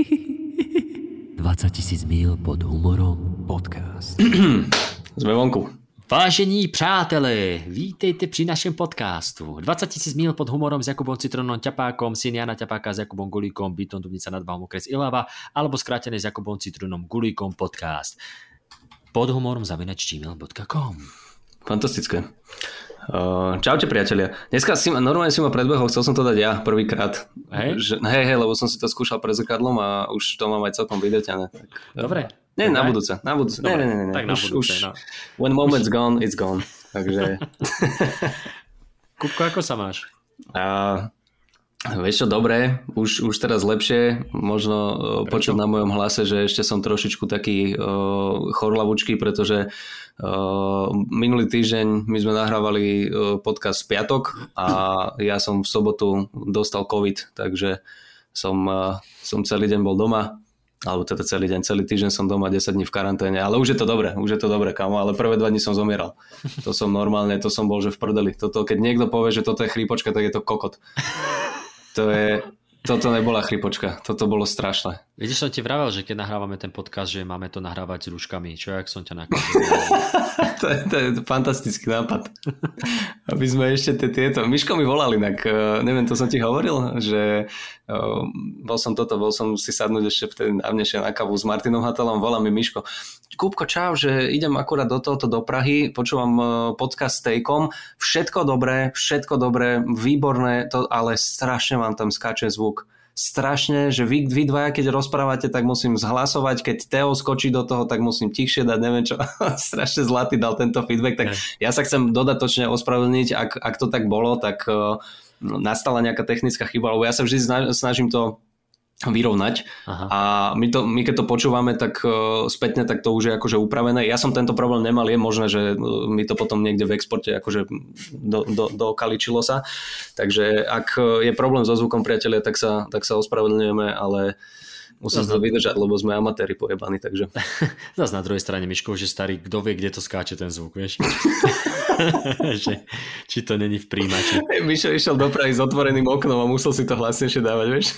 20 tisíc mil pod humorom podcast. Sme vonku. Vážení přátelé, vítejte při našem podcastu. 20 tisíc mil pod humorom s Jakubom Citronom Ťapákom, syn Jana Ťapáka s Jakubom Gulíkom, Bytom Dubnica nad Váhom okres Ilava, alebo skrátené s Jakubom Citronom Gulíkom podcast. Pod humorom zavinač gmail.com Fantastické. Uh, čaute priatelia. Dneska si normálne si ma predbehol, chcel som to dať ja prvýkrát. Hej? Že, hej, hej, lebo som si to skúšal pred zrkadlom a už to mám aj celkom vydeťané. Tak, Dobre. Nie, na budúce. Na budúce. Dobre, Nie, nie, nie, tak na už, budúce, už, no. When moment's gone, it's gone. Takže... Kupko, ako sa máš? A, vieš čo, dobre, už, už teraz lepšie, možno uh, počuť na mojom hlase, že ešte som trošičku taký uh, chorlavučký, pretože uh, minulý týždeň my sme nahrávali uh, podcast v piatok a ja som v sobotu dostal COVID, takže som, uh, som celý deň bol doma alebo teda celý deň, celý týždeň som doma, 10 dní v karanténe, ale už je to dobre, už je to dobre, kamo, ale prvé dva dní som zomieral. To som normálne, to som bol, že v prdeli. Toto, keď niekto povie, že toto je chrípočka, tak je to kokot. To je, toto nebola chrípočka, toto bolo strašné. Vidíš, som ti vravel, že keď nahrávame ten podcast, že máme to nahrávať s rúškami. Čo, jak som ťa nakazil? to, je, to je fantastický nápad. Aby sme ešte tie, tieto... Miško mi volal inak, eh, neviem, to som ti hovoril, že eh, bol som toto, bol som si sadnúť ešte vtedy dávnejšie na kavu s Martinom Hatelom, volá mi Miško. Kúbko, čau, že idem akurát do tohoto do Prahy, počúvam eh, podcast s Tejkom, všetko dobré, všetko dobré, výborné, to, ale strašne vám tam skáče zvuk. Strašne, že vy, vy dvaja, keď rozprávate, tak musím zhlasovať, keď Teo skočí do toho, tak musím tichšie dať, neviem čo. strašne zlatý dal tento feedback, tak ja sa chcem dodatočne ospravedlniť, ak, ak to tak bolo, tak uh, nastala nejaká technická chyba, lebo ja sa vždy sna- snažím to vyrovnať Aha. a my, to, my keď to počúvame tak uh, spätne, tak to už je akože upravené. Ja som tento problém nemal, je možné, že uh, mi to potom niekde v exporte akože do, do, sa. Takže ak uh, je problém so zvukom priatelia, tak sa, tak sa ospravedlňujeme, ale musím to vydržať, lebo sme amatéri pojebaní, takže Zas na druhej strane, Miško, že starý, kto vie, kde to skáče ten zvuk, vieš? že, či to není v príjimači. Mišo išiel do Prahy s otvoreným oknom a musel si to hlasnejšie dávať, vieš?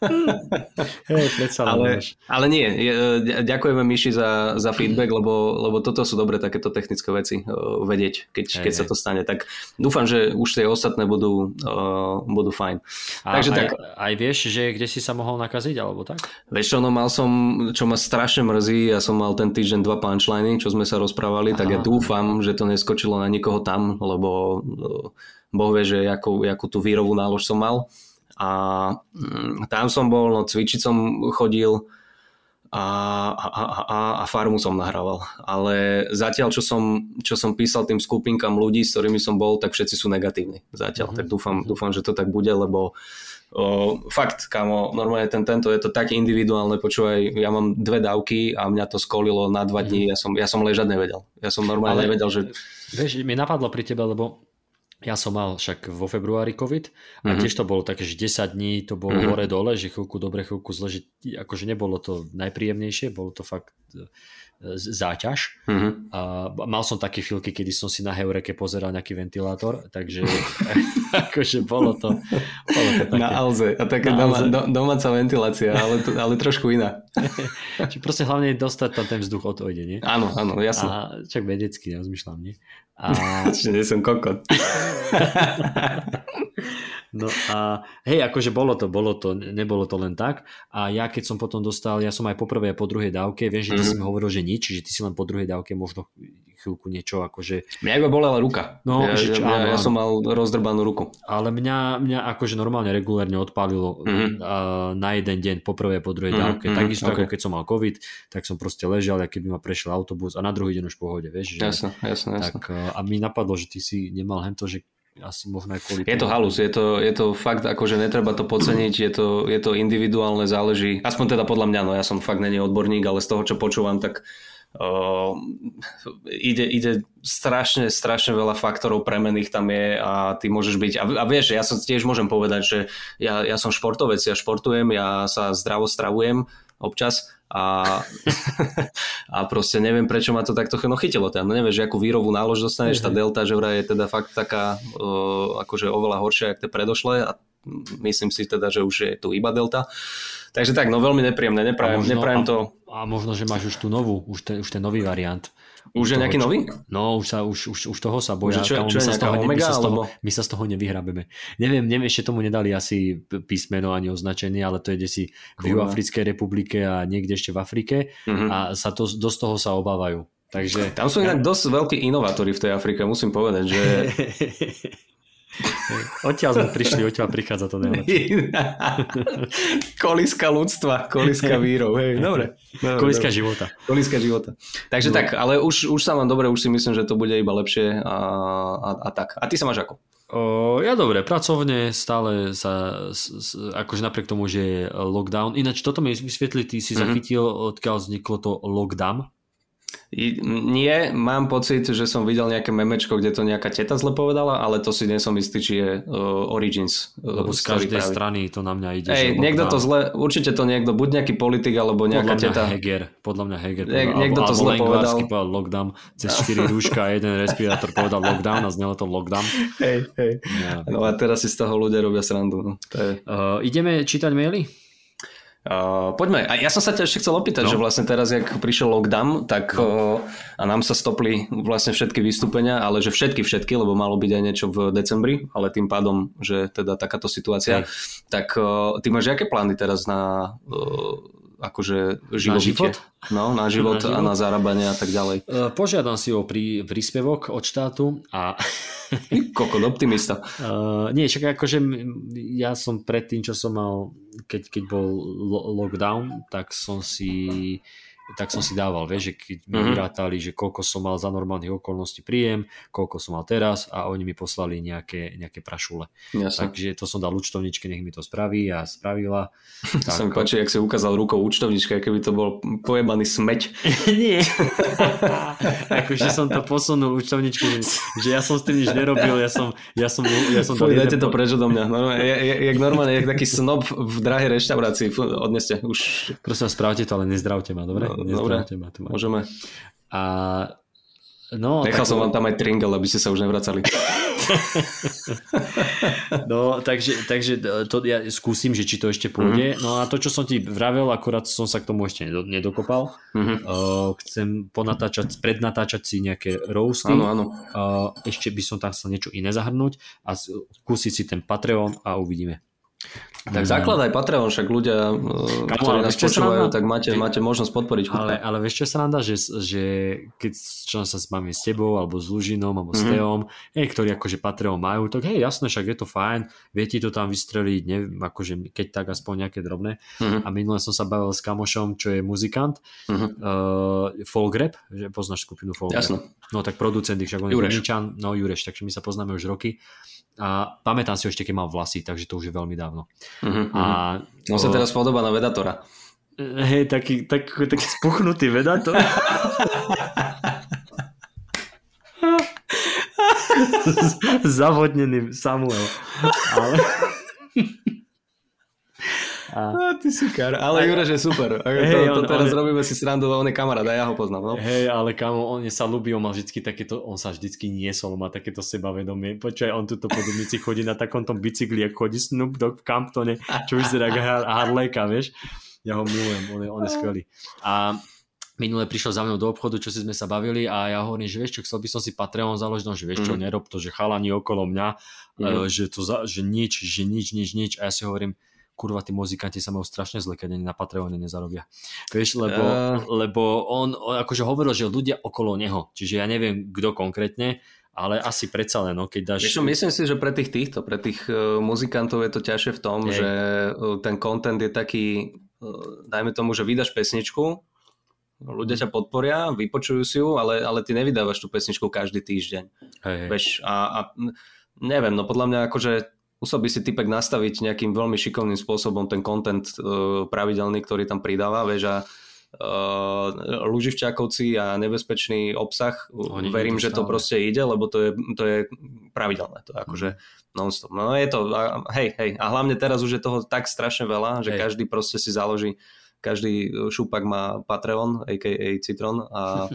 Len, Ale, ale nie, je- ďakujeme Miši za, za feedback, lebo, lebo toto sú dobré takéto technické veci uh, vedieť, keď, Hej, keď sa hej. to stane. Tak dúfam, že už tie ostatné budú, uh, budú fajn. A, Takže aj, tak, aj vieš, že kde si sa mohol nakaziť, alebo tak? vieš čo, no mal som, čo ma strašne mrzí, ja som mal ten týždeň dva punchliny, čo sme sa rozprávali, tak ja Aha. dúfam, že to neskočilo na nikoho tam, lebo uh, Boh vie, že jakú, jakú tú výrovú nálož som mal. A mm, tam som bol, no cvičiť som chodil, a, a, a, a, farmu som nahrával. Ale zatiaľ, čo som, čo som písal tým skupinkám ľudí, s ktorými som bol, tak všetci sú negatívni. Zatiaľ. Mhm. Tak dúfam, dúfam, že to tak bude, lebo o, fakt, kamo, normálne ten, tento je to tak individuálne, počúvaj, ja mám dve dávky a mňa to skolilo na dva dní, ja som, ja som ležať nevedel. Ja som normálne Ale- nevedel, že... Vieš, mi napadlo pri tebe, lebo ja som mal však vo februári COVID a Mhm. tiež to bolo také, že 10 dní to bolo Mhm. hore dole, že chvíľku dobre, chvíľku zle, že akože nebolo to najpríjemnejšie, bolo to fakt záťaž. Mhm. A mal som také chvíľky, kedy som si na Heureke pozeral nejaký ventilátor, takže akože bolo to, bolo to také. Na Alze. A taká Na doma, Alze. do, domáca ventilácia, ale, to- ale trošku iná. Čiže proste hlavne dostať tam ten vzduch od ojde, nie? Áno, áno, jasno. A čak vedecky, rozmýšľam, nie? A, Čiže nie som kokot. No a hej, akože bolo to, bolo to, nebolo to len tak. A ja keď som potom dostal, ja som aj po prvej a po druhej dávke, viem, že ty Mhm. si mi hovoril, že nič, že ty si len po druhej dávke možno chvíľku niečo akože, Mňa iba bolela ruka. No, ja, že čo- ja, áno, ja som mal rozdrbanú ruku. ale mňa, mňa akože normálne regulérne odpálilo Mhm. a, na jeden deň po prvej a po druhej Mhm, dávke. mhm, Takisto ako ok. keď som mal COVID, tak som proste ležal, a keby ma prešiel autobus a na druhý deň už v pohode, vieš. Že, Jasné, jasné, jasné. tak, a mi napadlo, že ty si nemal hento, že asi možno aj kvôli Je to halus, je to, je to fakt, akože netreba to podceniť, je to, je to individuálne, záleží, aspoň teda podľa mňa, no ja som fakt není odborník, ale z toho, čo počúvam, tak uh, ide, ide strašne, strašne veľa faktorov premených tam je a ty môžeš byť, a, a vieš, ja som tiež môžem povedať, že ja, ja som športovec, ja športujem, ja sa zdravo stravujem občas a, a proste neviem, prečo ma to takto no chytilo. No nevieš, akú výrovú nálož dostaneš, tá delta, že vraj je teda fakt taká uh, akože oveľa horšia, jak tie predošlé a myslím si teda, že už je tu iba Delta. Takže tak, no veľmi nepríjemné, neprajem, neprajem to. A, a možno, že máš už tú novú, už ten, už ten nový variant. Už je nejaký čo, nový? No, už, sa, už, už, už toho sa boja. Čo, čo, čo my, sa z toho, omega, my, sa z toho, my sa z toho nevyhrabeme. Neviem, neviem, ešte tomu nedali asi písmeno ani označenie, ale to je si v Juafrickej republike a niekde ešte v Afrike mm-hmm. a sa to, dosť toho sa obávajú. Takže... Tam sú inak dosť veľkí inovátori v tej Afrike, musím povedať, že Odtiaľ sme prišli, odtiaľ prichádza to najlepšie. koliska ľudstva, koliska vírov, hej, dobre. dobre koliska dobre. života. Koliska života. Takže no. tak, ale už, už sa vám dobre, už si myslím, že to bude iba lepšie a, a, a tak. A ty sa máš ako? O, ja dobre, pracovne stále sa, s, akože napriek tomu, že je lockdown. Ináč toto mi vysvetli, ty si mm-hmm. zachytil, odkiaľ vzniklo to lockdown. Nie, mám pocit, že som videl nejaké memečko, kde to nejaká teta zle povedala, ale to si nie som istý, či je uh, Origins. Uh, Lebo z každej pravi. strany to na mňa ide. Ej, niekto to zle, určite to niekto, buď nejaký politik, alebo nejaká podľa teta. Heger, podľa mňa Heger. Nie, niekto to zle povedal. povedal lockdown, cez 4 rúška a jeden respirátor povedal lockdown a znelo to lockdown. Hej, hej. Ja. No a teraz si z toho ľudia robia srandu. No. To je... uh, ideme čítať maily? Uh, poďme. A ja som sa ťa ešte chcel opýtať, no. že vlastne teraz, jak prišiel lockdown, tak no. uh, a nám sa stopli vlastne všetky vystúpenia, ale že všetky, všetky, lebo malo byť aj niečo v decembri, ale tým pádom, že teda takáto situácia, Hej. tak uh, ty máš aké plány teraz na uh, akože živobytie? Na život? No, na život, na život a na zarábanie a tak ďalej. Uh, požiadam si o prí, príspevok od štátu a Kokot, optimista. Uh, nie, však akože ja som predtým, čo som mal, keď, keď bol lo- lockdown, tak som si tak som si dával, vieš, že keď mi mm-hmm. vyrátali, že koľko som mal za normálnych okolností príjem, koľko som mal teraz a oni mi poslali nejaké, nejaké prašule. Jasne. Takže to som dal účtovničke, nech mi to spraví a spravila. To tak, sa mi páči, ak si ukázal rukou účtovnička, keby to bol pojebaný smeť. Nie. akože som to posunul účtovničku, že, že ja som s tým nič nerobil, ja som, ja som, ja som Fuj, dajte to preč odo mňa. Normálne, jak, jak normálne, jak taký snob v drahej reštaurácii. Odneste už. Prosím, správte to, ale nezdravte ma, dobre? Dobre, tu môžeme. A No, Nechal tak... som vám tam aj tringel, aby ste sa už nevracali. no, takže, takže to ja skúsim, že či to ešte pôjde. Mm-hmm. No a to, čo som ti vravel, akurát som sa k tomu ešte nedokopal. Mm-hmm. Uh, chcem ponatáčať, prednatáčať si nejaké roasty. Áno, áno. Uh, ešte by som tam chcel niečo iné zahrnúť a skúsiť si ten Patreon a uvidíme. Tak zakladaj Patreon, však ľudia, eh, Kamu, ktorí nás počúvajú, tak máte, keď, máte možnosť podporiť Ale, ale vieš čo sranda, že, že keď čo sa máme s tebou, alebo s Lužinom, alebo mm-hmm. s mhm. Teom, hej, ktorí akože Patreon majú, tak hej, jasné, však je to fajn, viete to tam vystreliť, neviem, akože keď tak aspoň nejaké drobné. Mm-hmm. A minule som sa bavil s kamošom, čo je muzikant, mm-hmm. uh, Folk Rap, že poznáš skupinu Folk Jasné. No tak producent, však on Jureš. je Ničan, no Jureš, takže my sa poznáme už roky a pamätám si ešte, keď mal vlasy, takže to už je veľmi dávno. Uh-huh, a, On sa teraz podobá na Vedatora. Hej, taký, tak, taký spuchnutý Vedator. Zavodnený Samuel. Ale... A... a ty si kar. Ale Jure, že super. Hey, to, to, on, teraz on, robíme si srandu, on je kamarát a ja ho poznám. No? Hej, ale kamo, on sa ľubí, on má vždycky takéto, on sa vždycky niesol, má takéto sebavedomie. Počkaj, on tuto po Dubnici chodí na takomto bicykli, ako chodí Snoop Dogg v Camptone, čo vyzerá ako Harleyka, vieš. Ja ho milujem, on je, on je skvelý. A minule prišiel za mnou do obchodu, čo si sme sa bavili a ja hovorím, že vieš čo, chcel by som si Patreon založiť, no, že vieš čo, mm. nerob to, že chalani okolo mňa, mm. že, to za, že nič, že nič, nič, nič a ja si hovorím, kurva, tí muzikanti sa majú strašne zle, keď na Patreone nezarobia. Vieš, lebo, uh... lebo on, on akože hovoril, že ľudia okolo neho, čiže ja neviem, kto konkrétne, ale asi predsa len, no, keď dáš... Vieš, myslím si, že pre tých týchto, pre tých uh, muzikantov je to ťažšie v tom, Jej. že uh, ten content je taký, uh, dajme tomu, že vydaš pesničku, ľudia ťa podporia, vypočujú si ju, ale, ale ty nevydávaš tú pesničku každý týždeň. Hej. Vieš, a, a neviem, no podľa mňa akože musel by si typek nastaviť nejakým veľmi šikovným spôsobom ten content uh, pravidelný, ktorý tam pridáva, vieš, a uh, Luživčákovci a nebezpečný obsah, Oni verím, to že to proste ide, lebo to je, to je pravidelné, to je akože non-stop. No je to, hej, hej, a hlavne teraz už je toho tak strašne veľa, že hej. každý proste si založí, každý šupak má Patreon, a.k.a. Citron a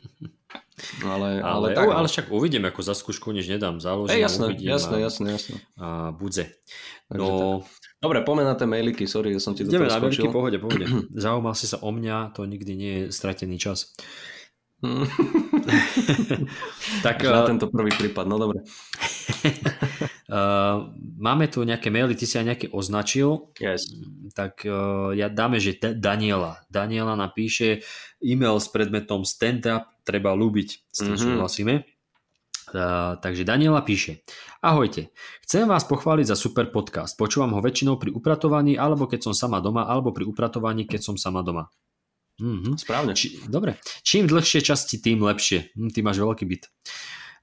Ale, ale, Ale, tak, ale, však uvidím, ako za skúšku nič nedám, záložím Ej, jasné, uvidím jasné, a, jasné, jasné. a budze. No, Dobre, poďme na tie mailiky, sorry, že som ti do ideme na pohode, pohode. Zaujímal si sa o mňa, to nikdy nie je stratený čas. Mm. Tak Až na uh, tento prvý prípad, no dobre. uh, máme tu nejaké maily, ty si aj nejaké označil, Yes. tak uh, ja dáme, že Daniela. Daniela napíše e-mail s predmetom stand-up treba ľúbiť. S tým Mhm. súhlasíme. Uh, takže Daniela píše Ahojte, chcem vás pochváliť za super podcast. Počúvam ho väčšinou pri upratovaní, alebo keď som sama doma, alebo pri upratovaní, keď som sama doma. Mhm. Správne. Či, dobre. Čím dlhšie časti, tým lepšie. Hm, ty máš veľký byt.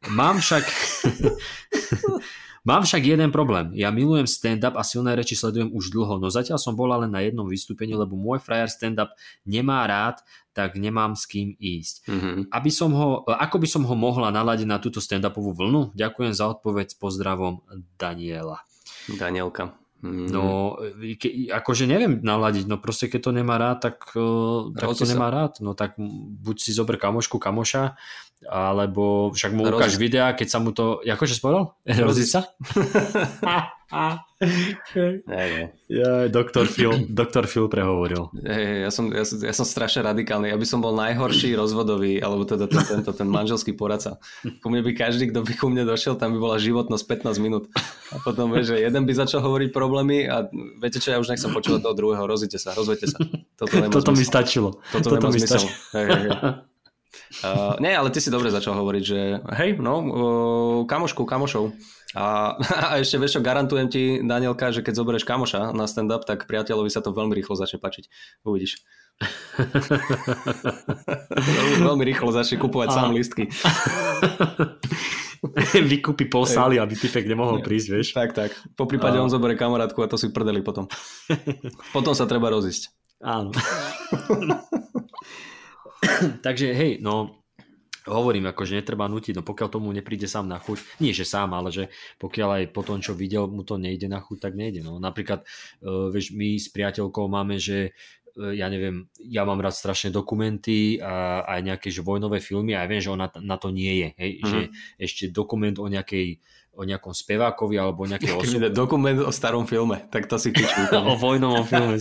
Mám však... Mám však jeden problém. Ja milujem stand-up a silné reči sledujem už dlho, no zatiaľ som bola len na jednom vystúpení, lebo môj frajer stand-up nemá rád, tak nemám s kým ísť. Mhm. Aby som ho, ako by som ho mohla naladiť na túto stand-upovú vlnu? Ďakujem za odpoveď s pozdravom Daniela. Danielka. Mm. No, ke, akože neviem naladiť, no proste keď to nemá rád, tak, uh, tak to sa. nemá rád. No tak buď si zober kamošku, kamoša, alebo však mu Rozi ukáž keď sa mu to, akože spovedal? Rozí sa? Ja, doktor Phil, doktor Phil prehovoril. Hej, ja, som, ja, som, ja som strašne radikálny. Ja by som bol najhorší rozvodový, alebo teda ten, tento, ten manželský poradca. Ku mne by každý, kto by ku mne došiel, tam by bola životnosť 15 minút. A potom vieš, že jeden by začal hovoriť problémy a viete čo, ja už nechcem počúvať toho druhého, rozíte sa, rozvete sa. Toto, Toto mi stačilo. Toto, Toto nemá mi stačilo. Hej, hej, hej. Uh, nie, ale ty si dobre začal hovoriť, že hej, no, uh, kamošku, kamošov. A, a ešte vieš čo, garantujem ti, Danielka, že keď zoberieš kamoša na stand-up, tak priateľovi sa to veľmi rýchlo začne páčiť. Uvidíš. veľmi, rýchlo začne kupovať A- sám listky. Vykúpi pol sály, aby typek nemohol prísť, vieš. Tak, tak. Po prípade A- on zoberie kamarátku a to si prdeli potom. Potom sa treba rozísť. Áno. Takže hej, no hovorím, akože netreba nutiť, no pokiaľ tomu nepríde sám na chuť, nie že sám, ale že pokiaľ aj po tom, čo videl, mu to nejde na chuť, tak nejde. No. Napríklad, uh, vieš, my s priateľkou máme, že uh, ja neviem, ja mám rád strašne dokumenty a aj nejaké že vojnové filmy a ja viem, že ona na to nie je. Hej? Mhm. Že ešte dokument o nejakej o nejakom spevákovi alebo o nejakej osobe. dokument o starom filme, tak to si piču. o vojnovom filme.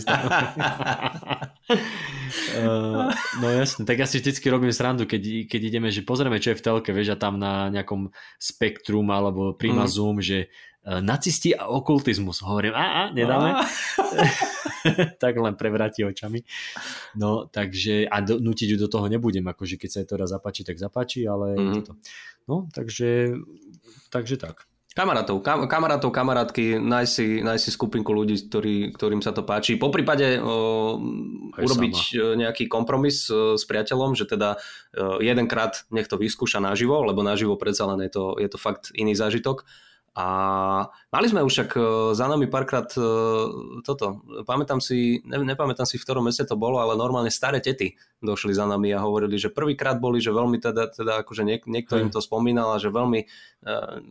uh, no jasne, tak ja si vždycky robím srandu, keď, keď ideme, že pozrieme, čo je v telke, vieš, a tam na nejakom Spektrum alebo Prima Mm. Zoom, že uh, nacisti a okultizmus. Hovorím, a, a nedáme? tak len prevráti očami. No, takže, a do, nutiť ju do toho nebudem, akože keď sa jej to raz zapáči, tak zapáči, ale Mhm. toto. No, takže, takže tak. Kamarátov, kam, kamarátov, kamarátky, nájsť si, nájsť si skupinku ľudí, ktorý, ktorým sa to páči. Po prípade Aj urobiť e, nejaký kompromis e, s priateľom, že teda e, jedenkrát nech to vyskúša naživo, lebo naživo predsa len je to, je to fakt iný zážitok. A mali sme už však e, za nami párkrát e, toto. Pamätám si, ne, nepamätám si, v ktorom meste to bolo, ale normálne staré tety došli za nami a hovorili, že prvýkrát boli, že veľmi teda, teda akože niek, niekto Hej. im to spomínal a že veľmi e,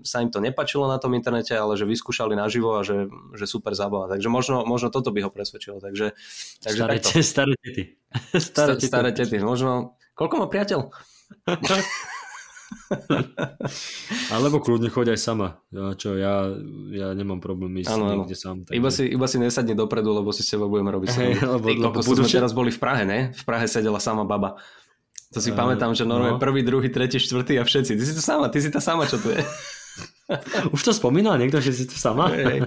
sa im to nepačilo na tom internete, ale že vyskúšali naživo a že, že super zábava. Takže možno, možno toto by ho presvedčilo. Takže, takže Staré, takto. staré tety. Staré, staré tety. Možno, koľko má priateľ? Alebo kľudne choď aj sama. Ja, čo, ja, ja nemám problém ísť áno. niekde sám. Iba si, iba si nesadni dopredu, lebo si s tebou budeme robiť srandu. lebo- Ty lebo kokos, budú sme teraz boli v Prahe, ne? V Prahe sedela sama baba. To si Eh, pamätám, že normálne no. prvý, druhý, tretí, štvrtý a všetci. Ty si to sama, ty si tá sama, čo tu je. Už to spomínal niekto, že si tu sama? Hej.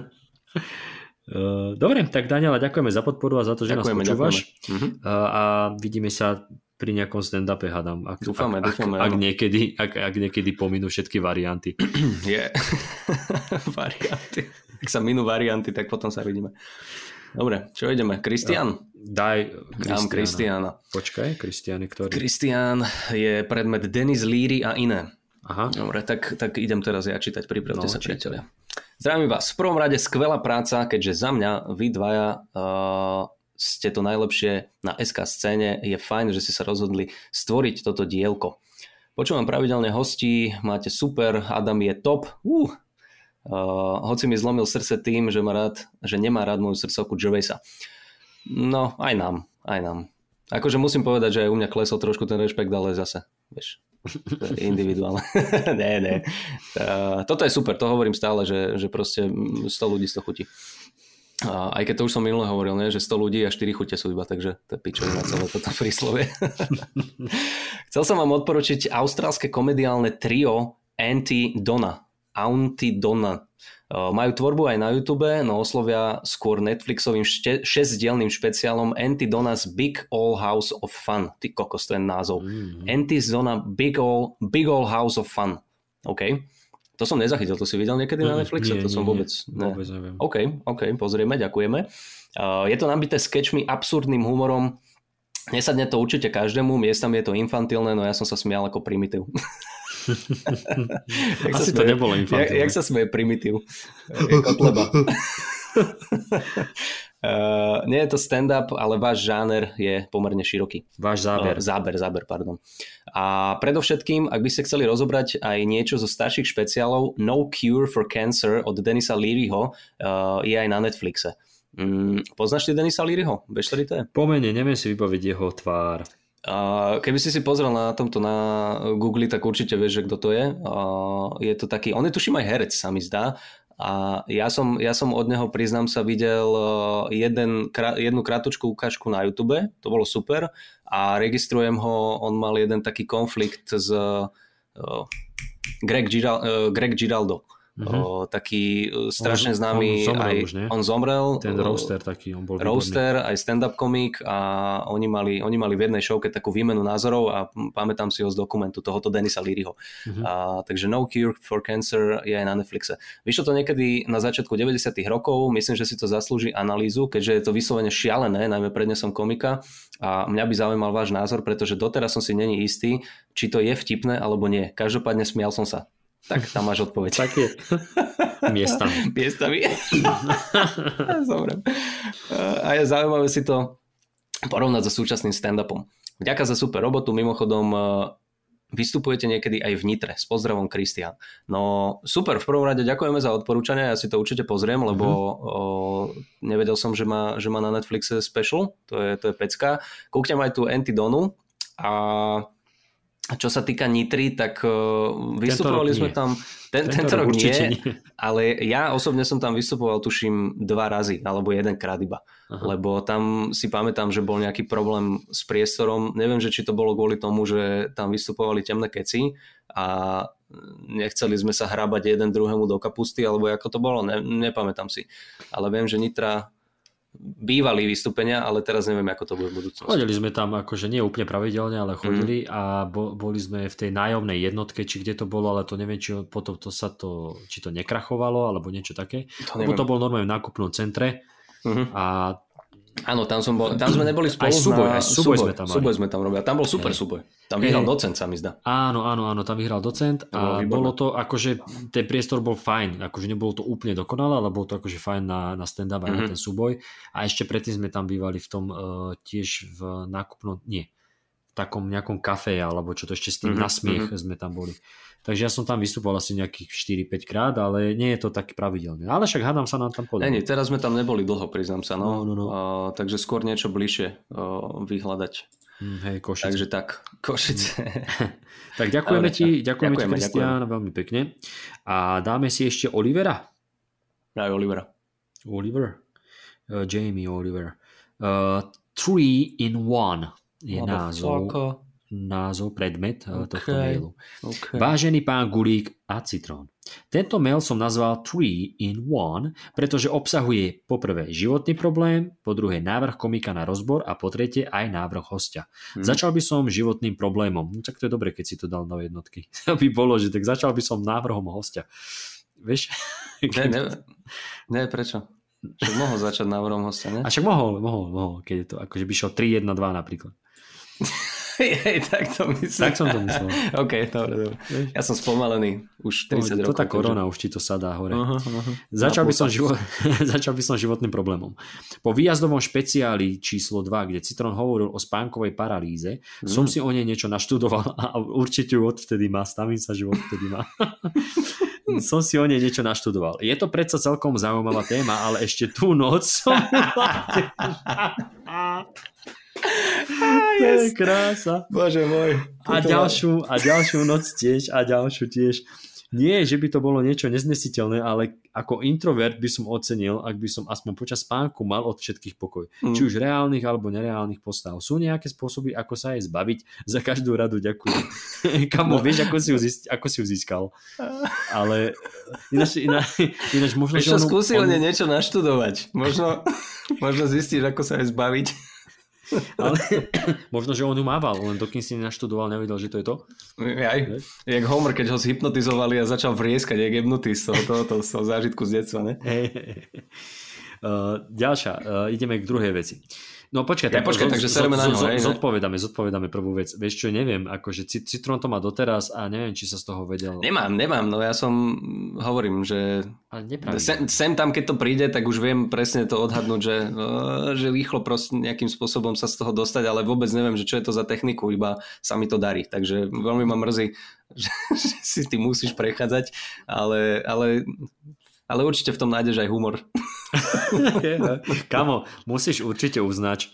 Uh, Dobre, tak Daniela, ďakujeme za podporu a za to, že Ďakujeme, nás počúvaš. ďakujeme. Mhm. Uh, a vidíme sa pri nejakom stand-upe, hádam. Ak, Dúfame, ak, dúfame, Ak, ak, niekedy, ak, ak niekedy pominú všetky varianty. Je. varianty. Ak sa minú varianty, tak potom sa vidíme. Dobre, čo ideme? Kristian? Daj Kristiana. Kristiana. Počkaj, Kristian je ktorý? Kristian je predmet Denis Líry a iné. Aha, Dobre, tak, tak idem teraz ja čítať, pripravte No, sa priatelia. Zdravím vás. V prvom rade skvelá práca, keďže za mňa vy dvaja uh, ste to najlepšie na SK scéne. Je fajn, že ste sa rozhodli stvoriť toto dielko. Počúvam pravidelne hostí, máte super, Adam je top. Uh, Uh, hoci mi zlomil srdce tým, že, má rád, že nemá rád moju srdcovku Gervaisa. No, aj nám, aj nám. Akože musím povedať, že aj u mňa klesol trošku ten rešpekt, ale zase, vieš, individuálne. ne, ne. Toto je super, to hovorím stále, že, že proste 100 ľudí 100 chutí. A aj keď to už som minule hovoril, ne, že 100 ľudí a 4 chute sú iba, takže to je pičovina celé toto príslovie. Chcel som vám odporučiť austrálske komediálne trio Anti Donna. Aunty Donna. Majú tvorbu aj na YouTube, no oslovia skôr Netflixovým šte- šesťdielným špeciálom Anti Donna's Big All House of Fun. Ty kokos, je názov. Mm-hmm. Anti Donna Big All, Big All House of Fun. OK. To som nezachytil, to si videl niekedy na Netflixe? Nie, to som nie, vôbec... Nie, vôbec neviem. OK, OK, pozrieme, ďakujeme. Uh, je to nabité sketchmi, absurdným humorom. Nesadne to určite každému, miestami je to infantilné, no ja som sa smial ako primitív. Asi to smeje, nebolo infantilné. Jak, jak sa smeje primitív? Kotleba. Uh, nie je to stand-up, ale váš žáner je pomerne široký. Váš záber. Uh, záber, záber, pardon. A predovšetkým, ak by ste chceli rozobrať aj niečo zo starších špeciálov, No Cure for Cancer od Denisa Learyho uh, je aj na Netflixe. Um, poznáš ty Denisa Learyho? Vieš, ktorý to je? Pomene, neviem si vybaviť jeho tvár. Uh, keby si si pozrel na tomto na Google, tak určite vieš, že kto to je. Uh, je to taký, on je tuším aj herec, sa mi zdá. A ja som, ja som od neho, priznám sa, videl eh, jeden, jednu krátku ukážku na YouTube, to bolo super. A registrujem ho, on mal jeden taký konflikt s uh, Greg, Giral, uh, Greg Giraldo Mm-hmm. O, taký e, strašne on, známy. On zomrel aj, už, nie? On zomrel. Ten roaster taký, on bol Roaster, výborný. aj stand-up komik a oni mali, oni mali v jednej showke takú výmenu názorov a pamätám si ho z dokumentu tohoto Denisa Learyho. Mm-hmm. A, takže No Cure for Cancer je aj na Netflixe. Vyšlo to niekedy na začiatku 90 rokov, myslím, že si to zaslúži analýzu, keďže je to vyslovene šialené, najmä prednesom komika a mňa by zaujímal váš názor, pretože doteraz som si není istý, či to je vtipné alebo nie. Každopádne smial som sa. Tak tam máš odpoveď. Tak je. Miestami. Miestami. Dobre. A je zaujímavé si to porovnať so súčasným stand-upom. Ďakujem za super robotu. Mimochodom, e, vystupujete niekedy aj v Nitre. S pozdravom, Kristian. No super, v prvom rade ďakujeme za odporúčanie, ja si to určite pozriem, lebo mm-hmm. o, nevedel som, že má, že má na Netflixe special, to je, to je pecka. Kúknem aj tú Antidonu a čo sa týka Nitry, tak uh, vystupovali sme tam, ten, tento, tento rok nie, nie, ale ja osobne som tam vystupoval tuším dva razy, alebo jedenkrát iba. Aha. Lebo tam si pamätám, že bol nejaký problém s priestorom. Neviem, že či to bolo kvôli tomu, že tam vystupovali temné keci a nechceli sme sa hrabať jeden druhému do kapusty, alebo ako to bolo, ne, nepamätám si. Ale viem, že Nitra bývali vystúpenia, ale teraz neviem, ako to bude v budúcnosti. Chodili sme tam akože nie úplne pravidelne, ale chodili mm. a bo, boli sme v tej nájomnej jednotke, či kde to bolo, ale to neviem, či potom to sa to, či to nekrachovalo, alebo niečo také. To Lebo to bol normálne v nákupnom centre mm-hmm. a Áno, tam, som bol, tam sme neboli spolu. Aj súboj, aj súboj, súboj sme tam mali. Súboj sme tam robili. Tam bol super hey. súboj. Tam vyhral hey. docent, sa mi zdá. Áno, áno, áno, tam vyhral docent a bolo, bolo to, akože ten priestor bol fajn, akože nebolo to úplne dokonalé, ale bolo to akože fajn na, na stand-up mm-hmm. na mhm. ten súboj. A ešte predtým sme tam bývali v tom uh, tiež v nákupnom, nie, takom nejakom kafe, alebo čo to ešte s tým mm-hmm. na smiech mm-hmm. sme tam boli. Takže ja som tam vystupoval asi nejakých 4-5 krát, ale nie je to tak pravidelné. Ale však hádam sa nám tam podľa. Nie, teraz sme tam neboli dlho, priznám sa. No. No, no, no. Uh, takže skôr niečo bližšie uh, vyhľadať. Mm, hej, Košice. Takže tak, Košice. tak ďakujeme Dobre, ti, ďakujeme, ďakujeme ti, Kristián, veľmi pekne. A dáme si ešte Olivera. Aj Olivera. Oliver. Uh, Jamie Oliver. Uh, three in one je názov názov, predmet eh, okay. tohto mailu. Okay. Vážený pán Gulík a Citrón. Tento mail som nazval 3 in 1, pretože obsahuje po prvé životný problém, po druhé návrh komika na rozbor a po tretie aj návrh hostia. Hmm. Začal by som životným problémom. No, tak to je dobre, keď si to dal do jednotky. To by bolo, že tak začal by som návrhom hostia. Vieš? Ne, ne, ne prečo? Však mohol začať návrhom hostia, ne? A však mohol, mohol, mohol, keď je to akože by šlo 3, 1, 2 napríklad. Jej, tak to myslím. Tak som to myslel. OK, dobre, dobre. Ja som spomalený už 30 rokov. To tá korona už ti to sadá hore. Uh-huh, uh-huh. Začal, by som živo... Začal by som životným problémom. Po výjazdovom špeciáli číslo 2, kde Citron hovoril o spánkovej paralýze, hmm. som si o nej niečo naštudoval a určite ju odvtedy má. Stavím sa, že odvtedy má. som si o nej niečo naštudoval. Je to predsa celkom zaujímavá téma, ale ešte tú noc som To je krása. Bože môj. A ďalšiu, a ďalšiu noc tiež, a ďalšiu tiež. Nie, že by to bolo niečo neznesiteľné, ale ako introvert by som ocenil, ak by som aspoň počas spánku mal od všetkých pokoj. Mm. Či už reálnych alebo nereálnych postav. Sú nejaké spôsoby, ako sa aj zbaviť? Za každú radu ďakujem. Kamo, no. vieš, ako si, ju zist, ako si ju získal. Ale ináč, ináč, ináč možno... Ešte skúsi on... niečo naštudovať. Možno, možno zistíš, ako sa aj zbaviť. Ale možno, že on ju mával, len dokým si naštudoval, nevedel, že to je to. Aj, jak Homer, keď ho zhypnotizovali a začal vrieskať, jak jebnutý z toho, toho, toho, toho zážitku z detstva, ne? Uh, ďalšia, uh, ideme k druhej veci. No počkaj, ja, počkaj, takže sereme na ňo, Zodpovedáme, zodpovedáme prvú vec. Vieš čo, neviem, akože Citron to má doteraz a neviem, či sa z toho vedel. Nemám, nemám, no ja som, hovorím, že sem, sem tam, keď to príde, tak už viem presne to odhadnúť, že, no, že rýchlo proste nejakým spôsobom sa z toho dostať, ale vôbec neviem, že čo je to za techniku, iba sa mi to darí. Takže veľmi ma mrzí, že, že si ty musíš prechádzať, ale, ale ale určite v tom nájdeš aj humor. Kamo, musíš určite uznať,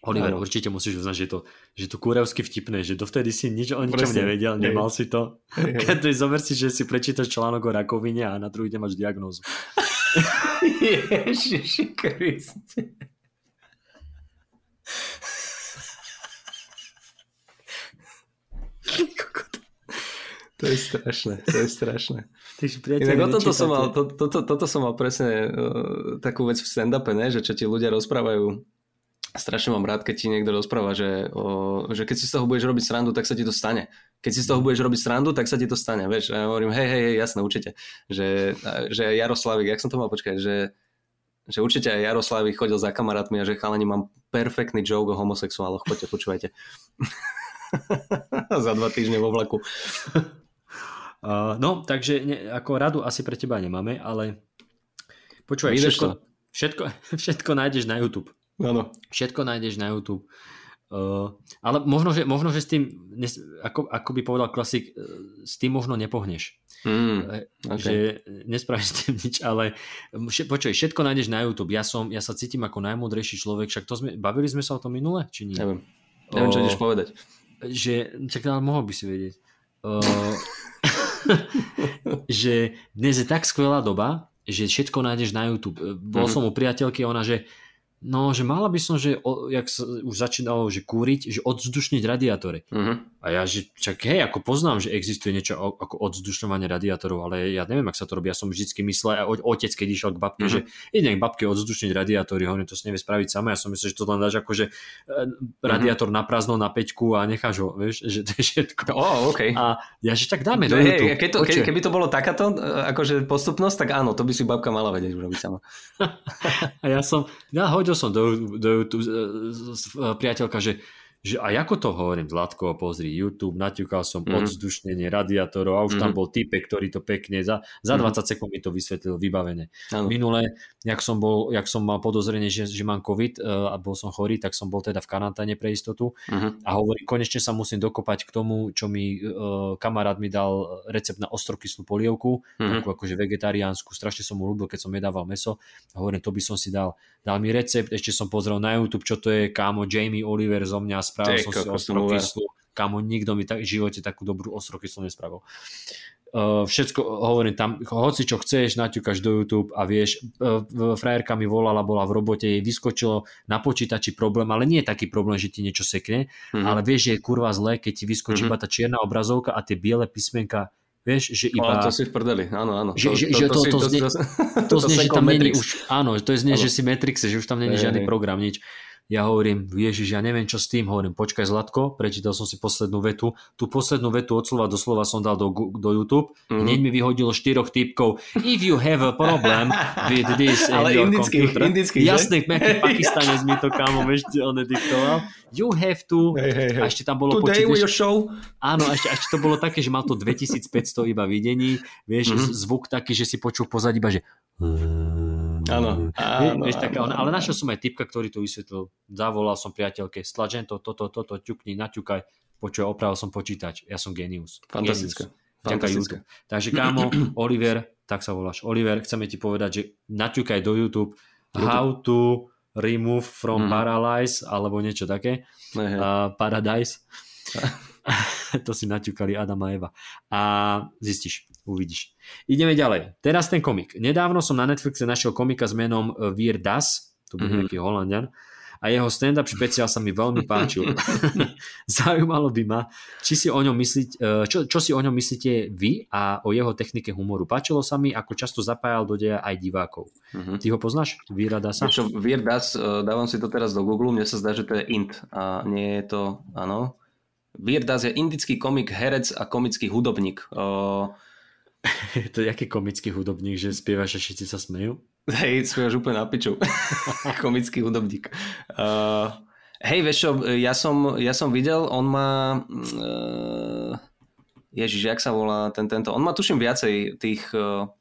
Oliver, no. určite musíš uznať, že to, že to kúrevsky vtipné, že dovtedy si nič o ničom Presne. nevedel, nemal si to. Keď to zober si, že si prečítaš článok o rakovine a na druhý deň máš diagnózu. Ježiši Kriste. To je strašné, to je strašné. Inak o toto som mal, to, to, to, toto som mal presne uh, takú vec v stand-upe, ne? že čo ti ľudia rozprávajú. Strašne mám rád, keď ti niekto rozpráva, že, uh, že keď si z toho budeš robiť srandu, tak sa ti to stane. Keď si z toho budeš robiť srandu, tak sa ti to stane. Vieš, a ja hovorím, hej, hej, hej, jasné, určite. Že, že Jaroslavik, jak som to mal počkať, že, že určite aj Jaroslavik chodil za kamarátmi a že chalani mám perfektný joke o homosexuáloch, poďte, počúvajte. za dva týždne vo vlaku. Uh, no, takže ne, ako radu asi pre teba nemáme, ale počúvaj, všetko, všetko, všetko nájdeš na YouTube. Áno. Všetko nájdeš na YouTube. Uh, ale možno že, možno, že s tým, ako, ako by povedal klasik, uh, s tým možno nepohneš. Mm, okay. Že nespravíš s tým nič, ale počuj, všetko nájdeš na YouTube. Ja, som, ja sa cítim ako najmúdrejší človek, však to sme, bavili sme sa o tom minule, či nie? Neviem. Neviem, čo ideš povedať. Že, čak, ale mohol by si vedieť. Uh, že dnes je tak skvelá doba, že všetko nájdeš na YouTube. Bol mm-hmm. som u priateľky, ona, že No, že mala by som, že o, jak sa už začínalo, že kúriť, že odzdušniť radiátory. Uh-huh. A ja, že čak hej, ako poznám, že existuje niečo ako odzdušňovanie radiátorov, ale ja neviem, ak sa to robí. Ja som vždycky myslel, aj otec, keď išiel k babke, uh-huh. že ide k babke odzdušniť radiátory, hovorím, to si nevie spraviť sama. Ja som myslel, že to len dáš ako, že e, radiátor uh-huh. na prázdno na peťku a necháš ho, vieš, že to je všetko. Oh, okay. A ja, že tak dáme do YouTube. Keď to, ke, keby to bolo takáto e, akože postupnosť, tak áno, to by si babka mala vedieť urobiť sama. a ja som, ja hodil hodil som do, do YouTube priateľka, že že aj ako to hovorím, Zlatko, pozri YouTube, naťukal som mm. odzdušnenie radiátorov a už mm. tam mhm. bol type, ktorý to pekne, za, za 20 mm. sekúnd mi to vysvetlil vybavene. Ano. Minule, jak som, bol, jak som mal podozrenie, že, že mám COVID uh, a bol som chorý, tak som bol teda v karanténe pre istotu mm. a hovorím, konečne sa musím dokopať k tomu, čo mi uh, kamarát mi dal recept na ostrokyslú polievku, mm. takú akože vegetariánsku, strašne som mu ľúbil, keď som jedával meso a hovorím, to by som si dal. Dal mi recept, ešte som pozrel na YouTube, čo to je, kámo, Jamie Oliver zo mňa spravil som si ostrokyslu, kamo nikto mi tak, v živote takú dobrú ostrokyslu nespravil. Uh, všetko, hovorím tam, hoci čo chceš, naťukáš do YouTube a vieš, uh, frajerka mi volala, bola v robote, jej vyskočilo na počítači problém, ale nie je taký problém, že ti niečo sekne, mm-hmm. ale vieš, že je kurva zlé, keď ti vyskočí mm-hmm. iba tá čierna obrazovka a tie biele písmenka Vieš, že iba... Ale to si v prdeli, áno, áno. Že, to, že, to, to, to, to, znie, to, to, znie, že tam není už... Áno, to je znie, že si Matrixe, že už tam není žiadny program, nič. Ja hovorím, Ježiš, ja neviem, čo s tým. Hovorím, počkaj Zlatko, prečítal som si poslednú vetu. Tú poslednú vetu od slova do slova som dal do, do YouTube. Mm-hmm. Hneď mi vyhodilo štyroch typkov. If you have a problem with this Ale indický, computer. indický, Jasný, že? pakistanec mi to kámo ešte on diktoval. You have to... Hey, hey, hey. A ešte tam bolo Today your show. Áno, ešte, ešte to bolo také, že mal to 2500 iba videní. Vieš, mm-hmm. zvuk taký, že si počul pozadí iba, že... Áno, áno, vieš, taká, áno. Ale našiel som aj typka, ktorý to vysvetlil. Zavolal som priateľke, stlačen to, toto, toto, ťukni, naťukaj, počuj, opravil som počítač. Ja som genius. Fantastické. Fantastické. Takže kámo, Oliver, tak sa voláš. Oliver, chceme ti povedať, že naťukaj do YouTube, YouTube. how to remove from mm. paralyze alebo niečo také. Uh, paradise. to si naťukali Adam a Eva. A zistíš, uvidíš. Ideme ďalej. Teraz ten komik. Nedávno som na Netflixe našiel komika s menom Weird Das, to bude mm-hmm. nejaký Holandian, a jeho stand-up špeciál sa mi veľmi páčil. Zaujímalo by ma, či si o ňom myslíte, čo, čo si o ňom myslíte vy a o jeho technike humoru. Páčilo sa mi, ako často zapájal do deja aj divákov. Uh-huh. Ty ho poznáš? Vírada sa? Čo, Das, e, dávam si to teraz do Google, mne sa zdá, že to je int a nie je to, áno. Das je indický komik, herec a komický hudobník. Uh, to je aký komický hudobník, že spievaš a všetci sa smejú? Hej, spievaš úplne na piču. Komický hudobník. Uh, hej, vieš čo, ja som, ja som videl, on má... Uh, ježiš, jak sa volá ten, tento... On má tuším viacej tých... Uh,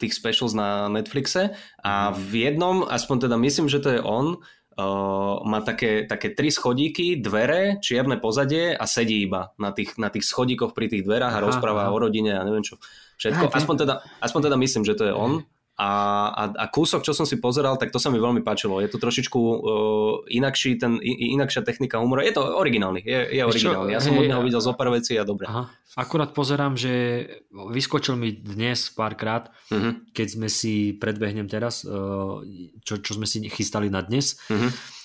tých specials na Netflixe a mhm. v jednom, aspoň teda myslím, že to je on, uh, má také, také tri schodíky, dvere, čierne pozadie a sedí iba na tých, na tých schodíkoch pri tých dverách a aha, rozpráva aha. o rodine a neviem čo. Všetko. Aspoň teda, aspoň teda myslím, že to je on. A, a, a kúsok, čo som si pozeral, tak to sa mi veľmi páčilo. Je to trošičku uh, inakší, ten, in, inakšia technika humoru. Je to originálny, je, je originálny. Ja som od neho videl zo pár vecí a dobre. Aha. Akurát pozerám, že vyskočil mi dnes párkrát, uh-huh. keď sme si, predbehnem teraz, uh, čo, čo sme si chystali na dnes, uh-huh uh,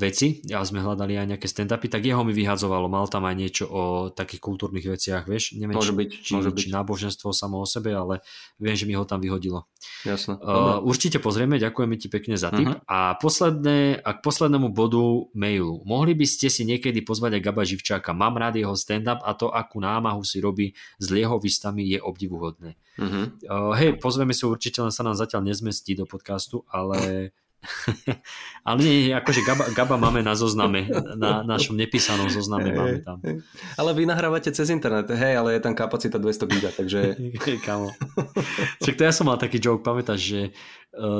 veci a sme hľadali aj nejaké stand-upy, tak jeho mi vyhadzovalo. Mal tam aj niečo o takých kultúrnych veciach, vieš? Neviem, môže byť, či, môže či, či náboženstvo samo o sebe, ale viem, že mi ho tam vyhodilo. Jasne. Uh, určite pozrieme, ďakujeme ti pekne za tip. Uh-huh. A posledné, a k poslednému bodu mailu. Mohli by ste si niekedy pozvať aj Gaba Živčáka. Mám rád jeho stand-up a to, akú námahu si robí s liehovistami je obdivuhodné. Uh-huh. Uh, hej, pozveme si určite, len sa nám zatiaľ nezmestí do podcastu, ale ale nie, akože Gaba, Gaba máme na zozname, na našom nepísanom zozname máme tam. Ale vy nahrávate cez internet, hej, ale je tam kapacita 200 giga, takže... Kamo. Čiže to ja som mal taký joke, pamätáš, že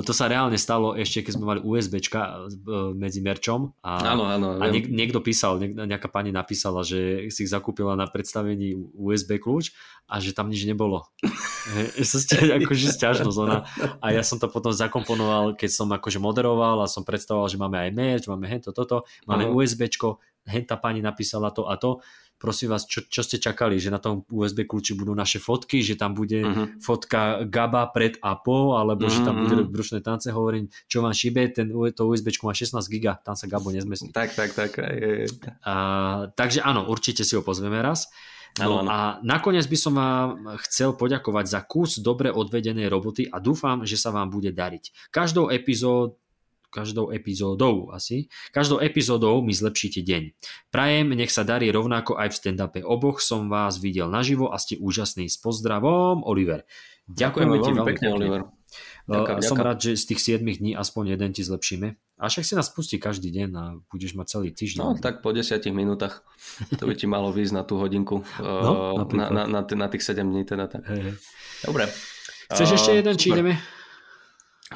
to sa reálne stalo ešte, keď sme mali USBčka uh, medzi merčom a, áno, áno, a niek- niekto písal, niek- nejaká pani napísala, že si ich zakúpila na predstavení USB kľúč a že tam nič nebolo. ste akože stiažnosť ona. A ja som to potom zakomponoval, keď som akože moderoval a som predstavoval, že máme aj merch, máme hento, toto, máme uh-huh. USBčko, henta pani napísala to a to. Prosím vás, čo, čo ste čakali, že na tom USB kľúči budú naše fotky, že tam bude uh-huh. fotka Gaba pred a po, alebo uh-huh. že tam bude brušné tance, hovorím, čo vám šíbe, ten, to USBčko má 16 giga, tam sa Gabo nezmestí. Tak, tak, tak. A, takže áno, určite si ho pozveme raz. No a nakoniec by som vám chcel poďakovať za kus dobre odvedenej roboty a dúfam, že sa vám bude dariť. Každou epizód každou epizódou asi. Každou epizódou mi zlepšíte deň. Prajem, nech sa darí rovnako aj v stand-upe. Oboch som vás videl naživo a ste úžasný. S pozdravom, Oliver. Ďakujem ti veľmi pekne, Oliver. Ďakujem, Som rád, že z tých 7 dní aspoň jeden ti zlepšíme. A však si nás pustí každý deň a budeš mať celý týždeň. No tak po 10 minútach to by ti malo výjsť na tú hodinku. No, uh, na, na, na, na tých 7 dní teda tak. Hey. Dobre. Chceš ešte jeden, či ideme?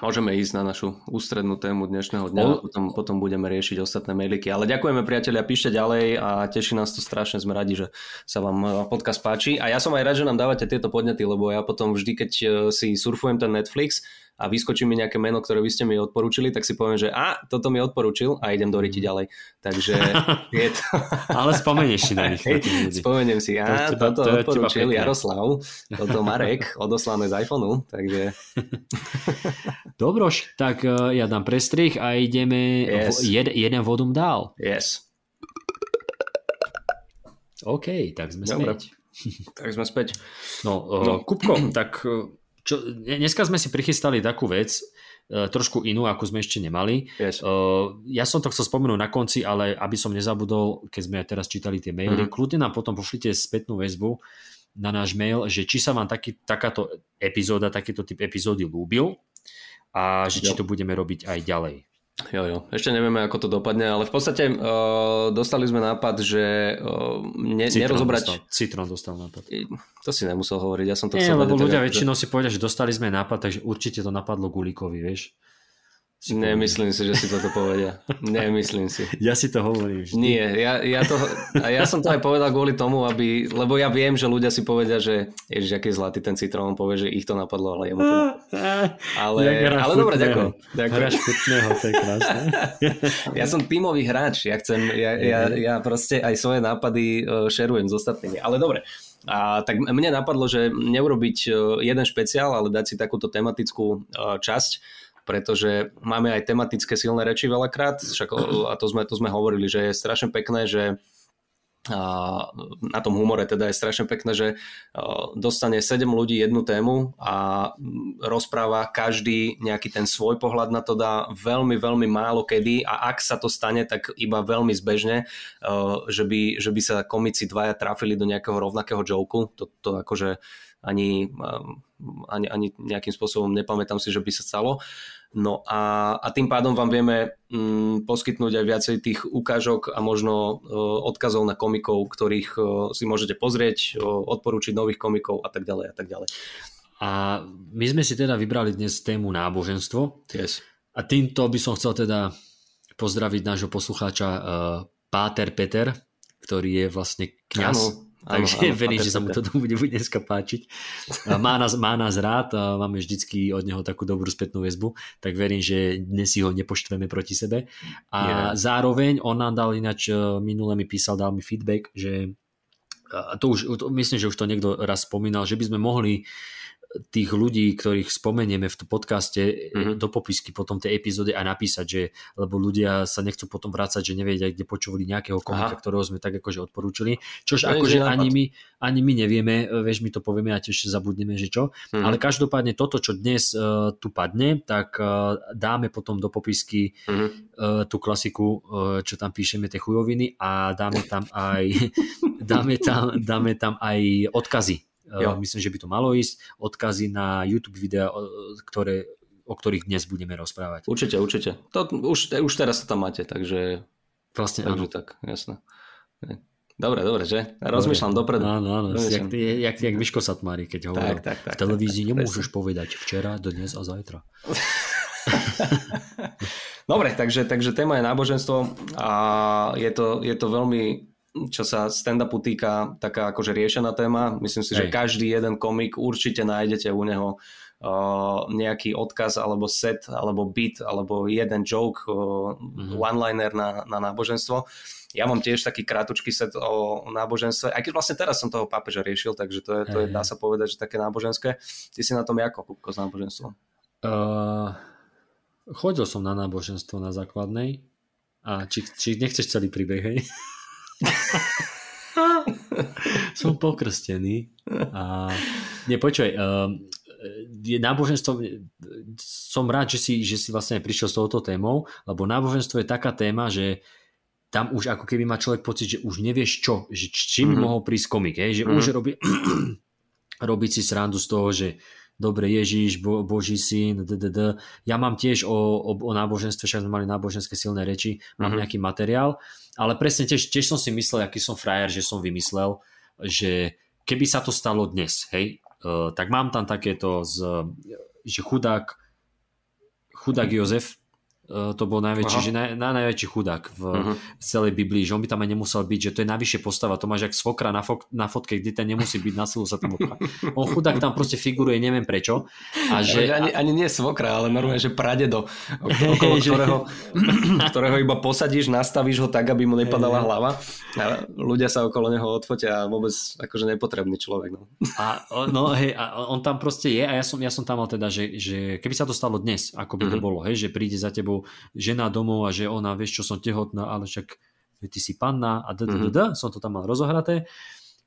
Môžeme ísť na našu ústrednú tému dnešného dňa a potom, potom budeme riešiť ostatné mailiky. Ale ďakujeme priatelia, píšte ďalej a teší nás to strašne, sme radi, že sa vám eh, podcast páči. A ja som aj rád, že nám dávate tieto podnety, lebo ja potom vždy, keď eh, si surfujem ten Netflix, a vyskočí mi nejaké meno, ktoré vy ste mi odporúčili, tak si poviem, že a, toto mi odporúčil a idem do riti ďalej. Takže je to... Ale spomenieš si na nich. Spomeniem si, a, to toto to odporúčil Jaroslav, toto Marek, odoslané z iPhoneu, takže... Dobroš, tak uh, ja dám prestrih a ideme yes. jed, jeden vodom dál. Yes. OK, tak sme Dobre. späť. tak sme späť. No, uh, no. Kupko, tak uh, čo, dneska sme si prichystali takú vec, e, trošku inú, ako sme ešte nemali. Yes. Uh, ja som to chcel spomenúť na konci, ale aby som nezabudol, keď sme teraz čítali tie maily, mm-hmm. kľudne nám potom pošlite spätnú väzbu na náš mail, že či sa vám taký, takáto epizóda, takýto typ epizódy lúbil a že či to budeme robiť aj ďalej. Jo, jo. Ešte nevieme, ako to dopadne, ale v podstate uh, dostali sme nápad, že uh, ne, Citron nerozobrať... Dostal. Citron dostal nápad. To si nemusel hovoriť, ja som to Nie, chcel... lebo ľudia tak, väčšinou že... si povedia, že dostali sme nápad, takže určite to napadlo Gulíkovi, vieš. Si Nemyslím si, že si toto povedia. Nemyslím si. Ja si to hovorím vždy. Nie, ja, ja, to, ja som to aj povedal kvôli tomu, aby, lebo ja viem, že ľudia si povedia, že ježiš, aký zlatý ten citrón, povie, že ich to napadlo, ale jemu to Ale, ale dobre, ďakujem. Hráš chutného, to je krásne. ja som tímový hráč, ja chcem, ja, ja, ja proste aj svoje nápady e, šerujem s ostatnými. Ale dobre, a tak mne napadlo, že neurobiť e, jeden špeciál, ale dať si takúto tematickú e, časť, pretože máme aj tematické silné reči veľakrát, však, a to sme, to sme hovorili, že je strašne pekné, že a na tom humore teda je strašne pekné, že dostane 7 ľudí jednu tému a rozpráva každý nejaký ten svoj pohľad na to dá veľmi, veľmi málo kedy a ak sa to stane, tak iba veľmi zbežne, že by, že by sa komici dvaja trafili do nejakého rovnakého joku, to, to akože ani, ani, ani nejakým spôsobom nepamätám si, že by sa stalo. No a, a tým pádom vám vieme mm, poskytnúť aj viacej tých ukážok a možno uh, odkazov na komikov, ktorých uh, si môžete pozrieť, uh, odporúčiť nových komikov a tak ďalej a tak ďalej. A my sme si teda vybrali dnes tému náboženstvo. Yes. A týmto by som chcel teda pozdraviť nášho poslucháča uh, Páter Peter, ktorý je vlastne kňaz. Takže ano, verím, že sa mu to bude dneska páčiť. Má nás, má nás rád, a máme vždycky od neho takú dobrú spätnú väzbu, tak verím, že dnes si ho nepoštveme proti sebe. A yeah. zároveň on nám dal ináč, e, minule mi písal, dal mi feedback, že to už, to, myslím, že už to niekto raz spomínal, že by sme mohli uh, tých ľudí, ktorých spomenieme v podcaste mm-hmm. do popisky potom tej epizódy a napísať, že lebo ľudia sa nechcú potom vrácať, že nevedia, kde počuli nejakého komika, Aha. ktorého sme tak akože odporúčili. Čož akože ani my, ani my nevieme, vieš, my to povieme a tiež zabudneme, že čo. Mm-hmm. Ale každopádne toto, čo dnes uh, tu padne, tak uh, dáme potom do popisky mm-hmm. uh, tú klasiku, uh, čo tam píšeme, tie chujoviny a dáme tam aj dáme tam, dáme tam aj odkazy Jo. Myslím, že by to malo ísť. Odkazy na YouTube videa, ktoré, o ktorých dnes budeme rozprávať. Určite, určite. To, už, už teraz sa tam máte, takže... Vlastne takže áno. tak, jasné. Dobre, dobre, že? Rozmýšľam dopredu. Áno, áno, jak, jak, jak Miško Satmári, keď hovoril, tak, tak, tak, v televízii tak, tak, nemôžeš presne. povedať včera, dnes a zajtra. Dobre, takže, takže téma je náboženstvo a je to, je to veľmi čo sa stand-upu týka, taká akože riešená téma. Myslím si, Hej. že každý jeden komik určite nájdete u neho uh, nejaký odkaz alebo set, alebo beat, alebo jeden joke, uh, mm-hmm. one-liner na, na náboženstvo. Ja mám tiež taký krátučký set o náboženstve, aj keď vlastne teraz som toho pápeža riešil, takže to je, to je dá sa povedať, že také náboženské. Ty si na tom ako, Kupko, s náboženstvom? Uh, chodil som na náboženstvo na základnej. A či, či nechceš celý príbeh, hej? som pokrstený. A... Nie, počuj, uh, je náboženstvo, som rád, že si, že si vlastne prišiel s touto témou, lebo náboženstvo je taká téma, že tam už ako keby má človek pocit, že už nevieš čo, že čím mm-hmm. mohol prísť komik, je? že mm-hmm. už robí, robiť si srandu z toho, že dobre Ježiš, Bo, Boží syn, ddd. Ja mám tiež o, o, o náboženstve, však sme mali náboženské silné reči, mám mm-hmm. nejaký materiál, ale presne tiež, tiež som si myslel, aký som frajer, že som vymyslel, že keby sa to stalo dnes, hej, uh, tak mám tam takéto, z, že chudák, chudák Jozef, to bol najväčší, že na, na najväčší chudák v, uh-huh. v celej Biblii, že on by tam aj nemusel byť, že to je najvyššie postava, to máš jak svokra na, fok, na fotke, kde ten nemusí byť, na silu sa tam odpá. On chudák tam proste figuruje, neviem prečo. A že, ani, ani nie svokra, ale normálne, že pradedo, okolo ktorého, ktorého iba posadíš, nastavíš ho tak, aby mu nepadala hlava a ľudia sa okolo neho odfotia a vôbec akože nepotrebný človek. No. A, no, hej, a on tam proste je a ja som, ja som tam mal teda, že, že keby sa to stalo dnes, ako by to uh-huh. bolo, hej, že príde za tebou žena domov a že ona, vieš čo, som tehotná, ale však ty si panna a d, d, d, d, som to tam mal rozohraté,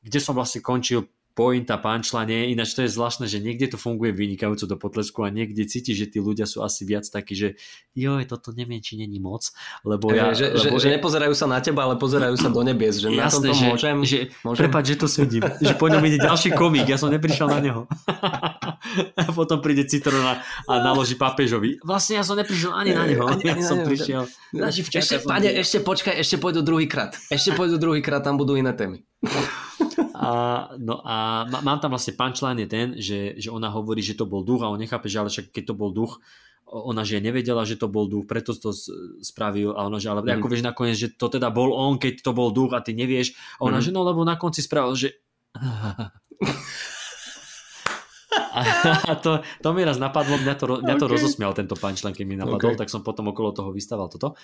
kde som vlastne končil pointa, punchline, ináč to je zvláštne, že niekde to funguje vynikajúco do potlesku a niekde cíti, že tí ľudia sú asi viac takí, že joj, toto neviem, či není moc, lebo ja... Že, lebo že, že nepozerajú sa na teba, ale pozerajú sa do nebies, že Jasné, na že, môžem... Že, môžem... Prepáč, že to sedím, že po ňom ide ďalší komik, ja som neprišiel na neho. a potom príde Citrona a naloží papežovi. Vlastne ja som neprišiel ani na neho, ani, ani ja som prišiel... Ešte, pane, ešte počkaj, ešte pôjdu druhýkrát. Ešte pôjdu druhýkrát, tam budú iné témy. A, no a mám tam vlastne punchline je ten, že, že ona hovorí, že to bol duch a on nechápe, že ale však keď to bol duch, ona, že nevedela, že to bol duch, preto to spravil a ona, že ale mm. ako vieš nakoniec, že to teda bol on, keď to bol duch a ty nevieš a ona, mm. že no lebo na konci spravil, že a to, to mi raz napadlo, mňa to, mňa to okay. rozosmial tento punchline, keď mi napadol, okay. tak som potom okolo toho vystával toto.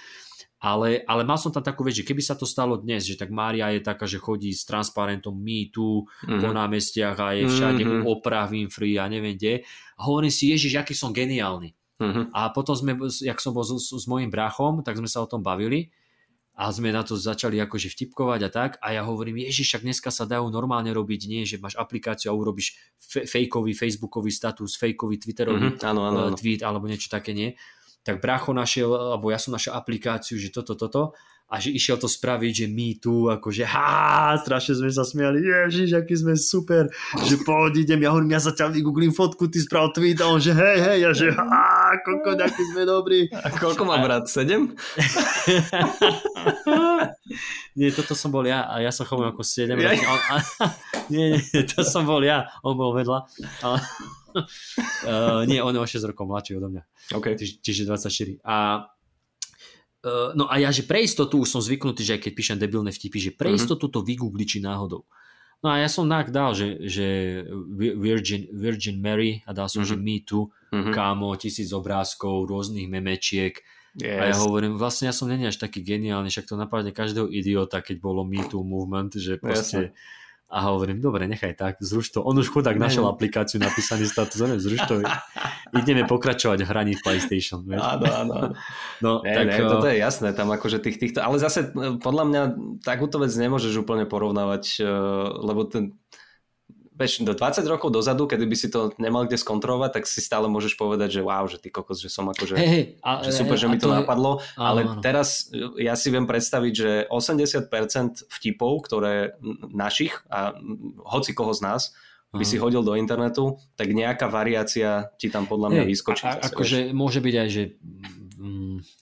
Ale, ale mal som tam takú vec, že keby sa to stalo dnes, že tak Mária je taká, že chodí s transparentom Me Too mm-hmm. po námestiach a je všade mm-hmm. Oprah Winfrey a neviem kde. A hovorím si, Ježiš, aký som geniálny. Mm-hmm. A potom sme, jak som bol s, s mojim bráchom, tak sme sa o tom bavili a sme na to začali akože vtipkovať a tak a ja hovorím, ježiš, však dneska sa dajú normálne robiť, nie, že máš aplikáciu a urobíš fe- fejkový facebookový status, fejkový twitterový mm-hmm, áno, áno, áno. tweet alebo niečo také, nie tak bracho našiel, alebo ja som našiel aplikáciu, že toto, toto a že išiel to spraviť, že my tu, akože ha, strašne sme sa smiali, ježiš, aký sme super, že poď idem, ja hovorím, ja zatiaľ vygooglím fotku, ty sprav tweet a on, že hej, hej, ja že ha, koľko, aký sme dobrí. A koľko má brat, sedem? nie, toto som bol ja a ja som choval ako sedem. Ja, nie, nie, to som bol ja, on bol vedľa. A, uh, nie, on je o 6 rokov mladší odo mňa. Okay. Čiže 24. A Uh, no a ja, že pre istotu, už som zvyknutý, že aj keď píšem debilné vtipy, že pre mhm. istotu to vygoogli či náhodou. No a ja som nak dal, že, že Virgin, Virgin Mary a dal som, mm-hmm. že Me Too, mm-hmm. kámo, tisíc obrázkov, rôznych memečiek. Yes. A ja hovorím, vlastne ja som není až taký geniálny, však to napadne každého idiota, keď bolo Me Too movement, že proste... Jasne a hovorím, dobre, nechaj tak, zruš to. On už chudák našiel aplikáciu napísaný status, on zruš to. Ideme pokračovať v hraní PlayStation. Vieš? Áno, áno. No, ne, tak, ne, toto je jasné, tam akože tých, týchto, ale zase e, podľa mňa takúto vec nemôžeš úplne porovnávať, e, lebo ten, Veš, do 20 rokov dozadu, kedy by si to nemal kde skontrolovať, tak si stále môžeš povedať, že wow, že ty kokos, že som akože, hey, hey, a, že super, hey, že mi to, to napadlo, je... ale áno, áno. teraz ja si viem predstaviť, že 80% vtipov, ktoré našich a hoci koho z nás, by si hodil do internetu, tak nejaká variácia ti tam podľa mňa vyskočí. Akože môže byť aj, že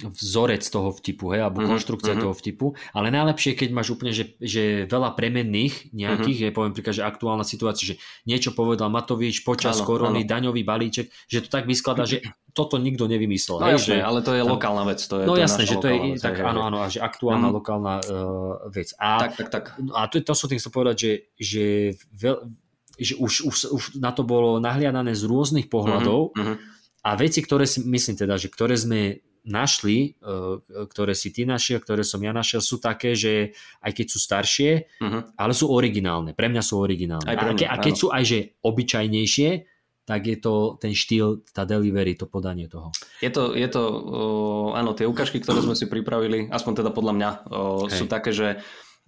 vzorec toho vtipu, hej, alebo mm-hmm, konštrukcia mm-hmm. toho vtipu, ale najlepšie, keď máš úplne, že, že veľa premenných nejakých, mm-hmm. je poviem príklad, že aktuálna situácia, že niečo povedal Matovič počas áno, korony, áno. daňový balíček, že to tak vyskladá, že toto nikto nevymyslel. No hej, jasné, že, ale to je tam, lokálna vec. To je, no to jasné, že to je, vec, tak hej, áno, áno, že aktuálna mm-hmm. lokálna uh, vec. A, tak, tak, tak. A to, to som tým chcel povedať, že, že veľ, že už, už, už na to bolo nahliadané z rôznych pohľadov mm-hmm. a veci, ktoré si myslím teda, že ktoré sme našli, e, ktoré si ty našiel, ktoré som ja našiel, sú také, že aj keď sú staršie, uh-huh. ale sú originálne. Pre mňa sú originálne. Aj mňa, a, ke, a keď áno. sú aj že obyčajnejšie, tak je to ten štýl, tá delivery, to podanie toho. Je to, je to uh, áno, tie ukážky, ktoré sme si pripravili, aspoň teda podľa mňa, uh, sú také, že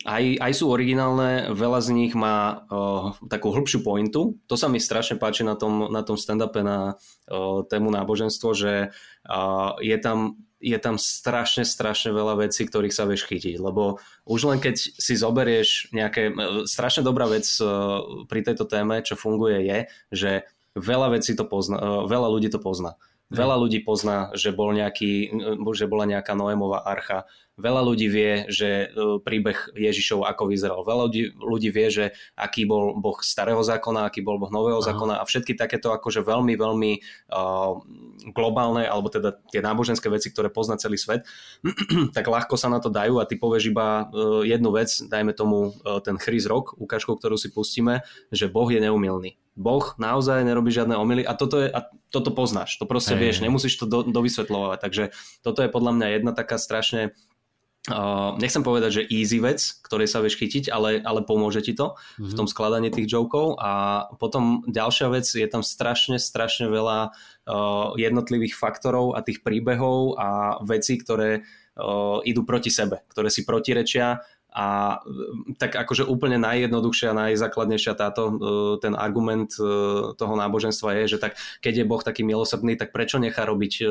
aj, aj sú originálne, veľa z nich má uh, takú hĺbšiu pointu. To sa mi strašne páči na tom, na tom stand-upe na uh, tému náboženstvo, že uh, je tam je tam strašne, strašne veľa vecí, ktorých sa vieš chytiť, lebo už len keď si zoberieš nejaké, strašne dobrá vec pri tejto téme, čo funguje je, že veľa vecí to pozná, veľa ľudí to pozná. Veľa ľudí pozná, že, bol nejaký, že bola nejaká Noémová archa. Veľa ľudí vie, že e, príbeh Ježišov ako vyzeral. Veľa ľudí, ľudí vie, že aký bol Boh starého zákona, aký bol Boh nového Aha. zákona a všetky takéto akože veľmi, veľmi uh, globálne, alebo teda tie náboženské veci, ktoré pozná celý svet, tak ľahko sa na to dajú a ty povieš iba uh, jednu vec, dajme tomu uh, ten Chris Rock, ukážku, ktorú si pustíme, že Boh je neumilný. Boh naozaj nerobí žiadne omily a toto, je, a toto poznáš, to proste hey. vieš, nemusíš to do, dovysvetľovať, takže toto je podľa mňa jedna taká strašne Uh, nechcem povedať, že easy vec, ktorej sa vieš chytiť, ale, ale pomôže ti to mm-hmm. v mhm. tom skladaní tých jokov a potom ďalšia vec, je tam strašne, strašne veľa uh, jednotlivých faktorov a tých príbehov a vecí, ktoré uh, idú proti sebe, ktoré si protirečia a mm, tak akože úplne najjednoduchšia, najzákladnejšia táto, e, ten argument e, toho náboženstva je, že tak keď je Boh taký milosrdný, tak prečo nechá robiť e,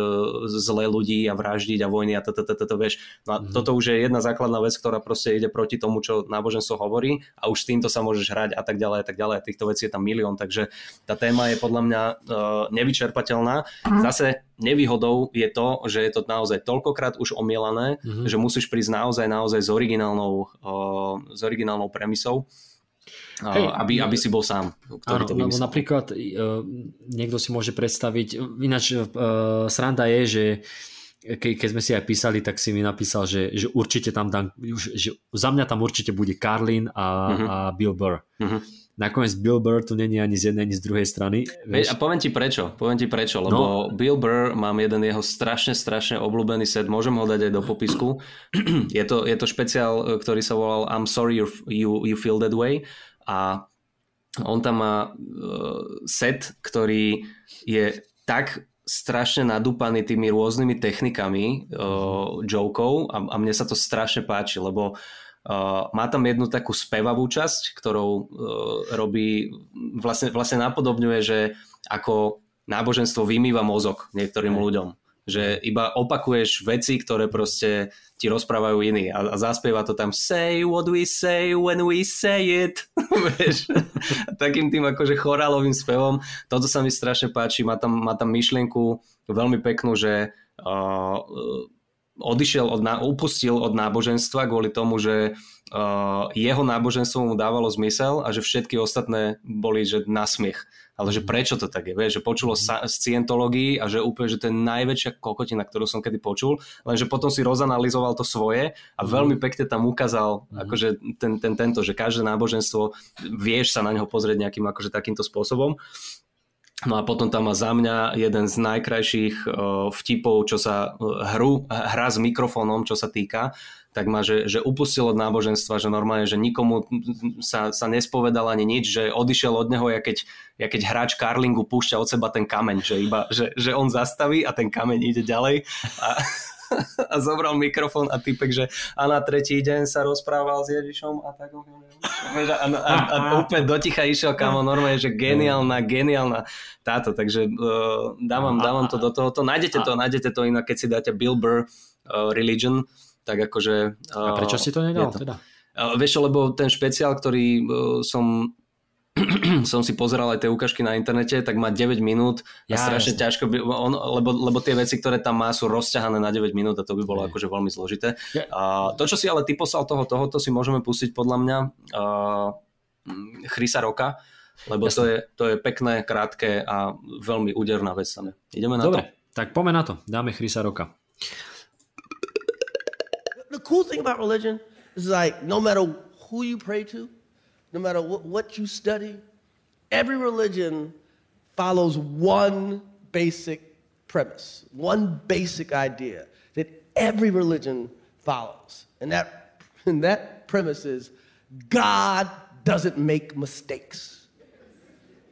zlé ľudí a vraždiť a vojny a toto, vieš. No a mhm. toto už je jedna základná vec, ktorá proste ide proti tomu, čo náboženstvo hovorí a už s týmto sa môžeš hrať a tak ďalej a tak ďalej. A týchto vecí je tam milión, takže tá téma je podľa mňa nevyčerpateľná. Mhm. Zase nevýhodou je to, že je to naozaj toľkokrát už omielané, mm-hmm. že musíš prísť naozaj, naozaj s originálnou, uh, s originálnou premisou. Hej, aby, aby si bol sám. Ktorý áno, to lebo napríklad uh, niekto si môže predstaviť, ináč uh, sranda je, že ke, keď sme si aj písali, tak si mi napísal, že, že určite tam dám, že za mňa tam určite bude Carlin a, uh-huh. a Bill Burr. Uh-huh nakoniec Bill Burr tu není ani z jednej, ani z druhej strany. Vieš? A poviem ti prečo, poviem ti prečo, lebo no. Bill Burr, mám jeden jeho strašne, strašne obľúbený set, môžem ho dať aj do popisku. je, to, je to špeciál, e, ktorý sa volal I'm sorry you, you, you feel that way a on tam má uh, set, ktorý je tak strašne nadúpaný tými rôznymi technikami uh, jokov a, a mne sa to strašne páči, lebo uh, Uh, má tam jednu takú spevavú časť, ktorou uh, robí, vlastne, vlastne napodobňuje, že ako náboženstvo vymýva mozog niektorým ľuďom. Že iba opakuješ veci, ktoré proste ti rozprávajú iní a, a zaspieva to tam say what we say when we say it. Takým tým akože chorálovým spevom. Toto sa mi strašne páči. Má tam, má tam myšlienku veľmi peknú, že uh, odišiel od, upustil od náboženstva kvôli tomu, že uh, jeho náboženstvo mu dávalo zmysel a že všetky ostatné boli že na smiech. Ale že prečo to tak je, vieš, že počulo sa, z cientológii a že úplne, že to je najväčšia kokotina, ktorú som kedy počul, lenže potom si rozanalizoval to svoje a mhm. veľmi pekne tam ukázal mm. akože ten, ten, tento, že každé náboženstvo vieš sa na neho pozrieť nejakým akože takýmto spôsobom No a potom tam má za mňa jeden z najkrajších vtipov, čo sa hru, hra s mikrofónom, čo sa týka, tak má, že, že upustil od náboženstva, že normálne, že nikomu sa, sa nespovedal ani nič, že odišiel od neho, ja keď, ja keď hráč Karlingu púšťa od seba ten kameň, že, iba, že, že on zastaví a ten kameň ide ďalej. A, a zobral mikrofón a typek, že a na tretí deň sa rozprával s Ježišom a tak. A, a, a, a úplne doticha išiel kamo, normálne, že geniálna, geniálna táto, takže uh, dávam, dávam to do tohoto. Nájdete to, nájdete to inak, keď si dáte Bill Burr uh, Religion, tak akože... Uh, a prečo si to nedal to. teda? Uh, vieš, lebo ten špeciál, ktorý uh, som som si pozeral aj tie ukážky na internete, tak má 9 minút a ja, strašne jasne. ťažko by, on, lebo, lebo tie veci, ktoré tam má, sú rozťahané na 9 minút a to by bolo akože veľmi zložité. A to, čo si ale ty poslal toho, tohoto si môžeme pustiť podľa mňa uh, Chrisa Roka, lebo to je, to je pekné, krátke a veľmi úderná vec. Ideme na Dobre, to? tak poďme na to. Dáme Chrisa Roka. The cool thing about religion is like no matter who you pray to, no matter what, what you study, every religion follows one basic premise, one basic idea that every religion follows. And that, and that premise is God doesn't make mistakes.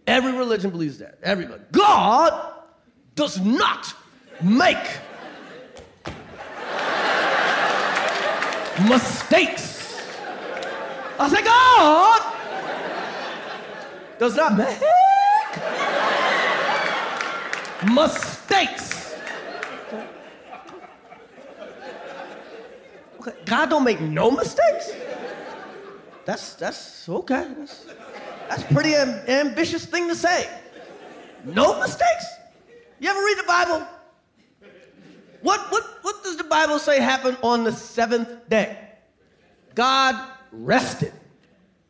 Every religion believes that. Everybody. God does not make mistakes. I say, God oh! does not make mistakes. Okay. God don't make no mistakes. That's that's okay. That's, that's pretty am- ambitious thing to say. No mistakes. You ever read the Bible? What what what does the Bible say happened on the seventh day? God rested.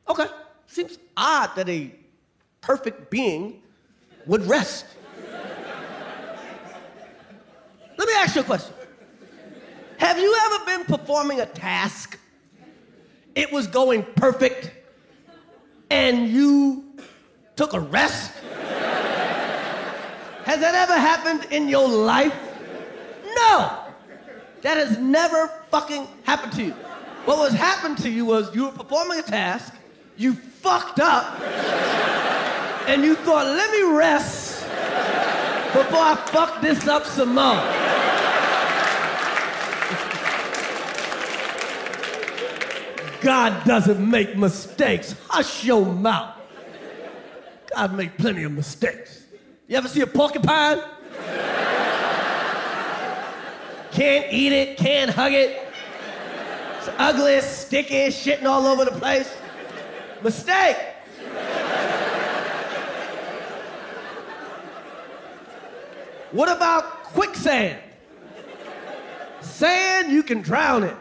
Okay, seems odd that a perfect being would rest. Let me ask you a question. Have you ever been performing a task? It was going perfect, and you took a rest? Has that ever happened in your life? No! That has never fucking happened to you. What was happened to you was you were performing a task, you fucked up, and you thought, let me rest before I fuck this up some more. God doesn't make mistakes. Hush your mouth. God made plenty of mistakes. You ever see a porcupine? can't eat it, can't hug it, ugly, sticky, shitting all over the place. Mistake. What about quicksand? Sand, you can drown it.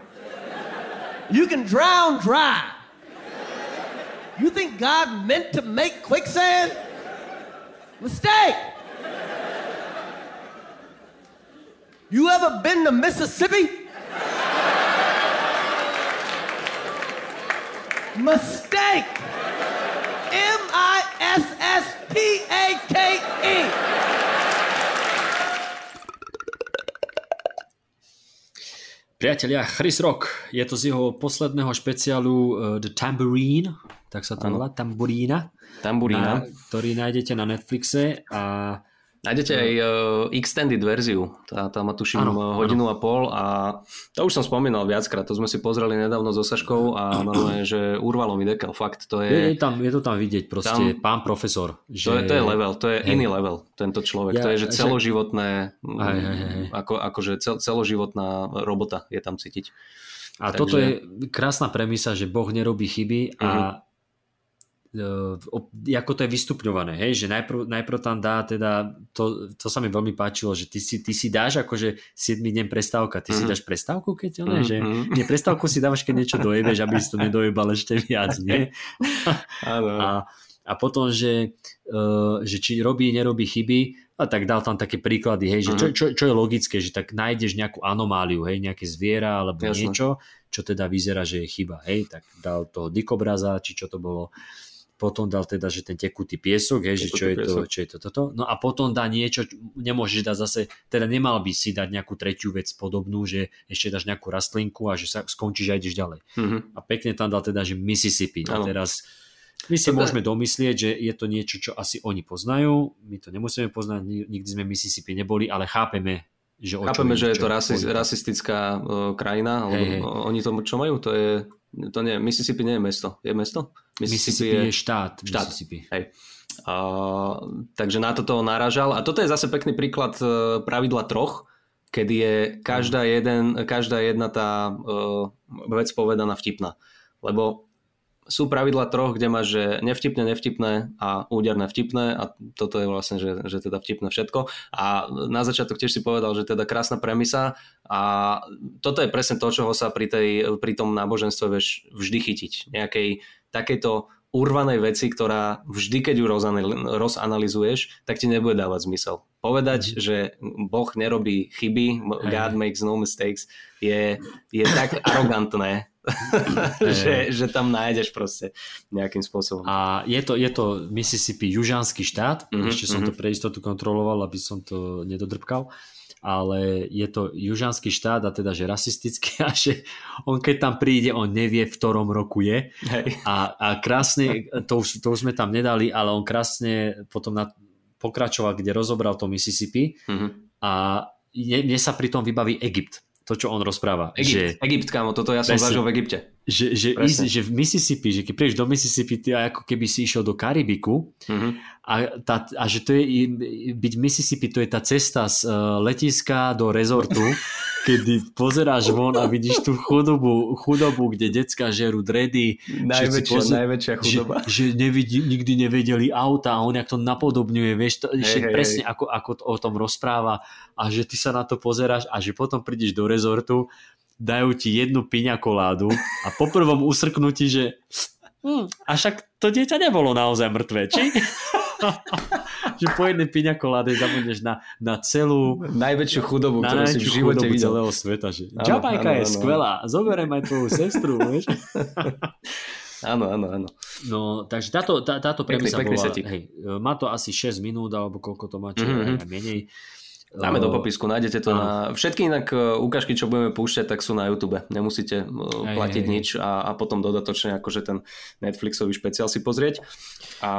You can drown dry. You think God meant to make quicksand? Mistake. You ever been to Mississippi? Mistake. M I S S T A K E. Priatelia, Chris Rock, je to z jeho posledného špeciálu uh, The Tambourine, tak sa to volá, Tamburína, Tamburína. na, ktorý nájdete na Netflixe a Nájdete aj uh, extended verziu, tá, tá má tuším áno, hodinu a pol a to už som spomínal viackrát, to sme si pozreli nedávno so Saškou a normálne, že urvalo mi dekel, fakt, to je, je, je, tam, je to tam vidieť proste, Tam- pán profesor. Že, to je, to je level, to je Hej. iný level, tento človek, Ja- to je, že že- celoživotné, mm, Hej, hej, hej. ako, akože cel, celoživotná robota je tam cítiť. A Takže- toto je krásna premisa, že Boh nerobí chyby a Mhm. Uh, o- ako to je vystupňované, hej, že najprv, najprv tam dá teda, to, to sa mi veľmi páčilo, že ty si, ty si dáš akože 7 deň prestávka, ty si Mhm. dáš prestávku, keď ono, Mhm, že mhm. nie, prestávku si dávaš, keď niečo dojebeš, aby si to nedojebal ešte viac, nie? A, a potom, že, uh, že či robí, nerobí chyby, a tak dal tam také príklady, hej, že čo, Mhm. čo, čo je logické, že tak nájdeš nejakú anomáliu, hej, nejaké zviera alebo Jasné. niečo, čo teda vyzerá, že je chyba, hej, tak dal toho dikobraza, či čo to bolo, potom dal teda, že ten tekutý piesok, hej, že čo je, to, čo je to toto, no a potom dá niečo, nemôžeš dať zase, teda nemal by si dať nejakú tretiu vec podobnú, že ešte dáš nejakú rastlinku a že sa skončíš a ideš ďalej. Mhm. A pekne tam dal teda, že Mississippi. A Áno. teraz my si je- môžeme domyslieť, že je to niečo, čo asi oni poznajú. My to nemusíme poznať, ni- nikdy sme Mississippi neboli, ale chápeme, že Chápeme, že je to rasi- rasistická uh, krajina, Hej, hej. oni to čo majú? To je, to nie, Mississippi nie je mesto. Je mesto? Mississippi je štát. štát. Mississippi. Hej. A, takže na toto naražal. A toto je zase pekný príklad e, pravidla troch, kedy je každá, jeden, každá jedna tá uh, vec povedaná vtipná. Lebo sú pravidla troch, kde máš, že nevtipné, nevtipné a úderné vtipné a toto je vlastne, že, že teda vtipné všetko. A na začiatok tiež si povedal, že teda krásna premisa a toto je presne to, čoho sa pri, tej, pri tom náboženstve vieš vždy chytiť. Nejakej takejto urvanej veci, ktorá vždy, keď ju rozanal- rozanalizuješ, tak ti nebude dávať zmysel. Povedať, že Boh nerobí chyby. God makes no mistakes, je, je tak arogantné, že, že tam nájdeš proste nejakým spôsobom. A je to, je to Mississippi južanský štát, Mhm, ešte som mhm. to pre istotu kontroloval, aby som to nedodrbkal, ale je to južanský štát a teda, že rasistický a že on keď tam príde, on nevie, v ktorom roku je Hej. a, a krásne, to už, to už sme tam nedali, ale on krásne potom na, pokračoval, kde rozobral to Mississippi Mhm. a mne, mne sa pri tom vybaví Egypt. To, čo on rozpráva. Že, Egypt, Egypt, kámo, toto ja som Presne. zažil v Egypte. že, že, ísť, že v Mississippi, že keď prídeš do Mississippi, ty ako keby si išiel do Karibiku Mhm. a, tá, a že to je, byť v Mississippi, to je tá cesta z uh, letiska do rezortu, kedy pozeráš von a vidíš tú chudobu, chudobu kde decka žerú dredy, Najväčšia, poze- najväčšia chudoba. že, že nevidí, nikdy nevedeli auta a on jak to napodobňuje, vieš, to, Hej, hej, hej, presne Ako, ako to, o tom rozpráva a že ty sa na to pozeráš a že potom prídeš do rezortu, dajú ti jednu piňa koládu a po prvom usrknutí, že hm, a však to dieťa nebolo naozaj mŕtve, či? že po jednej piňa koláde zabudneš na, na celú Najväčšiu chudobu, na ktorú si v živote videl. celého sveta. Že Áno, Jamajka áno, je áno. skvelá, zoberiem aj tvoju sestru, vieš? Áno, áno, áno. No, takže táto, tá, táto Pekný- premisa pekný bola, setík. hej, má to asi 6 minút, alebo koľko to má, čo Mhm, mm-hmm. mhm. aj menej. Dáme do popisku, nájdete to áno. na... Všetky inak e, ukážky, čo budeme púšťať, tak sú na YouTube. Nemusíte e, platiť hej, hej. nič a, a potom dodatočne akože ten Netflixový špeciál si pozrieť. A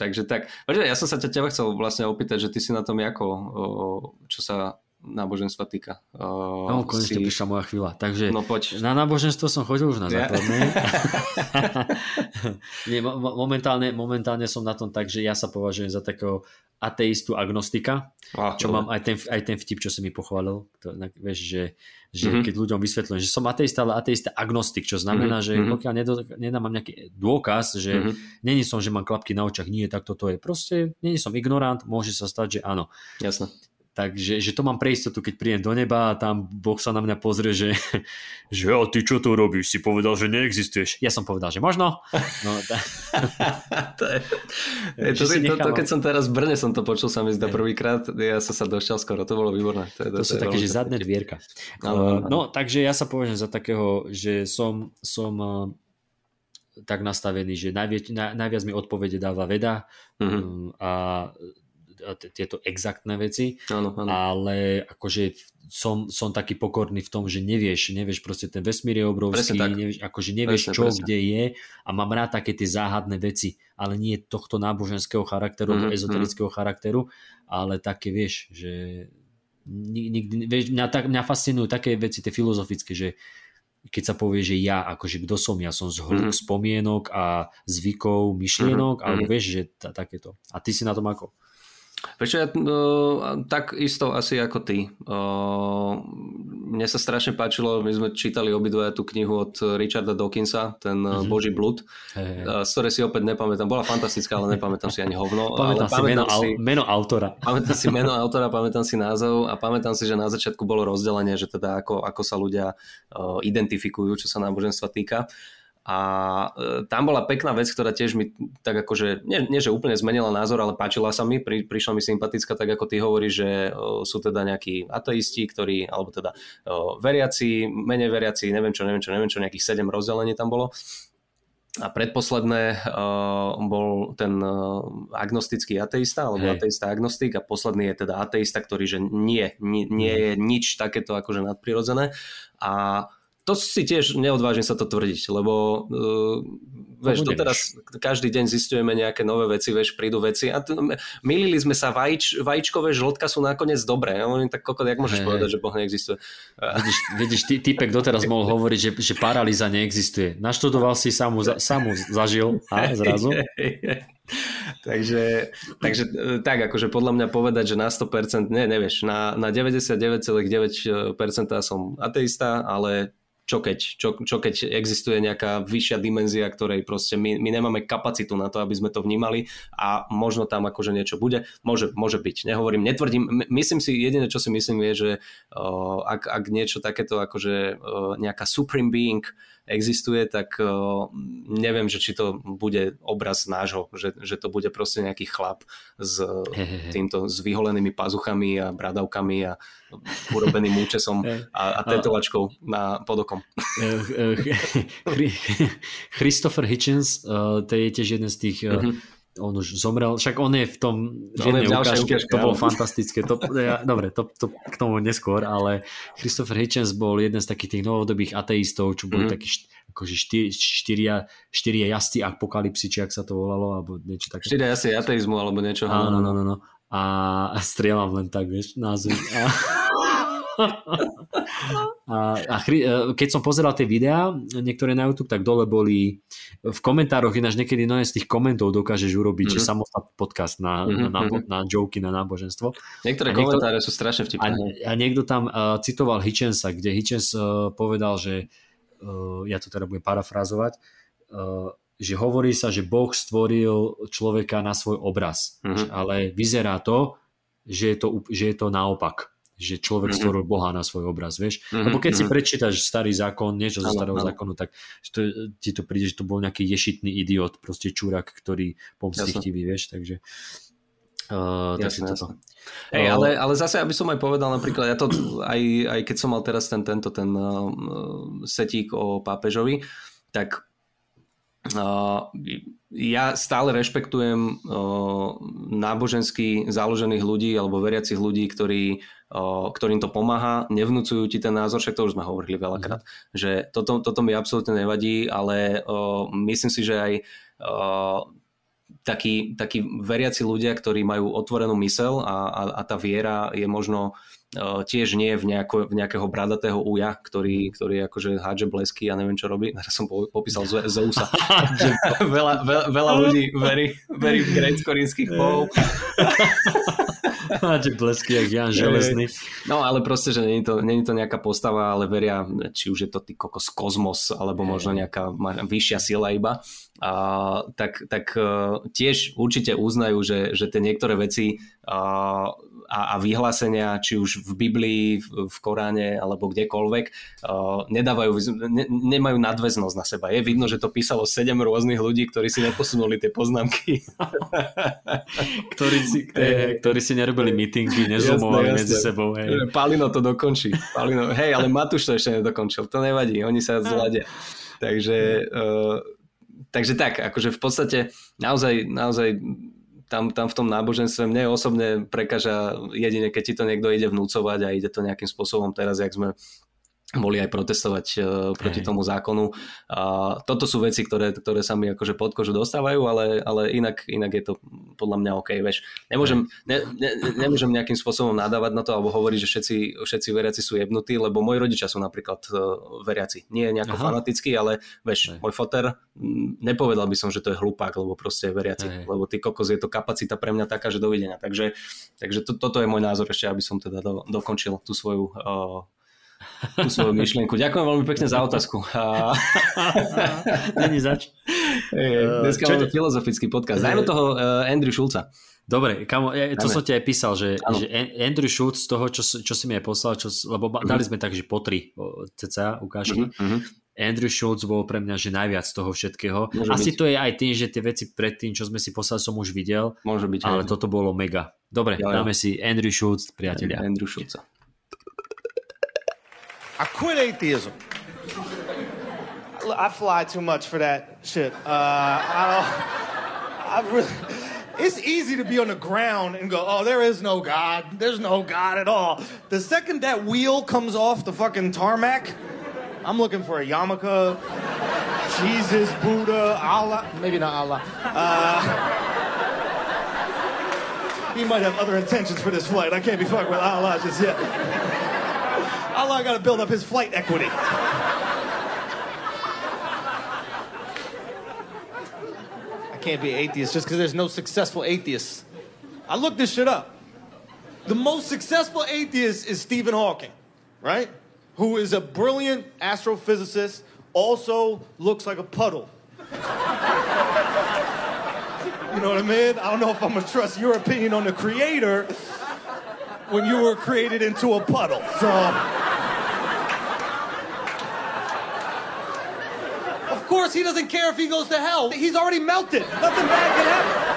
takže tak. Ja som sa ťa teba chcel vlastne opýtať, že ty si na tom ako, čo sa náboženstva týka. O, No, konečne si... prišla moja chvíľa. Takže No poď. na náboženstvo som chodil už na Ja. Nie, mo- mo- momentálne, momentálne som na tom tak, že ja sa považujem za takého ateistu agnostika, Á, čo dobre. mám aj ten, aj ten vtip, čo si mi pochválil. To, vieš, že, že Mhm. mm-hmm. keď ľuďom vysvetľujem, že som ateista, ale ateista agnostik, čo znamená, Mhm, mm-hmm. že mhm. pokiaľ nedo, nedám nejaký dôkaz, že Mhm. mm-hmm. není som, že mám klapky na očach, nie, tak toto je. Proste není som ignorant, môže sa stať, že áno. Jasné. Takže že to mám pre istotu, keď prídem do neba a tam Boh sa na mňa pozrie, že, že a ty čo tu robíš? Si povedal, že neexistuješ. Ja som povedal, že možno. No, tá... to, je, je, to, to, to, keď som teraz v Brne som to počul sa mi zdá prvýkrát, ja som sa došiel skoro, to bolo výborné. To, je, to, to sú také, že zadné dvierka. No, no, no. no, takže ja sa považujem za takého, že som, som uh, tak nastavený, že najviac, na, najviac mi odpovede dáva veda mm-hmm. a tieto exaktné veci, áno, áno. ale akože som, som taký pokorný v tom, že nevieš, nevieš proste ten vesmír je obrovský, nevieš, akože nevieš presne, čo, presne. kde je a mám rád také tie záhadné veci, ale nie tohto náboženského charakteru, mm-hmm. ezoterického charakteru, ale také vieš, že nikdy, vieš, mňa, tak, mňa fascinujú také veci, tie filozofické, že keď sa povie, že ja, akože kto som, ja som z mm-hmm. spomienok a zvykov, myšlienok, mm-hmm. alebo vieš, že t- takéto. A ty si na tom ako? Prečo ja uh, tak isto asi ako ty. Uh, mne sa strašne páčilo, my sme čítali obidva tú knihu od Richarda Dawkinsa, ten mm-hmm. Boží blud, hey, hey. Uh, z ktorej si opäť nepamätám. Bola fantastická, ale nepamätám si ani hovno. pamätám ale si, pamätám meno, si meno autora. Pamätám si meno autora, pamätám si názov a pamätám si, že na začiatku bolo rozdelenie, že teda ako, ako sa ľudia uh, identifikujú, čo sa náboženstva týka. A e, tam bola pekná vec, ktorá tiež mi tak akože, nie, nie že úplne zmenila názor, ale páčila sa mi, pri, prišla mi sympatická, tak ako ty hovoríš, že o, sú teda nejakí ateisti, ktorí, alebo teda o, veriaci, menej veriaci, neviem čo, neviem čo, neviem čo, nejakých sedem rozdelení tam bolo. A predposledné uh, bol ten uh, agnostický ateista, alebo Hej. ateista agnostik a posledný je teda ateista, ktorý že nie, nie, nie je nič takéto akože nadprirodzené. A to si tiež neodvážim sa to tvrdiť, lebo uh, vieš, to teraz každý deň zistujeme nejaké nové veci, vieš, prídu veci a t- milili sme sa, vajíč, vajíčkové žltka sú nakoniec dobré. Ja tak kokot, jak môžeš hey, povedať, že Boh neexistuje? Vidíš, vidíš ty, typek doteraz mohol hovoriť, že, že paralýza neexistuje. Naštudoval si, samu, samu zažil a zrazu. takže, takže e, tak, akože podľa mňa povedať, že na 100%, ne, nevieš, na, na 99,9% som ateista, ale čo keď, čo, čo keď existuje nejaká vyššia dimenzia, ktorej proste my, my nemáme kapacitu na to, aby sme to vnímali a možno tam akože niečo bude. Môže, môže byť, nehovorím, netvrdím, myslím si, jediné čo si myslím je, že uh, ak, ak niečo takéto akože uh, nejaká supreme being existuje, tak uh, neviem, že či to bude obraz nášho, že, že to bude proste nejaký chlap s týmto s vyholenými pazuchami a bradavkami a urobeným účesom a, a tetovačkou na podokom. Christopher Hitchens, uh, to je tiež jeden z tých mm-hmm on už zomrel, však on je v tom v jednej ukážke, to bolo fantastické, to, ja, dobre, to, to k tomu neskôr, ale Christopher Hitchens bol jeden z takých tých novodobých ateistov, čo boli mm. takí akože štyri, štyria, štyria jazdci apokalypsy, či ak sa to volalo, alebo niečo také. Štyria jazdci ateizmu, alebo niečo. Áno, no, no, no. A strieľam len tak, vieš, názov. A... A, a chri, e, keď som pozeral tie videá, niektoré na YouTube, tak dole boli v komentároch, ináč niekedy no z tých komentov dokážeš urobiť, mm-hmm. že mhm. samostatný podcast na, mm-hmm. na, na, na joky, na náboženstvo. Niektoré niekto, komentáre sú strašne vtipné. A, a niekto tam uh, citoval Hitchensa, kde Hitchens uh, povedal, že uh, ja to teda budem parafrazovať, uh, že hovorí sa, že Boh stvoril človeka na svoj obraz, mm-hmm. ale vyzerá to, že je to, že je to naopak že človek mm-hmm. stvoril Boha na svoj obraz, vieš. Mm-hmm. Lebo keď si mhm. prečítaš starý zákon, niečo zo starého zákonu, tak to, ti to príde, že to bol nejaký ješitný idiot, proste čúrak, ktorý pomstichtivý, vieš, takže... Uh, jasne, jasne. Hey, uh, ale, ale zase, aby som aj povedal napríklad, ja to aj, aj keď som mal teraz ten, tento ten uh, setík o pápežovi, tak ja stále rešpektujem uh, nábožensky založených ľudí alebo veriacich ľudí, ktorí ktorým to pomáha, nevnúcujú ti ten názor, však to už sme hovorili veľakrát, mm. že toto, toto mi absolútne nevadí, ale myslím si, že aj takí, takí veriaci ľudia, ktorí majú otvorenú mysel a, a, a tá viera je možno uh, tiež nie v, nejako, v nejakého bradatého uja, ktorý, ktorý akože hádže blesky a neviem čo robí. Teraz som popísal Zeusa. veľa, veľa, veľa ľudí verí, verí v grécko-rímskych bohov. Máte blesky, jak Jan Železný. No ale proste, že není to, není to nejaká postava, ale veria, či už je to ty kokos kozmos, alebo možno nejaká vyššia sila iba, a, tak, tak uh, tiež určite uznajú, že, že tie niektoré veci uh, a, a vyhlásenia, či už v Biblii, v, v Koráne alebo kdekoľvek, uh, nedávajú, ne, nemajú nadväznosť na seba. Je vidno, že to písalo sedem rôznych ľudí, ktorí si neposunuli tie poznámky. ktorí, si, ktorí, ktorí si nerobili meetingy, nezumovali medzi sebou. Hej. Palino to dokončí. Palino, hej, ale Matúš to ešte nedokončil. To nevadí, oni sa zladia. Takže, uh, takže tak, akože v podstate naozaj, naozaj tam, tam v tom náboženstve mne osobne prekáža jedine, keď ti to niekto ide vnúcovať a ide to nejakým spôsobom teraz, jak sme boli aj protestovať uh, proti Hej. tomu zákonu. Uh, toto sú veci, ktoré, ktoré sa mi akože pod kožu dostávajú, ale, ale inak, inak je to podľa mňa OK. Vieš. Nemôžem, ne, ne, nemôžem nejakým spôsobom nadávať na to alebo hovoriť, že všetci, všetci veriaci sú jebnutí, lebo moji rodičia sú napríklad uh, veriaci. Nie nejako Aha. fanatickí, ale vieš, Hej. môj foter, nepovedal by som, že to je hlupák, lebo proste je veriaci. Hej. Lebo ty kokos je to kapacita pre mňa taká, že dovidenia. Takže, takže to, toto je môj názor ešte, aby som teda do, dokončil tú svoju uh, tú svoju myšlienku. Ďakujem veľmi pekne za otázku. Není zač. Dneska máme filozofický podcast. Dajme toho uh, Andrew Schulza. Dobre, kamo, ja, to som ti aj písal, že, že Andrew Schultz z toho, čo, čo si mi aj poslal, čo, lebo uh-huh. dali sme tak, že po tri cca ukážky. Uh-huh. Andrew Schultz bol pre mňa, že najviac z toho všetkého. Môže Asi byť. to je aj tým, že tie veci predtým, čo sme si poslali, som už videl. Môže byť. Ale aj. toto bolo mega. Dobre, ja, dáme ja. si Andrew Schultz, priatelia. Andrew Schultz. I quit atheism. I fly too much for that shit. Uh, I don't. I really. It's easy to be on the ground and go, oh, there is no God. There's no God at all. The second that wheel comes off the fucking tarmac, I'm looking for a yarmulke, Jesus, Buddha, Allah. Maybe not Allah. Uh, he might have other intentions for this flight. I can't be fucking with Allah just yet. Allah got to build up his flight equity. I can't be atheist just because there's no successful atheists. I looked this shit up. The most successful atheist is Stephen Hawking, right? Who is a brilliant astrophysicist, also looks like a puddle. You know what I mean? I don't know if I'm gonna trust your opinion on the creator when you were created into a puddle. So. Um, of course, he doesn't care if he goes to hell. He's already melted. Nothing bad can happen.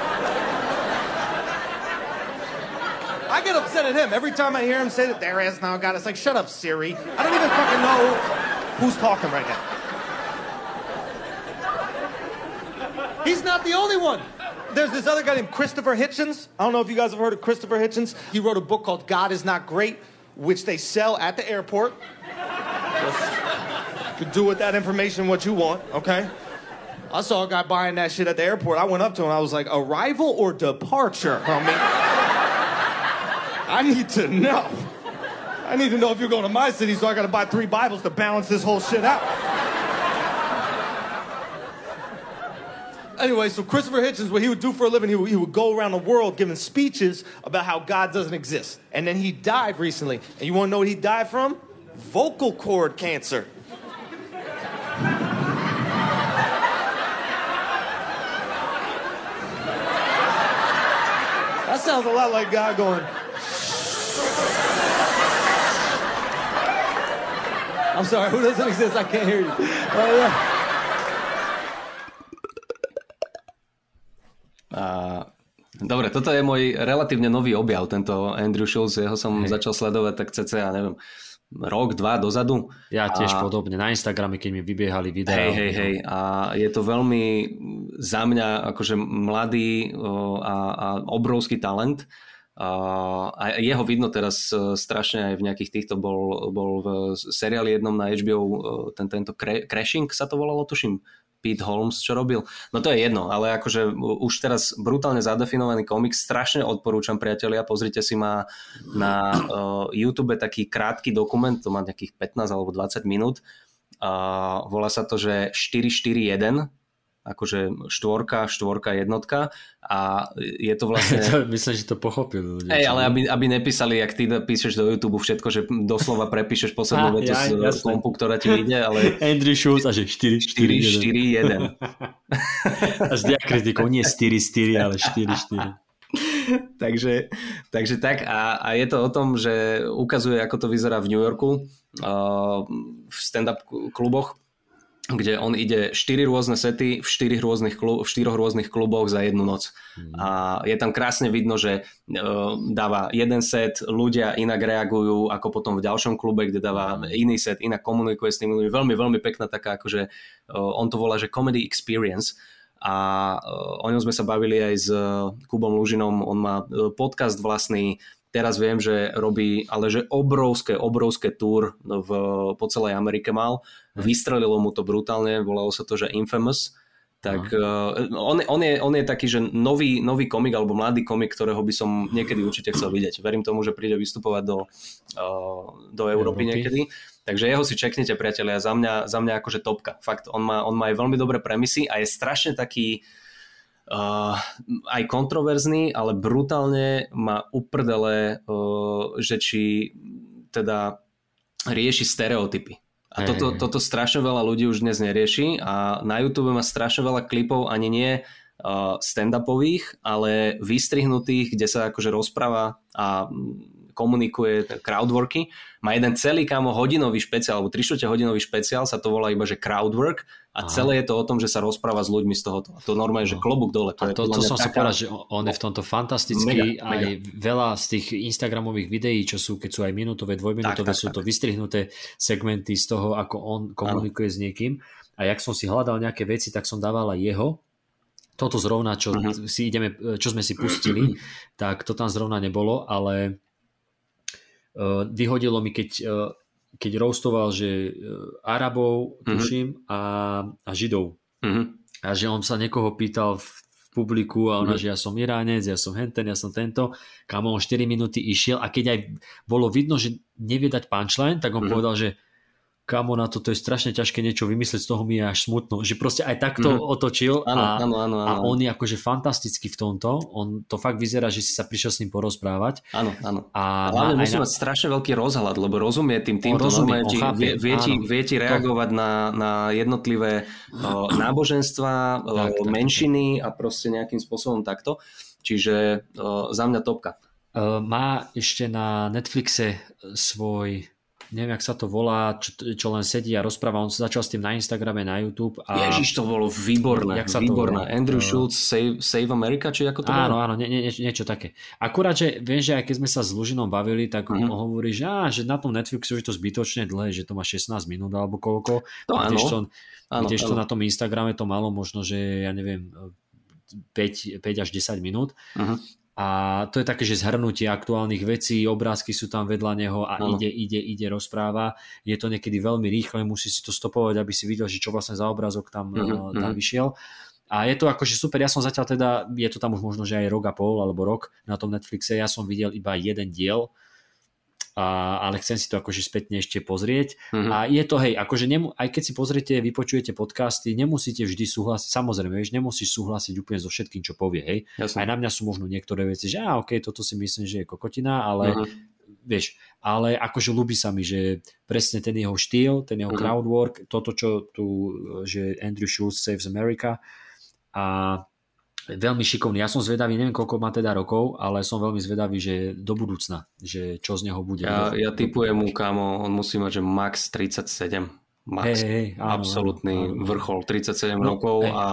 I get upset at him every time I hear him say that there is no God. It's like, shut up, Siri. I don't even fucking know who's talking right now. He's not the only one. There's this other guy named Christopher Hitchens. I don't know if you guys have heard of Christopher Hitchens. He wrote a book called God is Not Great, which they sell at the airport. You can do with that information what you want, okay? I saw a guy buying that shit at the airport. I went up to him. I was like, arrival or departure, homie? I need to know. I need to know if you're going to my city, so I got to buy three Bibles to balance this whole shit out. Anyway, so Christopher Hitchens, what he would do for a living, he would, he would, go around the world giving speeches about how God doesn't exist. And then he died recently. And you want to know what he died from? Vocal cord cancer. That sounds a lot like God going. I'm sorry, who doesn't exist? I can't hear you. Uh, yeah. Uh, dobre, toto je môj relatívne nový objav, tento Andrew Schulz, jeho som hey. začal sledovať tak cca, neviem, rok, dva dozadu. Ja tiež a... podobne, na Instagrame, keď mi vybiehali videá. Hej, hej, hej. A je to veľmi za mňa akože mladý a, a obrovský talent. A jeho vidno teraz e, strašne aj v nejakých týchto bol, bol v seriáli jednom na HBO, e, ten, tento Crashing sa to volalo, tuším, Pete Holmes, čo robil. No to je jedno, ale akože už teraz brutálne zadefinovaný komik, strašne odporúčam priatelia, pozrite si ma na uh, YouTube taký krátky dokument, to má nejakých 15 alebo 20 minút. Uh, volá sa to, že 441 akože štvorka, štvorka, jednotka a je to vlastne... Myslím, že to pochopil. Ej, ale aby, aby nepísali, jak ty píšeš do YouTube všetko, že doslova prepíšeš poslednú vetu ja, z kompu, ktorá ti ide, ale... Andrew Schultz a že 4, 4, 4, 1. Až diakritikou, nie 4, 4, ale 4, 4. takže, takže tak a, a je to o tom, že ukazuje, ako to vyzerá v New Yorku uh, v stand-up kluboch, kde on ide 4 rôzne sety v 4 rôznych, klub, v 4 rôznych kluboch za jednu noc. Mm. A je tam krásne vidno, že uh, dáva jeden set, ľudia inak reagujú ako potom v ďalšom klube, kde dáva iný set, inak komunikuje s tými ľuďmi. Veľmi, veľmi pekná taká, akože uh, on to volá, že comedy experience a o ňom sme sa bavili aj s Kubom Lužinom, on má podcast vlastný, teraz viem, že robí, ale že obrovské, obrovské tour v, po celej Amerike mal, vystrelilo mu to brutálne, volalo sa to, že Infamous, tak uh, on, on, je, on je taký, že nový, nový komik alebo mladý komik, ktorého by som niekedy určite chcel vidieť. Verím tomu, že príde vystupovať do, uh, do Európy, Európy niekedy. Takže jeho si čeknete, priatelia, za mňa, za mňa akože topka. Fakt, on má, on má aj veľmi dobré premisy a je strašne taký uh, aj kontroverzný, ale brutálne má uprdele, uh, že či teda rieši stereotypy. A toto, toto strašne veľa ľudí už dnes nerieši a na YouTube má strašne veľa klipov ani nie uh, stand-upových, ale vystrihnutých, kde sa akože rozpráva a komunikuje crowdworky. Má jeden celý kámo hodinový špeciál, alebo 3 hodinový špeciál, sa to volá iba, že crowdwork a Aha. celé je to o tom, že sa rozpráva s ľuďmi z tohoto. A to normálne, že klobúk dole. To, a to, to som taká... sa povedal, že on je v tomto fantastický. Mega, aj mega. veľa z tých Instagramových videí, čo sú, keď sú aj minútové, dvojminútové, tak, tak, sú tak. to vystrihnuté segmenty z toho, ako on komunikuje ano. s niekým. A jak som si hľadal nejaké veci, tak som dával aj jeho toto zrovna, čo, uh-huh. si ideme, čo sme si pustili, tak to tam zrovna nebolo, ale uh, vyhodilo mi, keď, uh, keď roastoval, že uh, Arabov, uh-huh. tuším, a, a Židov. Uh-huh. A že on sa niekoho pýtal v, v publiku a ona, uh-huh. že ja som Iránec, ja som henten, ja som tento. Kam on 4 minúty išiel a keď aj bolo vidno, že nevie dať punchline, tak on uh-huh. povedal, že kamo na to, to je strašne ťažké niečo vymyslieť, z toho mi je až smutno. Že proste aj takto mm. otočil a, ano, ano, ano, a on je akože fantastický v tomto. On to fakt vyzerá, že si sa prišiel s ním porozprávať. Áno, áno. A hlavne musí na... mať strašne veľký rozhľad, lebo rozumie tým týmto. Rozumie, ti, vie, vie, ti, vie ti reagovať to... na, na jednotlivé uh, náboženstva, uh, tak, menšiny tak. a proste nejakým spôsobom takto. Čiže uh, za mňa topka. Má ešte na Netflixe svoj neviem, jak sa to volá, čo, čo len sedí a rozpráva. On sa začal s tým na Instagrame, na YouTube. A... Ježiš, to bolo výborné. Jak sa výborné. To Andrew uh... Schultz, Save, Save America, či ako to Áno, bolo? áno, nie, nie, niečo také. Akurát, že viem, že aj keď sme sa s Lužinom bavili, tak uh-huh. on hovorí, že, á, že na tom Netflixe je to zbytočne dlhé, že to má 16 minút alebo koľko. To áno. To, áno, áno. to na tom Instagrame to malo možno, že ja neviem, 5, 5 až 10 minút. Uh-huh a to je také, že zhrnutie aktuálnych vecí, obrázky sú tam vedľa neho a no. ide, ide, ide, rozpráva. Je to niekedy veľmi rýchle, musí si to stopovať, aby si videl, že čo vlastne za obrázok tam, mm-hmm. tam vyšiel. A je to akože super, ja som zatiaľ teda, je to tam už možno, že aj rok a pol alebo rok na tom Netflixe, ja som videl iba jeden diel, a, ale chcem si to akože spätne ešte pozrieť. Mm-hmm. A je to, hej, akože nemu, aj keď si pozriete, vypočujete podcasty, nemusíte vždy súhlasiť, samozrejme, vieš, nemusíš súhlasiť úplne so všetkým, čo povie, hej. Jasne. Aj na mňa sú možno niektoré veci, že á, ok, toto si myslím, že je kokotina, ale mm-hmm. vieš, ale akože ľúbi sa mi, že presne ten jeho štýl, ten jeho mm-hmm. crowdwork, toto, čo tu, že Andrew Schultz Saves America a veľmi šikovný. Ja som zvedavý, neviem koľko má teda rokov, ale som veľmi zvedavý, že do budúcna, že čo z neho bude. Ja, ja typujem mu, kámo, on musí mať, že max 37. Max. Hey, hey, áno, absolútny áno, áno. vrchol, 37 no, rokov hey. a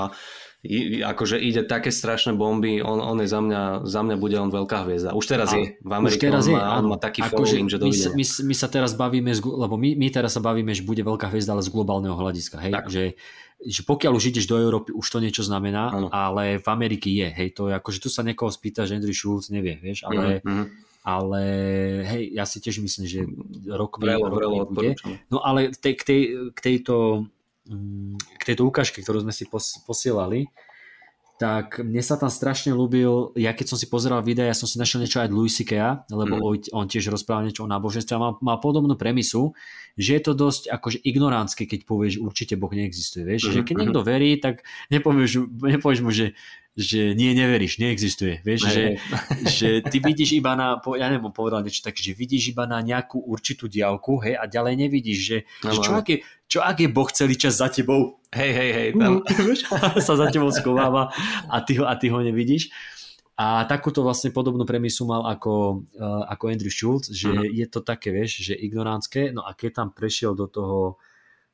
i, akože ide také strašné bomby, on, on je za mňa, za mňa bude on veľká hviezda. Už teraz a, je v Amerike, teraz on, má, je, on má taký ako following, že, že my, my, my, sa teraz bavíme, lebo my, my teraz sa bavíme, že bude veľká hviezda, ale z globálneho hľadiska, hej, tak. že že pokiaľ už ideš do Európy, už to niečo znamená, ano. ale v Amerike je, hej, to je ako, že tu sa niekoho spýta, že Andrew Schultz nevie, vieš, ale, mm-hmm. ale hej, ja si tiež myslím, že rok, vrelo, vrelo bude. No ale tej, k, tej, k, tejto, k tejto ukážke, ktorú sme si pos, posielali, tak mne sa tam strašne ľúbil, ja keď som si pozeral videa, ja som si našiel niečo aj Louis C.K., lebo mm. on tiež rozprával niečo o náboženstve a má, má podobnú premisu, že je to dosť akože ignorantské, keď povieš, určite Boh neexistuje. Vieš? Mm. Že keď mhm. niekto verí, tak nepovieš, nepovieš mu, že, že nie, neveríš, neexistuje. Vieš, že, že ty vidíš iba na, ja neviem, povedal niečo tak, že vidíš iba na nejakú určitú diálku, hej, a ďalej nevidíš, že, no, že čo, ak je, čo ak je Boh celý čas za tebou, Hej, hej, hej. Tam. sa za tebou schováva a ty, ho, a ty ho nevidíš. A takúto vlastne podobnú premisu mal ako, uh, ako Andrew Schultz, že uh-huh. je to také, vieš, že ignorantské. No a keď tam prešiel do toho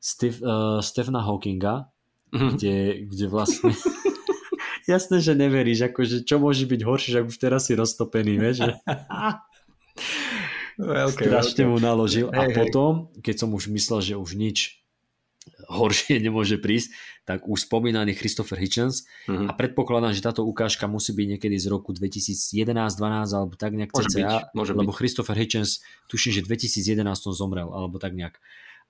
Steve, uh, Stephena Hawkinga, uh-huh. kde, kde vlastne... Jasné, že neveríš, akože čo môže byť horšie, že už teraz si roztopený, vieš. Že... okay, Strašne okay. mu naložil. Hey, a potom, keď som už myslel, že už nič horšie nemôže prísť, tak už spomínaný Christopher Hitchens uh-huh. a predpokladám, že táto ukážka musí byť niekedy z roku 2011-12 alebo tak nejak môže cca, byť, môže lebo byť. Christopher Hitchens tuším, že v 2011 zomrel alebo tak nejak.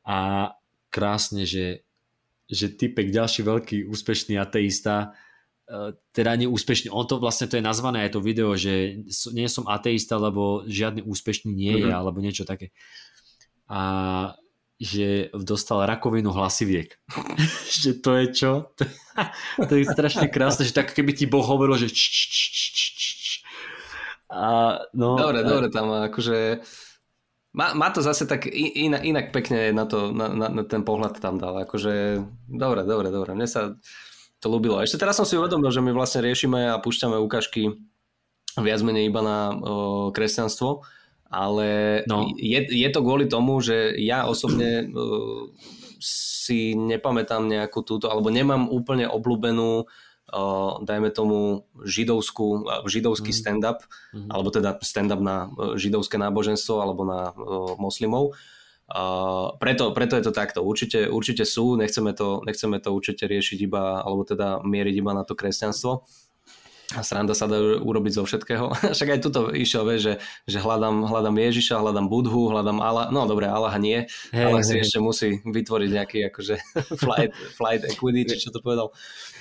A krásne, že, že typek ďalší veľký úspešný ateista teda neúspešný, on to vlastne to je nazvané aj to video, že nie som ateista, lebo žiadny úspešný nie je, uh-huh. alebo niečo také. A že dostal rakovinu hlasiviek. že to je čo? to je strašne krásne, že tak keby ti Boh hovoril, že a, no, dobre, a... dobre, tam akože má, má to zase tak inak, inak pekne na, to, na, na, na ten pohľad tam dal. Akože, dobre, dobre, dobre. Mne sa to ľúbilo. Ešte teraz som si uvedomil, že my vlastne riešime a púšťame ukážky viac menej iba na o, kresťanstvo ale no. je, je to kvôli tomu, že ja osobne uh, si nepamätám nejakú túto, alebo nemám úplne obľúbenú uh, dajme tomu židovskú, židovský mm. stand-up, mm. alebo teda stand-up na židovské náboženstvo alebo na uh, moslimov. Uh, preto, preto je to takto. Určite, určite sú, nechceme to, nechceme to určite riešiť iba, alebo teda mieriť iba na to kresťanstvo a sranda sa dá urobiť zo všetkého. Však aj tuto išiel, vieš, že, že hľadám, hľadám Ježiša, hľadám Budhu, hľadám Allah, no dobre, Allah nie, hey, ale si hey. ešte musí vytvoriť nejaký akože flight, flight equity, či čo to povedal.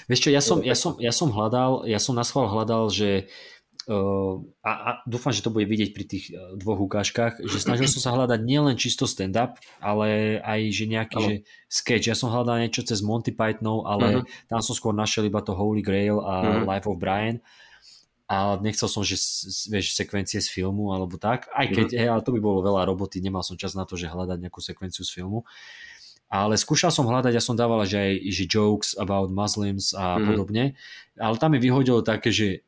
Vieš čo, ja som, ja som, ja som hľadal, ja som na hľadal, že a, a dúfam, že to bude vidieť pri tých e, dvoch ukážkach, že snažil som sa hľadať nielen čisto stand-up, ale aj že nejaký že sketch. Ja som hľadal niečo cez Monty Pythonov, ale uh-huh. tam som skôr našiel iba to Holy Grail a uh-huh. Life of Brian a nechcel som, že vieš, sekvencie z filmu alebo tak, aj keď, uh-huh. hej, ale to by bolo veľa roboty, nemal som čas na to, že hľadať nejakú sekvenciu z filmu. Ale skúšal som hľadať, ja som dával že aj že jokes about Muslims a uh-huh. podobne, ale tam mi vyhodilo také, že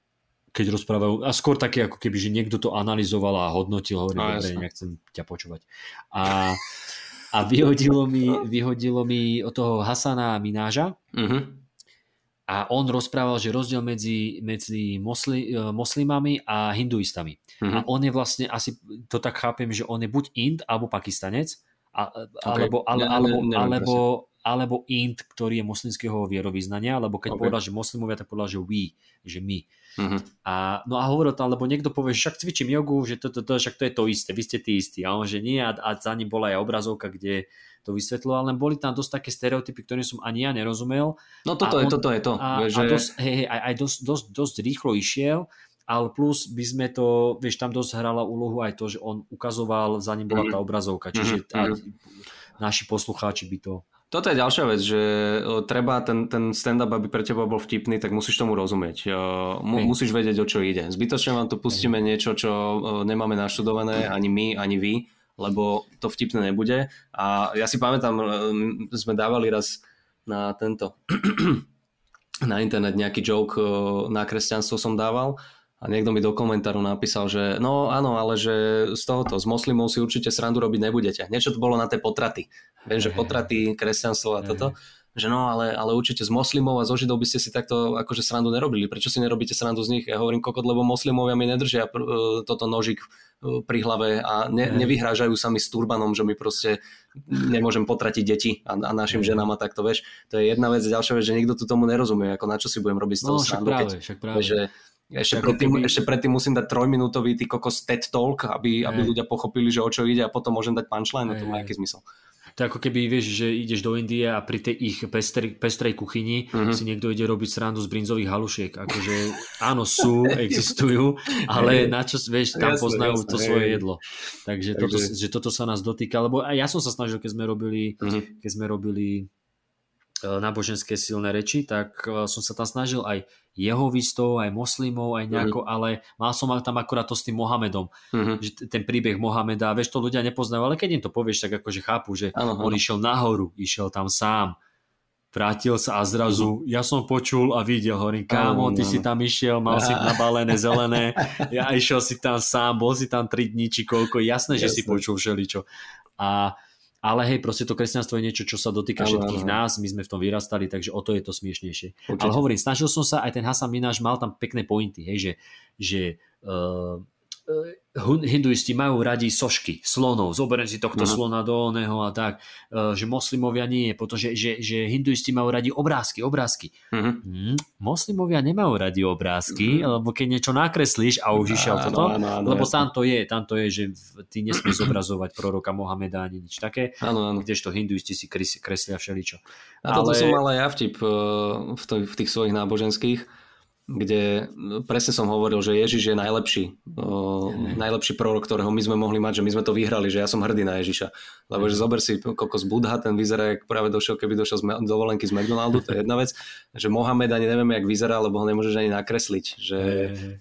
keď rozprávajú, a skôr také ako keby, že niekto to analyzoval a hodnotil, hovorím, no, dobre, nechcem ťa počúvať. A, a vyhodilo, mi, vyhodilo mi od toho Hasana Mináža uh-huh. a on rozprával, že rozdiel medzi, medzi mosli, e, moslimami a hinduistami. Uh-huh. A on je vlastne, asi to tak chápem, že on je buď Ind alebo Pakistanec, a, okay. alebo, ale, ne, alebo, ne, ne, alebo, alebo Ind, ktorý je moslimského vierovýznania, alebo keď okay. povedal, že moslimovia, tak povedal, že we, že my. Uh-huh. A, no a hovoril to, lebo niekto povie, že však cvičím jogu, že to, to, to, však to je to isté, vy ste tí istí. A on, že nie, a, a za ním bola aj obrazovka, kde to vysvetloval, len boli tam dosť také stereotypy, ktoré som ani ja nerozumel. No toto je, on, toto je to. A, že... a dosť, hej, hej, aj, aj dosť, dosť, dosť rýchlo išiel, ale plus by sme to, vieš, tam dosť hrala úlohu aj to, že on ukazoval, za ním bola tá obrazovka, čiže tá, naši poslucháči by to toto je ďalšia vec, že treba ten, ten stand-up, aby pre teba bol vtipný, tak musíš tomu rozumieť. Mu, musíš vedieť, o čo ide. Zbytočne vám tu pustíme niečo, čo nemáme naštudované, ani my, ani vy, lebo to vtipné nebude. A ja si pamätám, sme dávali raz na tento na internet nejaký joke na kresťanstvo som dával a niekto mi do komentáru napísal, že no áno, ale že z tohoto, z moslimov si určite srandu robiť nebudete. Niečo to bolo na tie potraty. Viem, že potraty, kresťanstvo a toto. Že no, ale, ale určite z moslimov a zo židov by ste si takto akože srandu nerobili. Prečo si nerobíte srandu z nich? Ja hovorím kokot, lebo moslimovia mi nedržia pr- e, toto nožik e, pri hlave a ne, nevyhrážajú sa mi s turbanom, že mi proste nemôžem potratiť deti a, a našim ženám a takto, vieš. To je jedna vec. Ďalšia vec, že nikto tu tomu nerozumie, ako na čo si budem robiť z toho no, srandu. Práve, keď, však práve. Že, ešte predtým, keby... ešte predtým musím dať trojminútový ty kokos TED Talk, aby, aby ľudia pochopili, že o čo ide a potom môžem dať punchline, to má aký zmysel. To ako keby vieš, že ideš do Indie a pri tej ich pestrej, pestrej kuchyni Mhm. si niekto ide robiť srandu z brinzových halušiek. Akože áno, sú, existujú, ale na čo, vieš, tam Jasné, poznajú jasné, to hej. svoje jedlo. Takže, Takže- Toto, že toto sa nás dotýka, lebo aj ja som sa snažil, keď sme robili, Mhm. keď sme robili e, náboženské silné reči, tak e, som sa tam snažil aj jehovistov, aj moslimov, aj nejako, ale mal som tam akurát to s tým Mohamedom, Mhm. že ten príbeh Mohameda, vieš, to ľudia nepoznajú, ale keď im to povieš, tak akože chápu, že Áno, on áno. išiel nahoru, išiel tam sám, vrátil sa a zrazu, ja som počul a videl, hovorím, kámo, ty si tam išiel, mal si nabalené zelené, ja išiel si tam sám, bol si tam 3 dní či koľko, jasné, že si počul všeličo. A ale hej, proste to kresťanstvo je niečo, čo sa dotýka Áno, všetkých áno. nás, my sme v tom vyrastali, takže o to je to smiešnejšie. Určite. Ale hovorím, snažil som sa, aj ten Hasan Mináš mal tam pekné pointy, hej, že, že uh, hinduisti majú radi sošky, slonov, zoberiem si tohto Mhm. slona do oného a tak, uh, že moslimovia nie, pretože že, že hinduisti majú radi obrázky, obrázky. Mhm. Hm, moslimovia nemajú radi obrázky, lebo keď niečo nakreslíš a už išiel Áno, toto, áno, áno, lebo jasné. tam to je, tam to je, že ty nesmieš zobrazovať proroka Mohameda ani nič také, Áno, áno. kdežto hinduisti si kres- kreslia všeličo. A toto Ale- som mal aj ja vtip eh, v, v tých svojich náboženských, kde presne som hovoril, že Ježiš je najlepší, uh, najlepší prorok, ktorého my sme mohli mať, že my sme to vyhrali, že ja som hrdý na Ježiša. Lebo že zober si kokos Budha, ten vyzerá, jak práve došiel, keby došiel z dovolenky z McDonaldu, to je jedna vec. Že Mohamed ani nevieme, jak vyzerá, lebo ho nemôžeš ani nakresliť. Že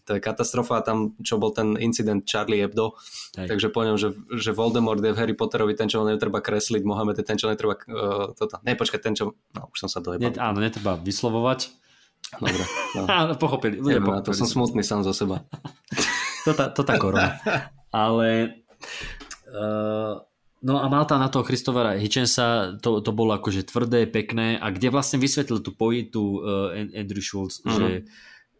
to je katastrofa tam, čo bol ten incident Charlie Hebdo, Hej. takže po ňom, že, že Voldemort je v Harry Potterovi ten, čo ho netreba kresliť, Mohamed je ten, čo netreba uh, toto. Ne, počkaj, ten, čo... No, už som sa dojebal. Ne, áno, netreba vyslovovať. Dobre, no. Áno, pochopili. ľudia na to, pochopili. som smutný sám zo seba. To tá, to tá korona. Ale uh, no a mal tam na toho Christophera Hitchensa, to, to bolo akože tvrdé, pekné a kde vlastne vysvetlil tú pointu uh, Andrew Schultz, Mhm. že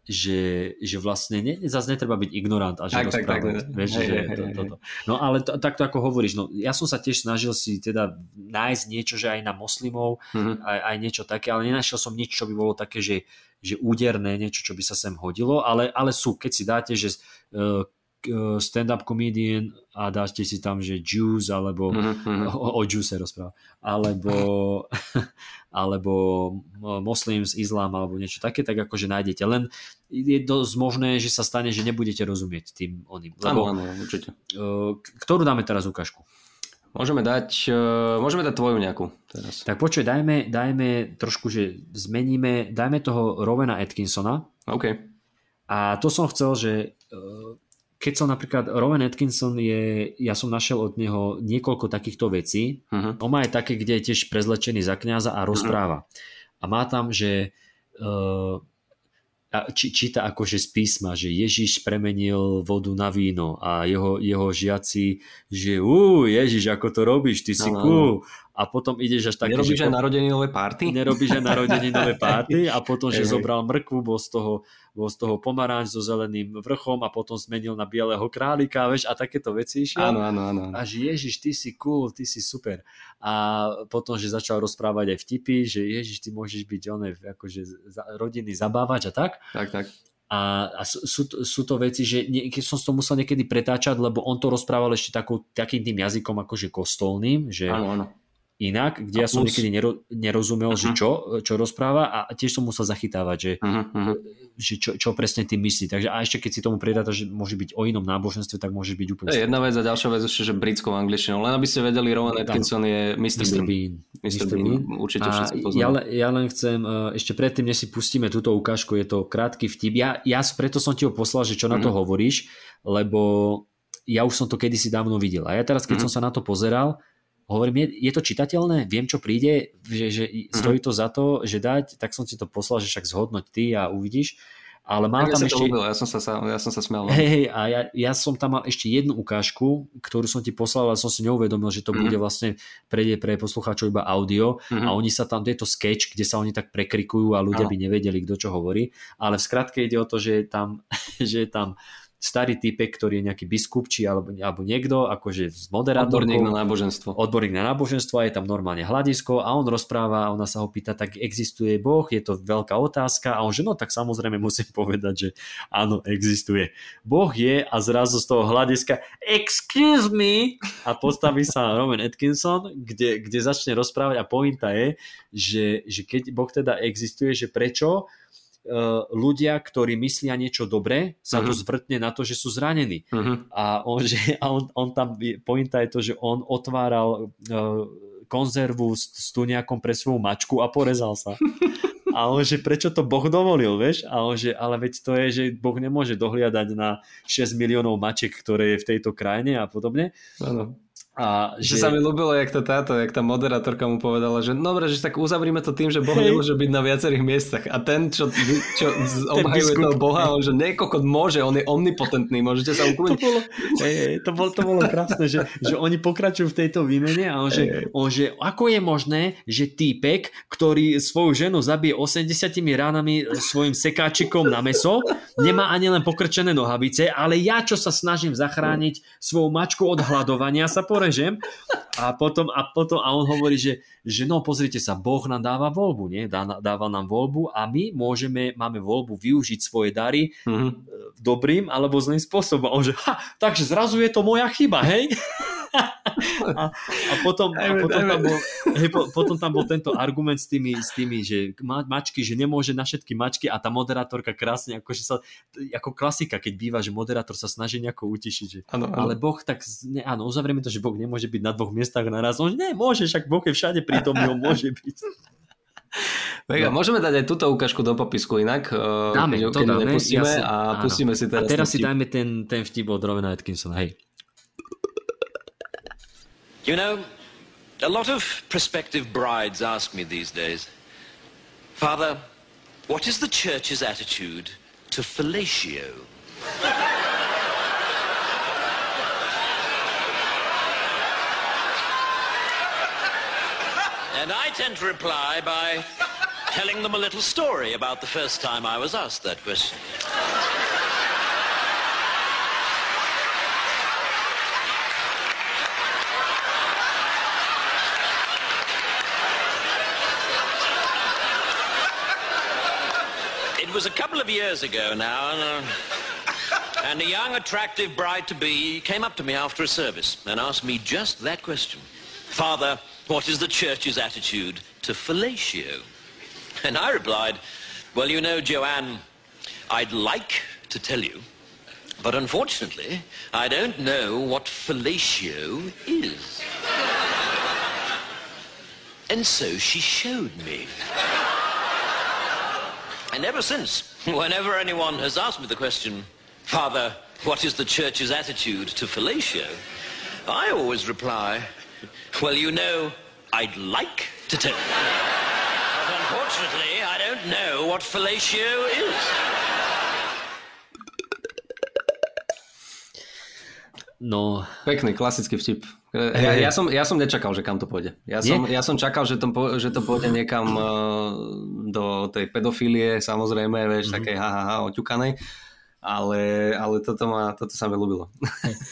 že, že vlastne ne, zase netreba byť ignorant a že Tak, tak, tak, rozprávať. ne. Vieš, Hej, že hej, to, toto. No ale to, takto ako hovoríš, no ja som sa tiež snažil si teda nájsť niečo, že aj na moslimov, Mhm. aj, aj niečo také, ale nenašiel som nič, čo by bolo také, že, že úderné, niečo, čo by sa sem hodilo, ale, ale sú, keď si dáte, že uh, uh, stand-up comedian a dáte si tam, že Jews, alebo Mhm, mhm. o, o sa rozpráva, alebo alebo Moslims, Islám alebo niečo také, tak akože nájdete. Len je dosť možné, že sa stane, že nebudete rozumieť tým oným. Áno, Lebo, áno, určite. uh, ktorú dáme teraz ukážku? Môžeme dať, eh, môžeme dať tvoju nejakú teraz. Tak počuj, dajme, dajme trošku, že zmeníme, dajme toho Rowena Atkinsona OK. a to som chcel, že uh, keď som napríklad, Rowan Atkinson je, ja som našiel od neho niekoľko takýchto vecí, Mhm. On má aj také, kde je tiež prezlečený za kňaza a rozpráva. A má tam, že uh, a či, číta akože z písma, že Ježiš premenil vodu na víno a jeho, jeho žiaci, že ú, Ježiš, ako to robíš, ty si Áno, cool. A potom ideš až taký, Nerobíš že aj narodeninové party? nerobíš aj narodeninové párty a potom, že zobral mrkvu, bol z toho, bol z toho pomaranč so zeleným vrchom a potom zmenil na bieleho králika, vieš, a takéto veci išiel. Áno, áno, áno. A že Ježiš, ty si cool, ty si super. A potom, že začal rozprávať aj vtipy, že Ježiš, ty môžeš byť oné, akože za, rodinný zabávač a tak. Tak, tak. A, a sú, sú to veci, že nie, keď som to musel niekedy pretáčať, lebo on to rozprával ešte takou, takým tým jazykom akože kostolným, že Áno, áno. Inak, kde A ja som plus- niekedy nero, nerozumel, že Mhm. čo, čo rozpráva a tiež som musel zachytávať, že, mhm. že čo, čo presne tým myslí. Takže a ešte keď si tomu pridáta, že môže byť o inom náboženstve, tak môže byť úplne To je jedna vec a ďalšia vec ešte, že britskou angličtinou. Len aby ste vedeli, Rowan. Atkinson je Mr. Mr. Bean. Bean. Mr. Bean. Určite všetci ja, poznajú. ja len chcem, eh, ešte predtým, než si pustíme túto ukážku, je to krátky vtip. Ja, ja preto som ti ho poslal, že čo na to hovoríš, lebo ja už som to kedysi dávno videl. A ja teraz, keď Mhm. som sa na to pozeral, hovorím, je, je to čitateľné? Viem, čo príde? Že, že Mhm. stojí to za to, že dať? Tak som ti to poslal, že však zhodnoť ty a uvidíš. Ale Tak ja tam ešte... ja som sa, ja som sa smial. no. Hej, a ja, ja som tam mal ešte jednu ukážku, ktorú som ti poslal, ale som si neuvedomil, že to Mhm. bude vlastne pre, pre poslucháčov iba audio Mhm. a oni sa tam, je to sketch, kde sa oni tak prekrikujú a ľudia Áno. by nevedeli, kto čo hovorí, ale v skratke ide o to, že je tam, že je tam starý typek, ktorý je nejaký biskup, či alebo, alebo niekto, akože z moderátorkou. Odborník na náboženstvo. Odborník na náboženstvo a je tam normálne hľadisko a on rozpráva a ona sa ho pýta, tak existuje Boh, je to veľká otázka a on že no tak samozrejme musím povedať, že áno, existuje. Boh je a zrazu z toho hľadiska excuse me a postaví sa Roman Atkinson, kde, kde začne rozprávať a pointa je, že, že keď Boh teda existuje, že prečo ľudia, ktorí myslia niečo dobré, sa uh-huh. to zvrtne na to, že sú zranení. Uh-huh. A, on, že, a on, on tam, pointa je to, že on otváral uh, konzervu s, s nejakom pre svoju mačku a porezal sa. A on, že prečo to Boh dovolil, vieš? A on, že ale veď to je, že Boh nemôže dohliadať na 6 miliónov mačiek, ktoré je v tejto krajine a podobne. Ano. A že... že sa mi ľúbilo, jak to táto, jak tá moderátorka mu povedala, že dobre, že tak uzavrime to tým, že Boh hey. nemôže byť na viacerých miestach. A ten, čo, čo obhajuje toho Boha, on že niekoľko môže, on je omnipotentný, môžete sa ukľúdiť. To bolo, hey, to, bolo, to bolo krásne, že, že oni pokračujú v tejto výmene a on, že, hey. on, že ako je možné, že týpek, ktorý svoju ženu zabije 80 ránami svojim sekáčikom na meso, nemá ani len pokrčené nohavice, ale ja, čo sa snažím zachrániť svoju mačku od hľadovania, sa pore porežem a potom, a potom a on hovorí, že, že no pozrite sa, Boh nám dáva voľbu, nie? Dá, dáva nám voľbu a my môžeme, máme voľbu využiť svoje dary mm-hmm. dobrým alebo zlým spôsobom. A on že, ha, takže zrazu je to moja chyba, hej? a, a, potom, a potom, tam bol, hej, po, potom tam bol tento argument s tými, s tými že ma, mačky, že nemôže na všetky mačky a tá moderátorka krásne, akože sa, ako klasika, keď býva, že moderátor sa snaží nejako utišiť, že, ano, ano. ale Boh tak, ne, áno, uzavrieme to, že Boh nemôže byť na dvoch miestach naraz, on, ne, môže, však Boh je všade prítomný, on môže byť. Mega, no. môžeme dať aj túto ukážku do popisku inak, eh, dáme, keď, to keď dáme, nepustíme ja si, a áno. pustíme si teraz. A teraz si dajme ten, ten vtip od Rovena Atkinson, hej. You know, a lot of prospective brides ask me these days, Father, what is the church's attitude to fellatio? and I tend to reply by telling them a little story about the first time I was asked that question. Was a couple of years ago now, and, uh, and a young, attractive bride-to-be came up to me after a service and asked me just that question. Father, what is the church's attitude to fellatio? And I replied, well, you know, Joanne, I'd like to tell you, but unfortunately, I don't know what fellatio is. And so she showed me. And ever since, whenever anyone has asked me the question, Father, what is the church's attitude to fellatio? I always reply, well, you know, I'd like to tell you. But unfortunately, I don't know what fellatio is. No. Pekný, klasický vtip. Ja, ja, som, ja som nečakal, že kam to pôjde. Ja som, ja som čakal, že to, že to pôjde niekam uh, do tej pedofílie, samozrejme, vieš, mm-hmm. takej ha, ha, ha, oťukanej. Ale, ale toto, ma, toto sa mi ľúbilo.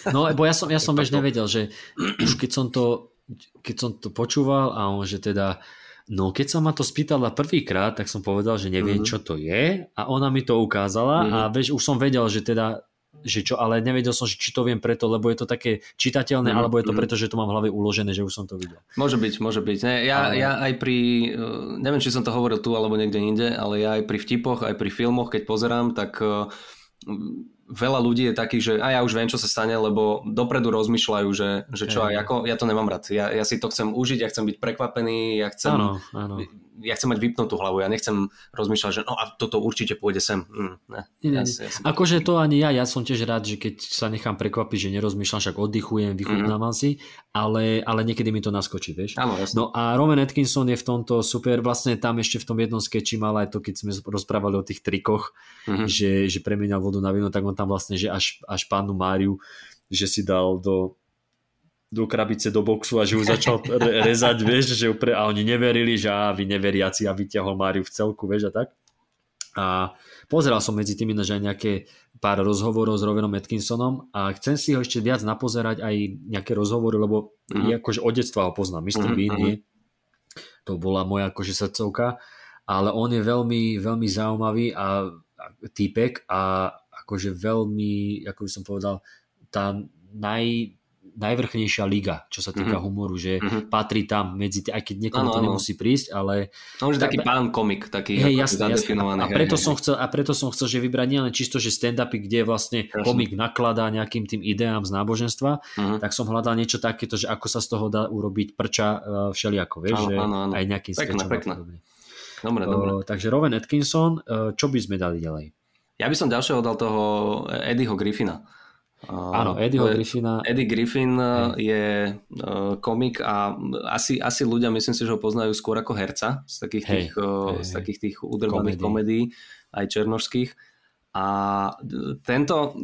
No, lebo ja som, ja som vieš nevedel, že už keď som to, keď som to počúval a on, že teda No keď sa ma to spýtala prvýkrát, tak som povedal, že neviem, mm-hmm. čo to je a ona mi to ukázala mm-hmm. a vieš, už som vedel, že teda že čo, ale nevedel som, či to viem preto, lebo je to také čitateľné, mm, alebo je to mm. preto, že to mám v hlave uložené, že už som to videl. Môže byť, môže byť. Ne, ja, ale... ja aj pri, eh, neviem, či som to hovoril tu alebo niekde inde, ale ja aj pri vtipoch, aj pri filmoch, keď pozerám, tak eh, veľa ľudí je takých, že a ja už viem, čo sa stane, lebo dopredu rozmýšľajú, že, že čo aj ako, ja to nemám rád. Ja, ja si to chcem užiť, ja chcem byť prekvapený, ja chcem, áno, áno. Ja chcem mať vypnutú hlavu, ja nechcem rozmýšľať, že no a toto určite pôjde sem. Mm, ne, nie, ja, ja akože to ani ja, ja som tiež rád, že keď sa nechám prekvapiť, že nerozmýšľam, však oddychujem, vychutnávam mm. si, ale, ale niekedy mi to naskočí, vieš. Áno, no a Rowan Atkinson je v tomto super, vlastne tam ešte v tom jednom skeči mal aj to, keď sme rozprávali o tých trikoch, mm-hmm. že, že premenial vodu na víno, tak on tam vlastne, že až, až pánu Máriu, že si dal do, do krabice do boxu a že ju začal re- rezať, vieš, že pre, a oni neverili, že á, vy neveriaci a vyťahol Máriu v celku, vieš, a tak. A pozeral som medzi tým že aj nejaké pár rozhovorov s Rovenom Atkinsonom a chcem si ho ešte viac napozerať aj nejaké rozhovory, lebo mm. je akože od detstva ho poznám. Mr. Mm, Bean mm. to bola moja akože srdcovka, ale on je veľmi, veľmi zaujímavý a, a týpek a akože veľmi, ako by som povedal, tá naj, najvrchnejšia liga, čo sa týka mm-hmm. humoru, že mm-hmm. patrí tam medzi aj keď niekomu to nemusí prísť, ale... On je taký pán komik, taký hej, jasne, jasne. A, preto hej, som chcel, a preto som chcel, že vybrať nielen čisto, že stand-upy, kde vlastne jasne. komik nakladá nejakým tým ideám z náboženstva, mm-hmm. tak som hľadal niečo takéto, že ako sa z toho dá urobiť prča uh, všelijako, vieš, áno, že áno, áno. aj nejakým pekné, pekné. Dobre, dobre. Uh, takže Rowan Atkinson, uh, čo by sme dali ďalej? Ja by som ďalšieho dal toho Eddieho Griffina. Áno, Eddieho Griffina. Eddie Griffin uh, je uh, komik a asi, asi ľudia myslím si, že ho poznajú skôr ako herca z takých tých, hey, uh, z takých tých udrbaných komédií, aj černožských. A tento,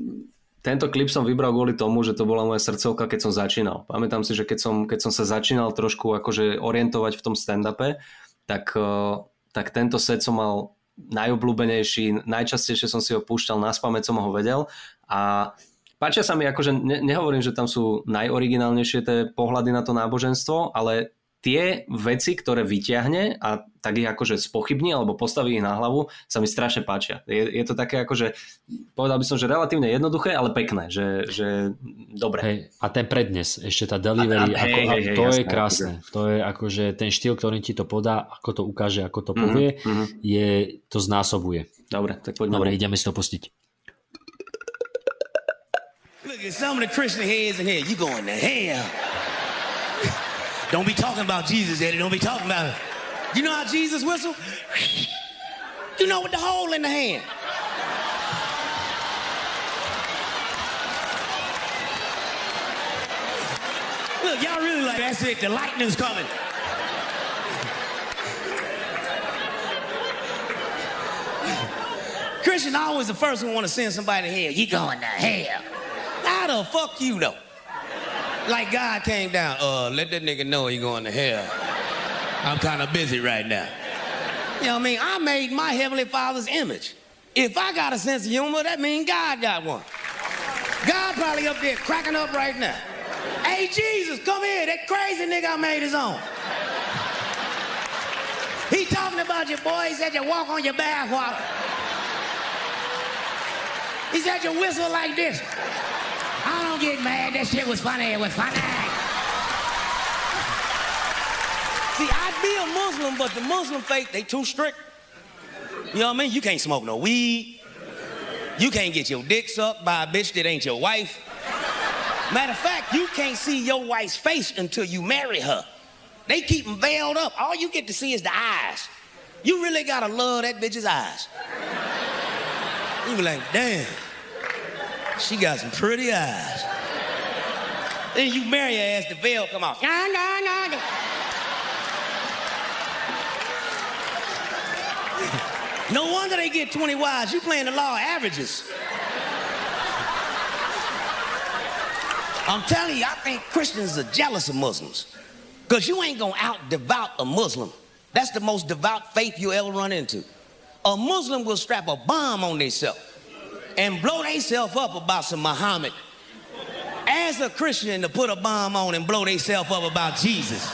tento klip som vybral kvôli tomu, že to bola moja srdcovka, keď som začínal. Pamätám si, že keď som, keď som sa začínal trošku akože orientovať v tom stand-upe, tak, tak tento set som mal najobľúbenejší, najčastejšie som si ho púšťal, na spamäť som ho vedel a Páčia sa mi, akože ne, nehovorím, že tam sú najoriginálnejšie tie pohľady na to náboženstvo, ale tie veci, ktoré vyťahne a tak ich akože spochybní alebo postaví ich na hlavu, sa mi strašne páčia. Je, je to také akože, povedal by som, že relatívne jednoduché, ale pekné, že, že dobre. Hej, a ten prednes, ešte tá delivery, a, a, ako, hej, hej, to jasné, je krásne. Akože. To je akože ten štýl, ktorý ti to podá, ako to ukáže, ako to povie, mm-hmm. je, to znásobuje. Dobre, tak poďme. Dobre, ideme si to pustiť. Some of the Christian heads in here. You going to hell. Don't be talking about Jesus, Eddie. Don't be talking about it. You know how Jesus whistle? You know with the hole in the hand. Look, y'all really like that's it. The lightning's coming. Christian always the first one want to send somebody to hell. You going to hell. How the fuck you know? Like God came down, uh, let that nigga know he going to hell. I'm kind of busy right now. You know what I mean? I made my Heavenly Father's image. If I got a sense of humor, that means God got one. God probably up there cracking up right now. Hey, Jesus, come here. That crazy nigga I made his own. He talking about you, boy. He said you walk on your bathwater. He said you whistle like this. Get mad. That shit was funny. It was funny. See, I'd be a Muslim, but the Muslim faith, they too strict. You know what I mean? You can't smoke no weed. You can't get your dick sucked by a bitch that ain't your wife. Matter of fact, you can't see your wife's face until you marry her. They keep them veiled up. All you get to see is the eyes. You really gotta love that bitch's eyes. You be like, damn. She got some pretty eyes. Then you marry her ass, the veil come off. No wonder they get 20 wives. You playing the law of averages. I'm telling you, I think Christians are jealous of Muslims. Because you ain't going to out devout a Muslim. That's the most devout faith you ever run into. A Muslim will strap a bomb on themselves and blow themselves up about some Muhammad. As a Christian to put a bomb on and blow themselves up about Jesus.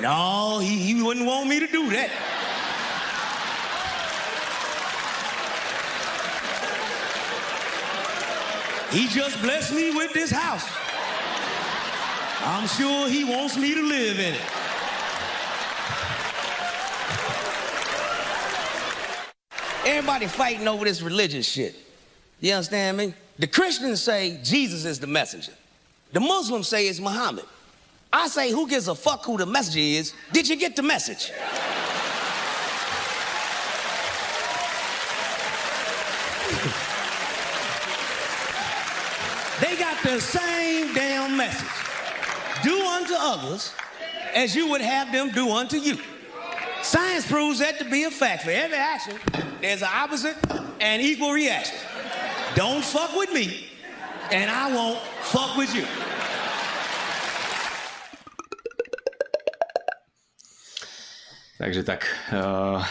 No, he, he wouldn't want me to do that. He just blessed me with this house. I'm sure he wants me to live in it. Everybody fighting over this religious shit. You understand me? The Christians say Jesus is the messenger. The Muslims say it's Muhammad. I say, who gives a fuck who the messenger is? Did you get the message? they got the same damn message. Do unto others as you would have them do unto you. Science proves that to be a fact. For every action, there's an opposite and equal reaction. Don't fuck with me, and I won't fuck with you. Takže tak. Uh...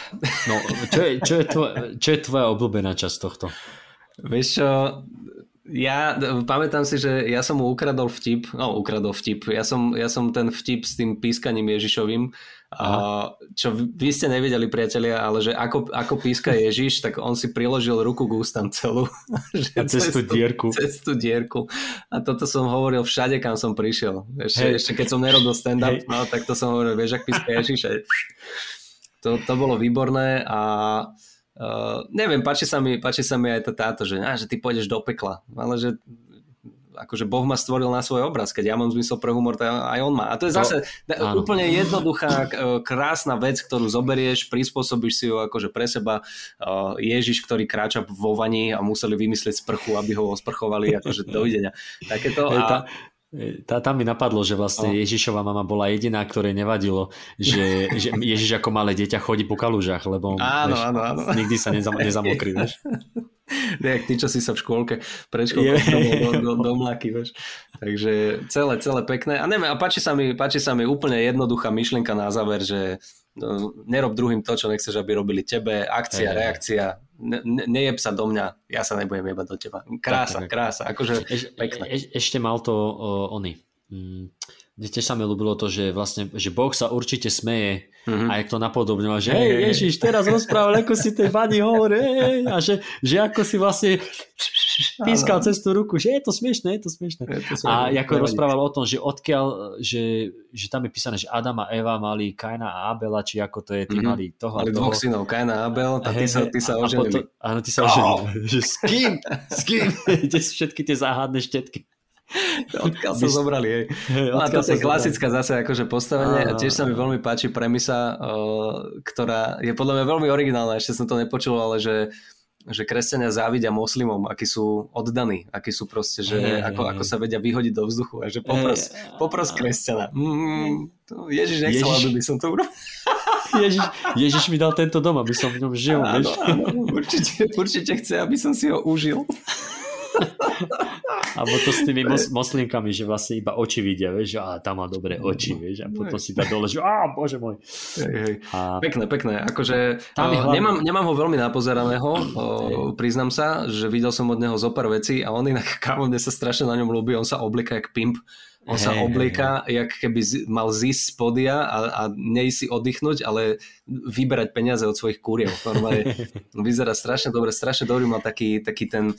No, čo je, čo, je tvoje, čo je tvoja obľúbená časť tohto? Vieš čo, ja pamätám si, že ja som mu ukradol vtip, no ukradol vtip, ja som, ja som ten vtip s tým pískaním Ježišovým, a, čo vy ste nevedeli priatelia, ale že ako, ako píska Ježiš, tak on si priložil ruku k ústam celú. A cez tú dierku. Cez tú dierku. A toto som hovoril všade, kam som prišiel. Ešte, hey. ešte keď som nerobil stand-up, hey. no, tak to som hovoril, vieš, ak píska Ježiš. To, to bolo výborné a Uh, neviem, páči sa, mi, páči sa mi aj to táto, že, á, že ty pôjdeš do pekla, ale že akože Boh ma stvoril na svoj obraz, keď ja mám zmysel pre humor, to aj on má. A to je zase to, úplne jednoduchá, krásna vec, ktorú zoberieš, prispôsobíš si ju akože pre seba. Ježiš, ktorý kráča vo vani a museli vymyslieť sprchu, aby ho osprchovali, akože dovidenia. Takéto. A, tá, tam mi napadlo, že vlastne no. Ježišova mama bola jediná, ktorej nevadilo, že, že Ježiš ako malé dieťa chodí po kalužách, lebo áno, vieš, áno, áno. nikdy sa nezam, nezamokrí, vieš. Jak ty, čo si sa v škôlke pred škôlkou do, do, do, mlaky, vieš. Takže celé, celé pekné. A neviem, a páči sa, mi, páči sa mi úplne jednoduchá myšlienka na záver, že no, nerob druhým to, čo nechceš, aby robili tebe. Akcia, hey, reakcia, ne, ne, nejeb sa do mňa, ja sa nebudem jebať do teba. Krása, tak, krása, akože Eš, pekné. E, ešte mal to uh, oni. Mm, mne tiež sa mi ľúbilo to, že vlastne, že Boh sa určite smeje mm-hmm. a jak to napodobňoval, že hej, Ježiš, teraz rozprával, ako si tej vani hovorí, hej, a že, že ako si vlastne pískal cez tú ruku, že je to smiešné, je to. Je to a ako rozprával o tom, že odkiaľ, že, že tam je písané, že Adam a Eva mali Kaina a Abela, či ako to je, tí mm-hmm. mali toho. Mali dvoch synov, Kaina a Abel, a ty sa, ty sa oženili. Áno, ty sa oženili. Že s kým? S kým? Kde všetky tie záhadné štetky. Odkiaľ sa zobrali, hej. No a to je klasická zase akože postavenie a tiež sa mi veľmi páči premisa, ktorá je podľa mňa veľmi originálna, ešte som to nepočul, ale že že kresťania závidia moslimom, akí sú oddaní, akí sú proste, že hey, ako, hey, ako sa vedia vyhodiť do vzduchu a že popros, hey, popros kresťana. Mm, to Ježiš nechcel, Ježiš... aby by som to urobil. Ježiš, Ježiš mi dal tento dom, aby som v ňom žil. Áno, áno, určite, určite chce, aby som si ho užil. Alebo to s tými mos- moslimkami, že vlastne iba oči vidia, vieš, že á, tam má dobré oči, vieš, a potom si dá dole, že á, bože môj. Hej, hej. A... Pekné, pekné, akože tam uh, nemám, nemám ho veľmi napozeraného, uh, priznám sa, že videl som od neho zo pár vecí a on inak, kámo, mne sa strašne na ňom ľúbi, on sa oblíka jak pimp, on hey, sa oblíka, hey, hey. jak keby mal zísť z podia a, a nej si oddychnúť, ale vyberať peniaze od svojich kuriev. Normálne vyzerá strašne dobre, strašne dobrý, mal taký, taký ten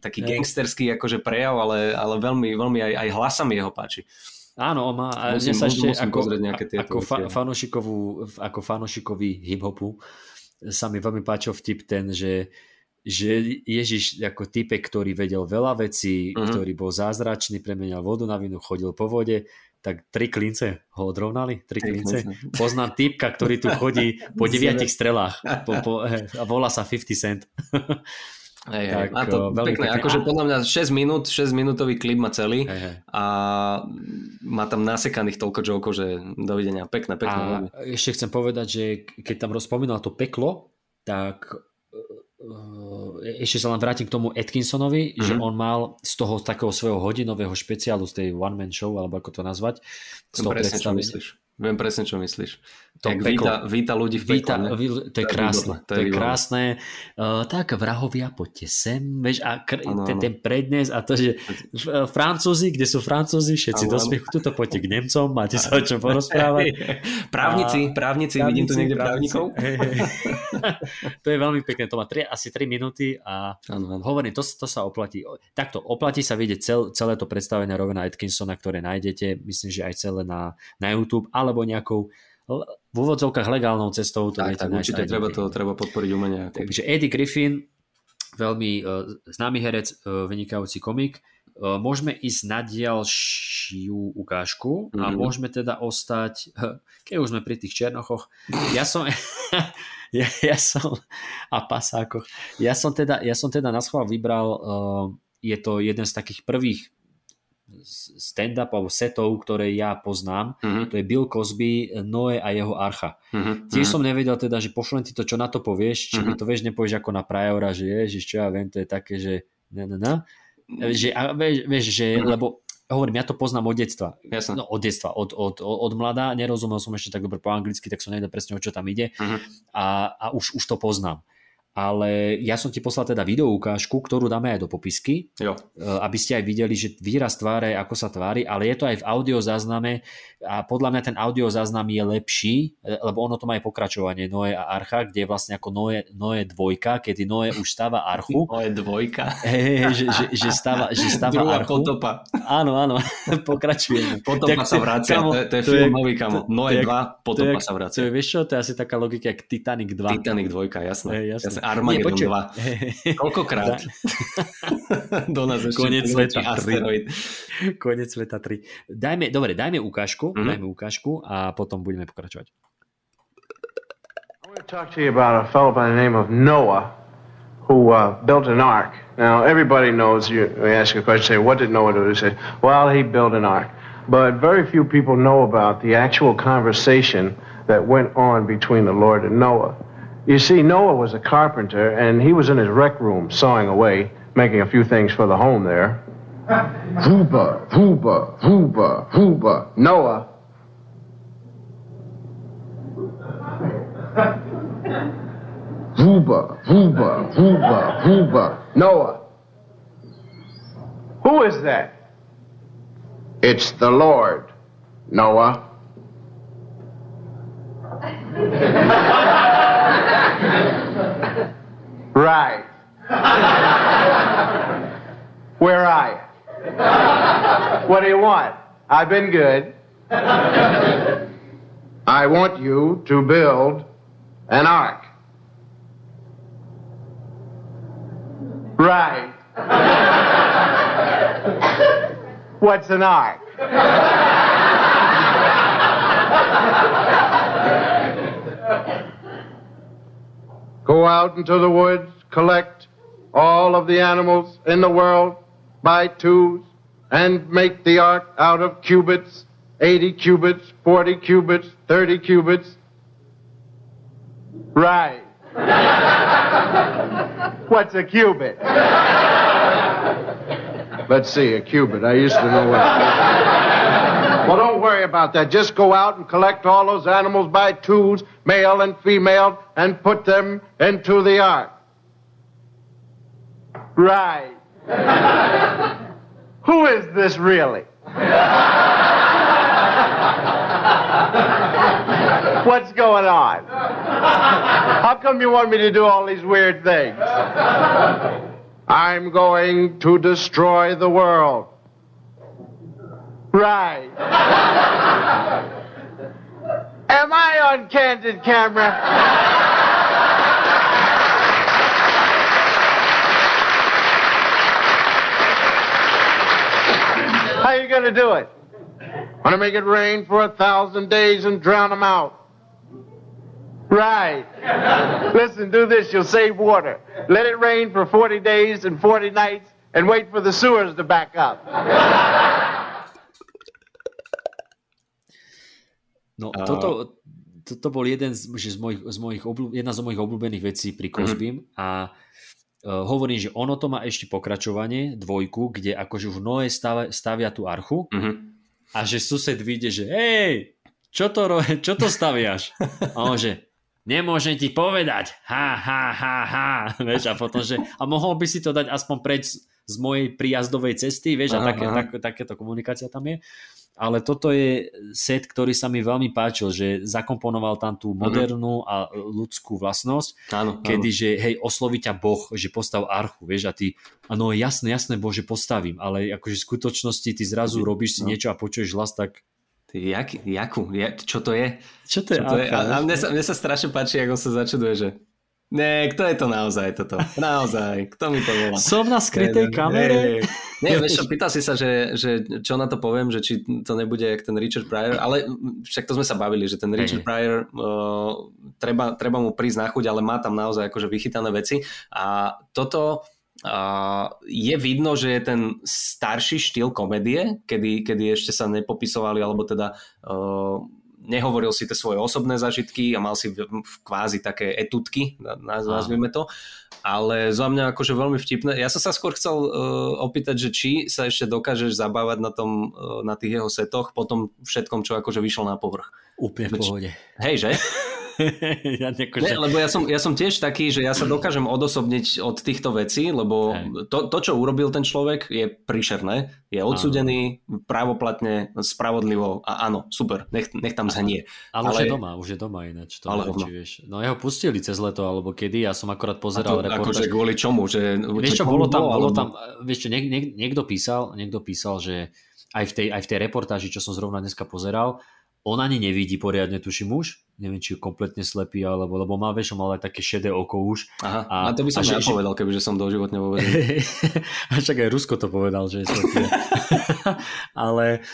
taký hey. gangsterský akože prejav, ale, ale veľmi, veľmi aj, aj hlasami jeho páči. Áno, má, musím, sa ešte ako, ako, fa, fanošikovú, ako fanošikový hip-hopu sa mi veľmi páčil vtip ten, že že Ježiš ako typek, ktorý vedel veľa vecí, uh-huh. ktorý bol zázračný, premenial vodu na vinu, chodil po vode, tak tri klince ho odrovnali, tri klince. Poznám typka, ktorý tu chodí po deviatich strelách po, po, a volá sa 50 Cent. Hej, tak, a to veľmi pekné, pekné. akože podľa mňa 6 minút, 6 minútový klip má celý hej, hej. a má tam nasekaných toľko jokov, že dovidenia, pekné, pekné. A veľmi. ešte chcem povedať, že keď tam rozpomínal to peklo, tak ešte sa len vrátim k tomu Atkinsonovi, mm-hmm. že on mal z toho takého svojho hodinového špeciálu, z tej one man show, alebo ako to nazvať, z toho presne, čo myslíš. Viem presne, čo myslíš. To Jak víta, víta ľudí v víta, pekle, To je krásne. To je, to je krásne. Uh, tak vrahovia, poďte sem. Vieš, a kr- ano, ten, ten prednes a to, že Francúzi, kde sú Francúzi, všetci ano, do smiechu, tuto poďte k Nemcom, máte sa o čom porozprávať. právnici, právnici, právnici, vidím tu niekde právnikov. to je veľmi pekné, to má tri, asi 3 minúty a ano, hovorím, to, to sa oplatí. Takto, oplatí sa vidieť cel, celé to predstavenie Rovena Atkinsona, ktoré nájdete, myslím, že aj celé na, na YouTube, ale alebo nejakou v úvodzovkách legálnou cestou. To tak, tak určite treba, to, treba podporiť umenie. Takže Eddie Griffin, veľmi uh, známy herec, uh, vynikajúci komik. Uh, môžeme ísť na ďalšiu ukážku mm-hmm. a mhm. môžeme teda ostať, keď už sme pri tých černochoch, ja som, ja, ja som a pasákoch, ja som teda, ja som teda na schvál vybral, uh, je to jeden z takých prvých stand-up alebo setov, ktoré ja poznám. Uh-huh. To je Bill Cosby, Noé a jeho archa. Uh-huh. Tiež som nevedel teda, že pošlem ti to, čo na to povieš, či uh-huh. mi to vieš, nepovieš ako na Prajora, že ježiš, čo ja viem, to je také, že ne, ne, ne. Že, a vieš, vieš že, uh-huh. lebo hovorím, ja to poznám od detstva. Jasne. No, od detstva, od, od, od, od mladá, nerozumel som ešte tak dobre po anglicky, tak som nevedel presne, o čo tam ide Mhm. a, a už, už to poznám. Ale ja som ti poslal teda video ukážku, ktorú dáme aj do popisky, Jo. e, aby ste aj videli, že výraz tváre, ako sa tvári, ale je to aj v audio zázname a podľa mňa ten audio záznam je lepší, e, lebo ono to má aj pokračovanie Noé a Archa, kde je vlastne ako Noé, Noé dvojka, kedy Noé už stáva Archu, To je dvojka. Hej, že, že, že, stáva, že stáva Druhá Archu. potopa. Áno, áno, pokračujeme. Potopa Tak sa to- vracia. kamo, To je, to je to film je- nový, kamo. to- Noé to je- 2, To je, potopa sa to vracia. je, vieš čo, to je asi taká logika, jak Titanic 2. Titanic 2, jasné. Hej, jasné. jasné. Armageddon Nie, počuj. 2. Koľkokrát? Do nás ešte priletí sveta. asteroid. Konec sveta 3. Dajme, dobre, dajme ukážku, Mhm. dajme ukážku a potom budeme pokračovať. I want to talk to you about a fellow by the name of Noah who uh, built an ark. Now, everybody knows you, we ask a question, say, what did Noah do? He said, well, he built an ark. But very few people know about the actual conversation that went on between the Lord and Noah. You see, Noah was a carpenter, and he was in his rec room sawing away, making a few things for the home there. Huba, Huba, Huba, Huba. Noah Huba, Huba, Huba, Huba. Noah. Who is that? It's the Lord, Noah. right. Where are you? What do you want? I've been good. I want you to build an ark. Right. What's an ark? Go out into the woods, collect all of the animals in the world by twos, and make the ark out of cubits 80 cubits, 40 cubits, 30 cubits. Right. What's a cubit? Let's see, a cubit. I used to know what. Worry about that. Just go out and collect all those animals by twos, male and female, and put them into the ark. Right. Who is this really? What's going on? How come you want me to do all these weird things? I'm going to destroy the world. Right. Am I on candid camera? How are you gonna do it? Want to make it rain for a thousand days and drown them out? Right. Listen, do this. You'll save water. Let it rain for 40 days and 40 nights and wait for the sewers to back up. No, A- toto, toto bol jeden z, že z mojich, z mojich obľú, jedna z mojich obľúbených vecí pri Cosbym a uh, hovorím, že ono to má ešte pokračovanie, dvojku, kde akože už Noé stavia, stavia tú archu Mhm. a že sused vyjde, že hej, čo to, čo to staviaš? A on že, nemôžem ti povedať, ha, ha, ha, ha, vieš, a potom, že, a mohol by si to dať aspoň preč z mojej príjazdovej cesty, vieš, a Aha, také, aha. tak, takéto komunikácia tam je. Ale toto je set, ktorý sa mi veľmi páčil, že zakomponoval tam tú modernú a ľudskú vlastnosť, Áno, áno. kedy, že hej, osloví ťa Boh, že postav archu, vieš, a ty, áno, jasné, jasné, Bože, postavím, ale akože v skutočnosti ty zrazu robíš si No. niečo a počuješ hlas, tak Ty, jak, jakú? Ja, čo to je? čo to je Čo to je? A, a mne, sa, mne sa strašne páči, ako sa začuduje, že ne, kto je to naozaj toto? Naozaj, kto mi to volá? Som na skrytej Ne, kamere? Nie, vieš čo, pýtal si sa, že, že čo na to poviem, že či to nebude jak ten Richard Pryor, ale však to sme sa bavili, že ten Richard hej. Pryor uh, treba, treba mu prísť na chuť, ale má tam naozaj akože vychytané veci a toto uh, je vidno, že je ten starší štýl komédie, kedy, kedy ešte sa nepopisovali, alebo teda uh, nehovoril si tie svoje osobné zažitky a mal si v, v kvázi také etutky, nazvime to, ale za mňa akože veľmi vtipné. Ja som sa skôr chcel uh, opýtať, že či sa ešte dokážeš zabávať na, tom, uh, na tých jeho setoch po tom všetkom, čo akože vyšlo na povrch. Úplne v pohode. Hej, že? ja nekože... Ne, lebo ja som, ja som tiež taký, že ja sa dokážem odosobniť od týchto vecí, lebo to, to, čo urobil ten človek, je príšerné, je odsudený áno. právoplatne, spravodlivo a áno, super, nech, nech tam zhnie. Ale, ale už je doma, už je doma ináč. To ale či vieš. No jeho pustili cez leto, alebo kedy, ja som akorát pozeral reportáž. Akože kvôli čomu? Že, vieš čo, bolo tam, bolo tam, vieš čo, niek, niek, niekto písal, niekto písal, že aj v tej, aj v tej reportáži, čo som zrovna dneska pozeral, on ani nevidí poriadne, tuším už, neviem, či je kompletne slepý, alebo, lebo má, vieš, mal aj také šedé oko už. Aha, a, a to by som ja povedal, kebyže som doživotne vo A však aj Rusko to povedal, že je slepý. Ale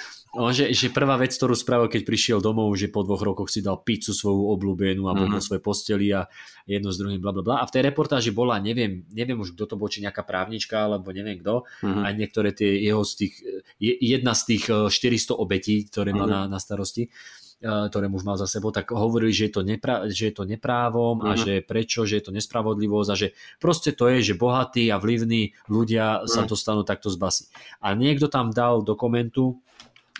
že, že prvá vec, ktorú spravil, keď prišiel domov, že po dvoch rokoch si dal pizzu svoju obľúbenú a bol mm-hmm. vo svojej posteli a jedno s druhým, bla, bla, bla. A v tej reportáži bola, neviem, neviem už, kto to bol, či nejaká právnička, alebo neviem kto, mm-hmm. a niektoré tie jeho z tých, jedna z tých 400 eh, obetí, ktoré mm-hmm. má mhm. na, na starosti, eh, ktoré už mal za sebou, tak hovorili, že je to, nepra- že je to neprávom mm-hmm. a mhm. že prečo, že je to nespravodlivosť a že proste to je, že bohatí a vlivní ľudia mm-hmm. sa mhm. dostanú takto z basy. A niekto tam dal do komentu,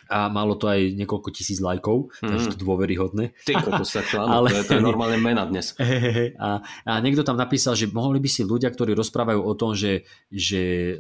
a malo to aj niekoľko tisíc lajkov, mm. takže to dôveryhodné. Ty kokos, tak Ale... to, je, to je normálne mena dnes. A, a niekto tam napísal, že mohli by si ľudia, ktorí rozprávajú o tom, že, že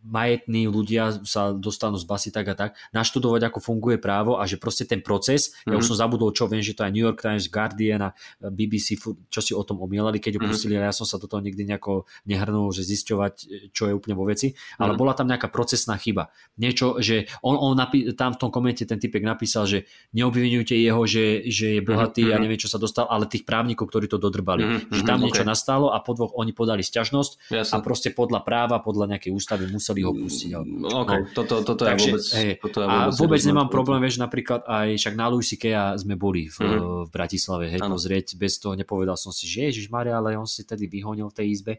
majetní ľudia sa dostanú z basy tak a tak, naštudovať, ako funguje právo a že proste ten proces, mm-hmm. ja už mhm. som zabudol, čo viem, že to aj New York Times, Guardian a BBC, čo si o tom omielali, keď ho mm-hmm. pustili, ale ja som sa do toho nikdy nejako nehrnul, že zisťovať, čo je úplne vo veci, mm-hmm. ale bola tam nejaká procesná chyba. Niečo, že on, on napí- tam v tom komente ten typek napísal, že neobvinujte jeho, že, že je bohatý mm-hmm. a neviem, čo sa dostal, ale tých právnikov, ktorí to dodrbali. Mm-hmm. Že tam okay. niečo nastalo a po dvoch oni podali sťažnosť Jasne. a proste podľa práva, podľa nejakej ústavy museli museli ho pustiť. Ale... Okay, no. toto, toto Takže, vôbec, hej, toto ja vôbec, a vôbec nemám problém, vieš, napríklad aj však na Louis Kea sme boli v, mm. v Bratislave, hej, ano. pozrieť, bez toho nepovedal som si, že Ježiš Maria, ale on si tedy vyhonil v tej izbe.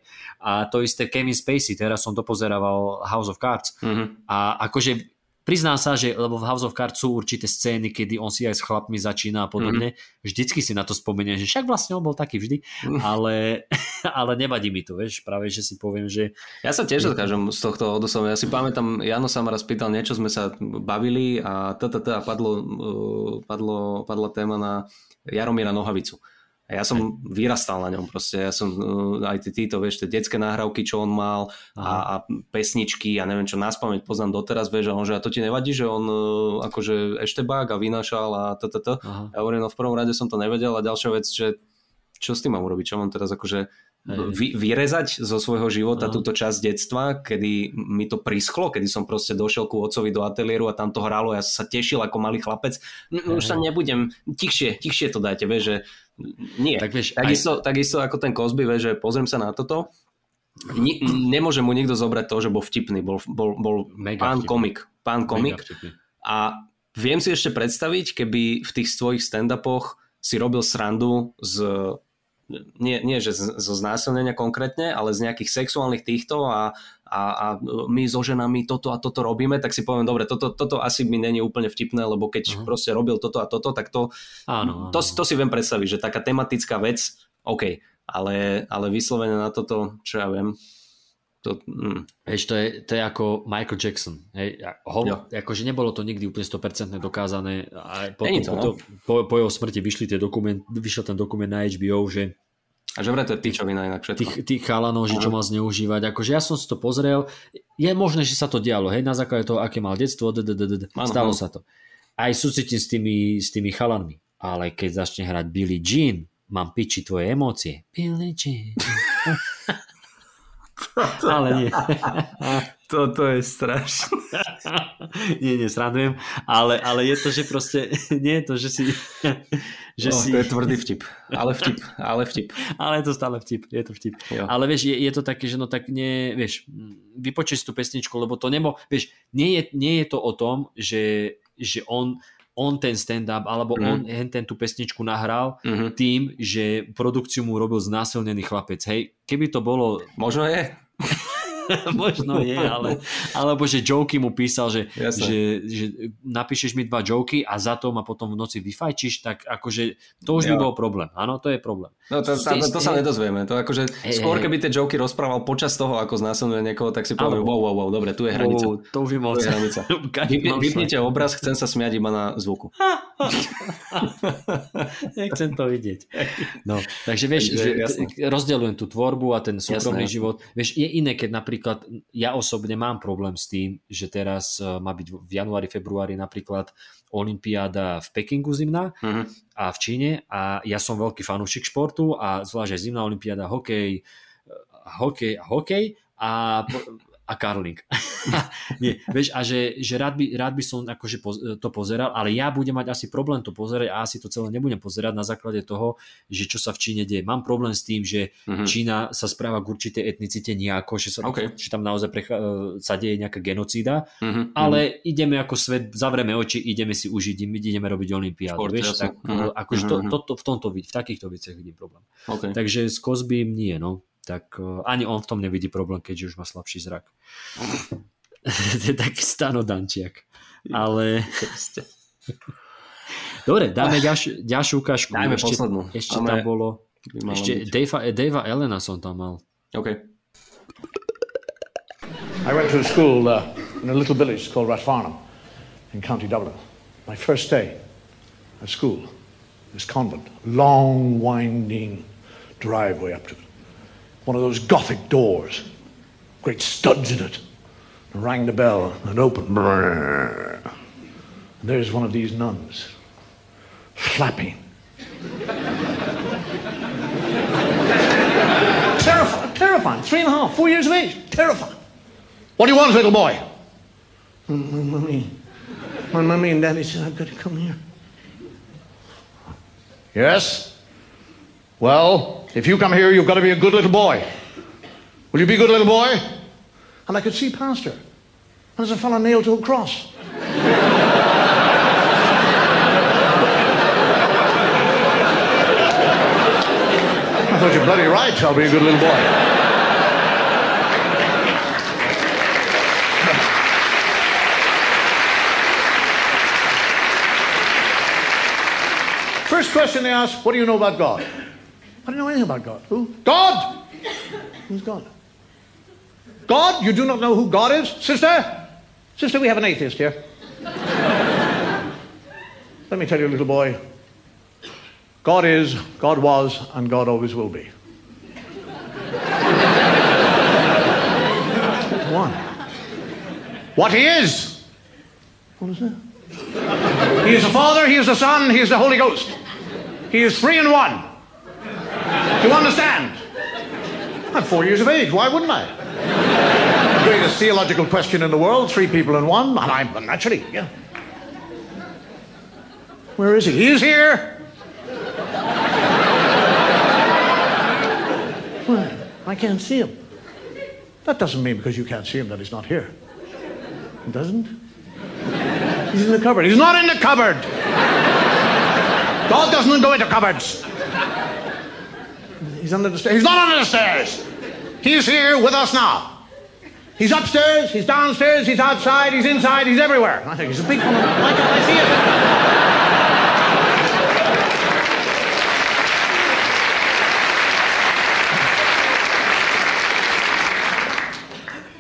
A to isté Kevin Spacey, teraz som dopozerával House of Cards. Mm-hmm. A akože Priznám sa, že lebo v House of Cards sú určité scény, kedy on si aj s chlapmi začína a podobne. Mm. Vždycky si na to spomeniem, že však vlastne on bol taký vždy, mm. ale, ale nevadí mi to, vieš, práve že si poviem, že... Ja sa tiež dokážem z tohto odoslovať. Ja si pamätám, Jano sa ma raz pýtal, niečo sme sa bavili a a padlo, uh, padlo, padla téma na Jaromíra Nohavicu. A ja som vyrastal na ňom proste, ja som uh, aj tí, títo, vieš, tie detské nahrávky, čo on mal a, a pesničky, ja neviem čo, nás pamäť poznám doteraz, vieš, a on, že a to ti nevadí, že on uh, akože eštebák a vynášal a toto. Ja hovorím, no v prvom rade som to nevedel a ďalšia vec, že čo s tým mám urobiť, čo mám teraz akože vy, vyrezať zo svojho života no. túto časť detstva, kedy mi to prischlo, kedy som proste došiel ku otcovi do ateliéru a tam to hralo, ja sa tešil ako malý chlapec, no, už sa nebudem, tichšie, tichšie to dajte, vieš, že nie. Tak vieš, takisto, aj... takisto ako ten Kozby, vieš, že pozriem sa na toto, Ni, nemôže mu nikto zobrať to, že bol vtipný, bol, bol, bol Mega pán vtipný. komik, pán komik a viem si ešte predstaviť, keby v tých svojich stand-upoch si robil srandu z nie, nie že zo znásilnenia konkrétne, ale z nejakých sexuálnych týchto a, a, a my so ženami toto a toto robíme, tak si poviem, dobre, toto, toto asi mi není úplne vtipné, lebo keď uh-huh. proste robil toto a toto, tak to, áno, áno. to, to si viem predstaviť, že taká tematická vec, OK, ale, ale vyslovene na toto, čo ja viem, to, mm. Vieš, to je, to je ako Michael Jackson. Hej, ho, akože nebolo to nikdy úplne 100% dokázané. A potom, to, po, no. po, po jeho smrti vyšli tie dokument, vyšiel ten dokument na HBO, že a že vraj to je pičovina inak všetko. Tých, tých chalanov, že čo mal zneužívať. Akože ja som si to pozrel. Je možné, že sa to dialo. Hej, na základe toho, aké mal detstvo. Stalo sa to. Aj súcitím s tými, s tými chalanmi. Ale keď začne hrať Billy Jean, mám piči tvoje emócie. Billy Jean. ale nie. Toto je strašné. nie, nie, srandujem, ale, ale je to, že proste, nie je to, že si... Že oh, si... To je tvrdý vtip, ale vtip, ale vtip. ale je to stále vtip, je to vtip. Jo. Ale vieš, je, je to také, že no tak nie, vieš, vypočuj si tú pesničku, lebo to nebo, vieš, nie je, nie je to o tom, že, že on on ten stand-up, alebo mm. on ten tú pesničku nahral mm-hmm. tým, že produkciu mu robil znásilnený chlapec. Hej, keby to bolo... Možno je. Možno je, ale, alebo že joky mu písal, že, že, že napíšeš mi dva joky a za to ma potom v noci vyfajčíš, tak akože to už by Jo. bol problém. Áno, to je problém. No to, to, to, to sa nedozvieme. To akože Hej, skôr keby tie joky rozprával počas toho, ako znásilňuje niekoho, tak si Áno. wow, wow, wow, dobre, tu je hranica. Oh, to už je moc. Hranica. Vypnite obraz, chcem sa smiať iba na zvuku. Nechcem to vidieť. No, takže vieš, že, rozdeľujem tú tvorbu a ten súkromný Jasné. život. Vieš, je iné, keď napríklad ja osobne mám problém s tým, že teraz eh, má byť v januári, februári napríklad Olympiáda v Pekingu zimná Mhm. a v Číne a ja som veľký fanúšik športu a zvlášť aj zimná Olympiáda, hokej, eh, hokej hokej a, a karling. Nie, vieš, a že, že rád, by, rád by som akože to pozeral, ale ja budem mať asi problém to pozerať a asi to celé nebudem pozerať na základe toho, že čo sa v Číne deje. Mám problém s tým, že Mhm. Čína sa správa k určitej etnicite nejako, že sa, OK. že tam naozaj precha- sa deje nejaká genocída, Mhm. ale ideme ako svet, zavreme oči, ideme si užiť, ideme robiť olympiádu, Šport, vieš, tak Mhm. akože Mhm, to, mhm. to, to, v tomto, v takýchto veciach vidím problém. OK. Takže s Kozbým nie, no. Tak uh, ani on v tom nevidí problém, keďže už má slabší zrak. to je taký stanodančiak. Ale... Dobre, dáme ďalšiu, ďalšiu ukážku. Dajme ešte, poslednú. Ešte Máme- tam bolo... Ešte. Davea, Davea Elena som tam mal. OK. I went to a school uh, in a little village called Rathfarnham in County Dublin. My first day at school, this convent, long winding driveway up to it. One of those Gothic doors, great studs in it. I rang the bell and opened. And there's one of these nuns, flapping. terrifying, terrifying. Three and a half, four years of age, terrifying. What do you want, little boy? My mummy, my mummy and daddy said I've got to come here. Yes? Well, if you come here, you've got to be a good little boy. Will you be a good little boy? And I could see past her. And there's a fellow nailed to a cross. I thought you're bloody right, I'll be a good little boy. First question they ask, what do you know about God? I don't know anything about God. Who? God! Who's God? God? You do not know who God is? Sister? Sister, we have an atheist here. Let me tell you, little boy. God is, God was, and God always will be. One. What he is. What is that? He is the Father, He is the Son, He is the Holy Ghost. He is three in one. Do you understand? I'm four years of age. Why wouldn't I? The greatest theological question in the world, three people in one, and I'm naturally, yeah. Where is he? He's here. Where? I can't see him. That doesn't mean because you can't see him that he's not here. It doesn't? He's in the cupboard. He's not in the cupboard. God doesn't go into cupboards. He's under the stairs. He's not under the stairs. He's here with us now. He's upstairs, he's downstairs, he's outside, he's inside, he's everywhere. I think he's a big one. I see it?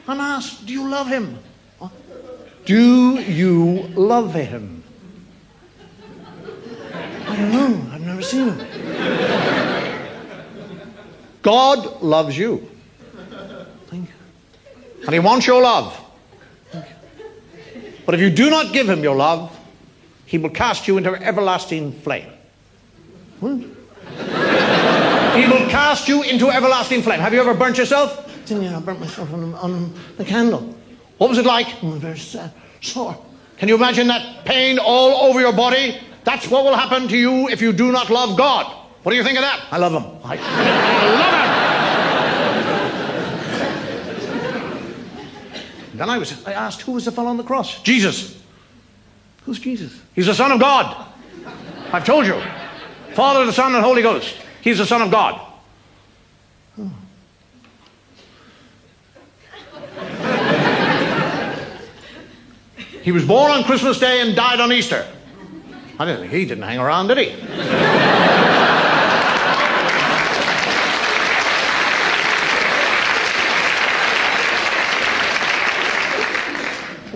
I'm asked, do you love him? Do you love him? I don't know. I've never seen him. God loves you. Thank you. And he wants your love. Thank you. But if you do not give him your love, he will cast you into everlasting flame. What? He will cast you into everlasting flame. Have you ever burnt yourself? Yeah, I burnt myself on, on the candle. What was it like? Oh, very sad, sore. Can you imagine that pain all over your body? That's what will happen to you if you do not love God. What do you think of that? I love him. I, I love him. then I was I asked who was the fellow on the cross? Jesus. Who's Jesus? He's the Son of God. I've told you. Father, the Son, and Holy Ghost. He's the Son of God. He was born on Christmas Day and died on Easter. I didn't think he didn't hang around, did he?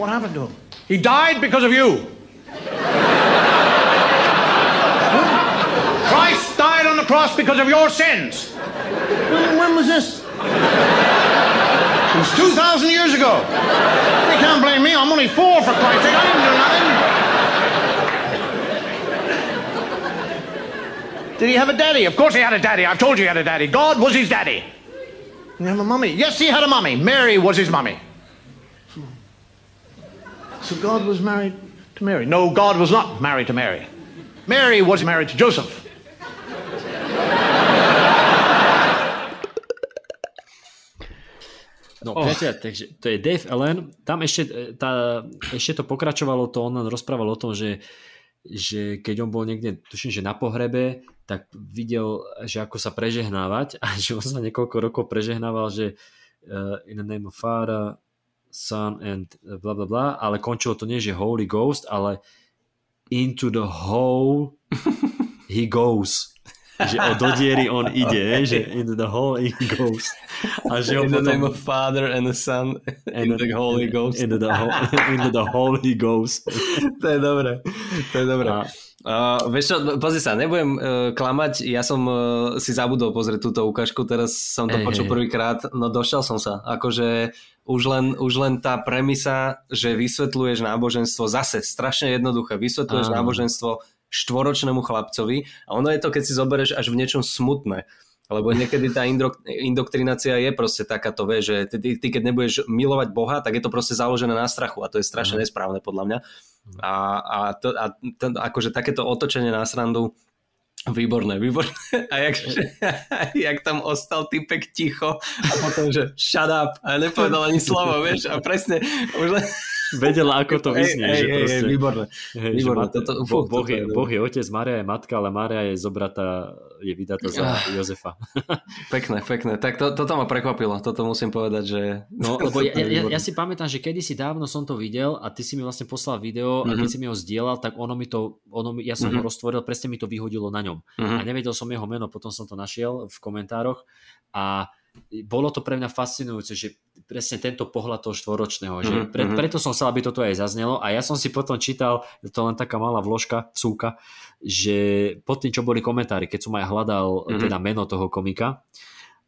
What happened to him? He died because of you. Christ died on the cross because of your sins. When, when was this? It was 2,000 years ago. They can't blame me. I'm only four, for Christ's sake. I didn't do nothing. Did he have a daddy? Of course he had a daddy. I've told you he had a daddy. God was his daddy. Did he have a mummy? Yes, he had a mummy. Mary was his mummy. So God was married to Mary. No, God was not married to Mary. Mary was married to Joseph. No, oh. priateľ, takže to je Dave Allen. Tam ešte, e, tá, ešte to pokračovalo, to on len rozprával o tom, že, že keď on bol niekde, tuším, že na pohrebe, tak videl, že ako sa prežehnávať a že on sa niekoľko rokov prežehnával, že uh, in the name of Father, Son and bla bla bla, ale končilo to nie, že Holy Ghost, ale into the hole he goes že od do diery on ide, že into the hole he goes. A že in the potom... name of Father and the Son and the, the Holy Ghost. Into the, hole, into the hole he goes. to je dobré, to je dobré. A... Uh, vieš čo, pozri sa, nebudem uh, klamať, ja som uh, si zabudol pozrieť túto ukážku, teraz som to hey, počul hey. prvýkrát, no došiel som sa, akože už len, už len tá premisa, že vysvetľuješ náboženstvo, zase strašne jednoduché, vysvetľuješ ah. náboženstvo štvoročnému chlapcovi a ono je to, keď si zoberieš až v niečom smutné. Lebo niekedy tá indoktrinácia je proste takáto, vie, že ty, ty keď nebudeš milovať Boha, tak je to proste založené na strachu a to je strašne mhm. nesprávne podľa mňa. A, a, to, a to, akože takéto otočenie na srandu Výborné, výborné. A jak, jak tam ostal typek ticho a potom, že shut up a nepovedal ani slovo, vieš, a presne už len, vedela, ako to vyznie. Hej, hej, hej, výborné. Hej, výborné. Toto, bo, boh, je, boh je otec, Maria je matka, ale Maria je zobratá, je vydatá za ah. Jozefa. Pekné, pekné. Tak to, toto ma prekvapilo, toto musím povedať, že... No, lebo ja, ja, ja si pamätám, že kedysi dávno som to videl a ty si mi vlastne poslal video mm-hmm. a keď mhm. si mi ho zdieľal, tak ono mi to, ono mi, ja som mm-hmm. ho roztvoril, presne mi to vyhodilo na ňom. Mm-hmm. A nevedel som jeho meno, potom som to našiel v komentároch a bolo to pre mňa fascinujúce, že presne tento pohľad toho štvoročného, že mhm, pre, mhm. preto som chcel, aby toto aj zaznelo a ja som si potom čítal, to len taká malá vložka, súka, že pod tým, čo boli komentári, keď som aj hľadal mm-hmm. teda meno toho komika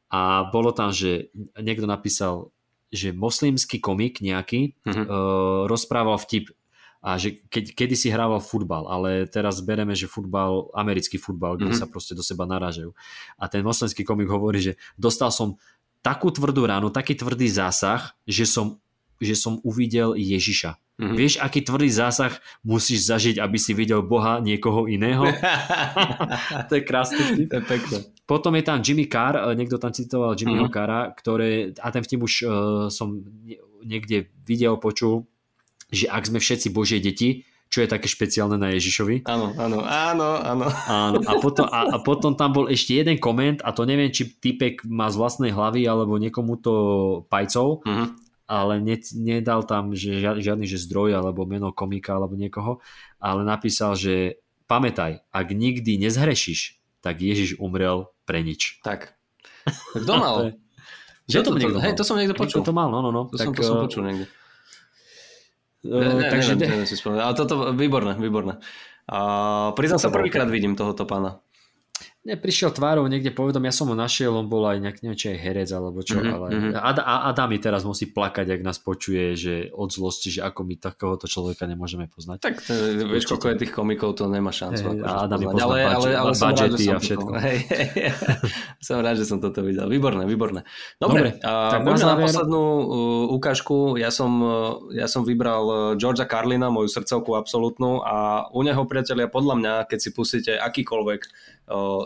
a bolo tam, že niekto napísal, že moslimský komik nejaký mm-hmm. uh, rozprával vtip a že keď, kedy si hrával futbal, ale teraz bereme, že futbal, americký futbal, kde mm-hmm. sa proste do seba narážajú. A ten moslimský komik hovorí, že dostal som takú tvrdú ránu, taký tvrdý zásah, že som, že som uvidel Ježiša. Mm-hmm. Vieš, aký tvrdý zásah musíš zažiť, aby si videl Boha niekoho iného? to je. To je pekné. Potom je tam Jimmy Carr, eh, niekto tam citoval Jimmyho mm-hmm. Carra, ktoré, a ten vtip už uh, som niekde videl, počul, že ak sme všetci Božie deti, čo je také špeciálne na Ježišovi. Áno, áno, áno, áno. áno a, potom, a, a potom tam bol ešte jeden koment a to neviem, či typek má z vlastnej hlavy alebo niekomu to pajcov, uh-huh. ale ne, nedal tam že žiadny že zdroj alebo meno komika alebo niekoho, ale napísal, že pamätaj, ak nikdy nezhrešíš, tak Ježiš umrel pre nič. Tak. Kto mal? Že to, to, niekto hej, to som niekto počul. To mal, no, no, no. To, tak, som, to som eh, počul niekde. Ne, ne, takže neviem, neviem si spomenúť, ale toto výborné, výborné. Uh, priznám sa, prvýkrát vidím tohoto pána neprišiel tvárou niekde povedom, ja som ho našiel, on bol aj nejak, neviem, či aj herec alebo čo, mm-hmm. ale Ad, Adam mi teraz musí plakať, ak nás počuje, že od zlosti, že ako my takéhoto človeka nemôžeme poznať. Tak to, vieš, koľko je tých komikov, to nemá šancu. Hey, a Adam mi pozná ale, ale, ale som rád, že a všetko. Hej, hej, hej. som rád, že som toto videl. Výborné, výborné. Dobre, Dobre a tak na, na poslednú uh, ukážku, ja som, uh, ja som vybral uh, Georgia Carlina, moju srdcovku absolútnu a u neho, priatelia, podľa mňa, keď si pustíte akýkoľvek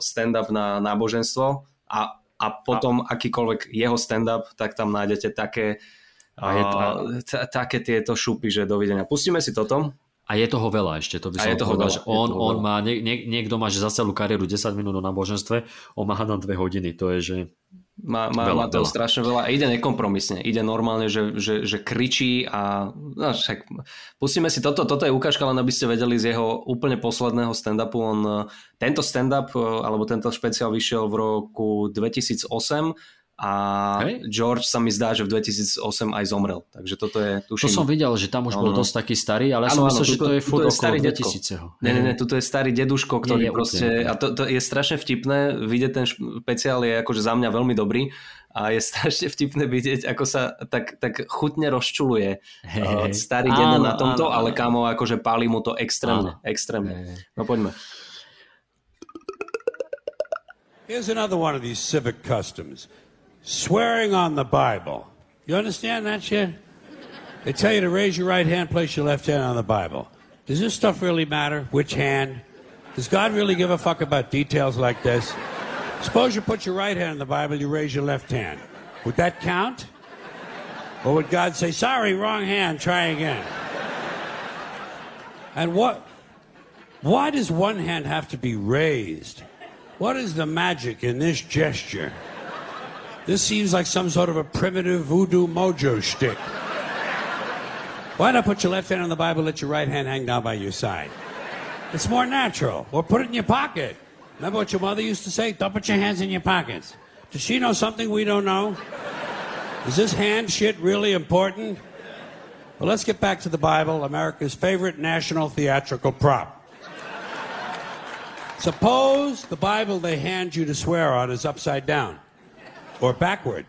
stand-up na náboženstvo a, a potom a... akýkoľvek jeho stand-up, tak tam nájdete také, a je to... t- také tieto šupy, že dovidenia. Pustíme si toto. A je toho veľa ešte, to by som povedal, že on, on má, nie, nie, niekto má že za celú kariéru 10 minút o náboženstve, on má na 2 hodiny, to je, že Má, má, Veľa, má toho veľa. strašne veľa a ide nekompromisne. Ide normálne, že, že, že kričí a no, však, pustíme si toto. Toto je ukážka, len aby ste vedeli z jeho úplne posledného stand-upu. On, eh, tento stand-up, eh, alebo tento špeciál vyšiel v roku 2008 a Hej. George sa mi zdá, že v 2008 aj zomrel. Takže toto je, To tuším... som videl, že tam už No, bol no. dosť taký starý, ale ja som myslel, že to je furt je okolo starý detko. 2000. Nie, nie, nie, tuto je starý deduško, ktorý Nie, nie, proste, úplne. a to, to je strašne vtipné, vidieť ten špeciál je akože za mňa veľmi dobrý a je strašne vtipné vidieť, ako sa tak, tak chutne rozčuluje Hej, uh, hej. starý dedo na tomto, áno, ale kámo, akože pálí mu to extrémne, Áno. extrémne. Hej. No poďme. Here's another one of these civic customs swearing on the Bible. You understand that shit? They tell you to raise your right hand, place your left hand on the Bible. Does this stuff really matter? Which hand? Does God really give a fuck about details like this? Suppose you put your right hand on the Bible, you raise your left hand. Would that count? Or would God say, sorry, wrong hand, try again? And what? Why does one hand have to be raised? What is the magic in this gesture? This seems like some sort of a primitive voodoo mojo shtick. Why not put your left hand on the Bible, let your right hand hang down by your side? It's more natural. Or put it in your pocket. Remember what your mother used to say? Don't put your hands in your pockets. Does she know something we don't know? Is this hand shit really important? Well, let's get back to the Bible, America's favorite national theatrical prop. Suppose the Bible they hand you to swear on is upside down, or backward,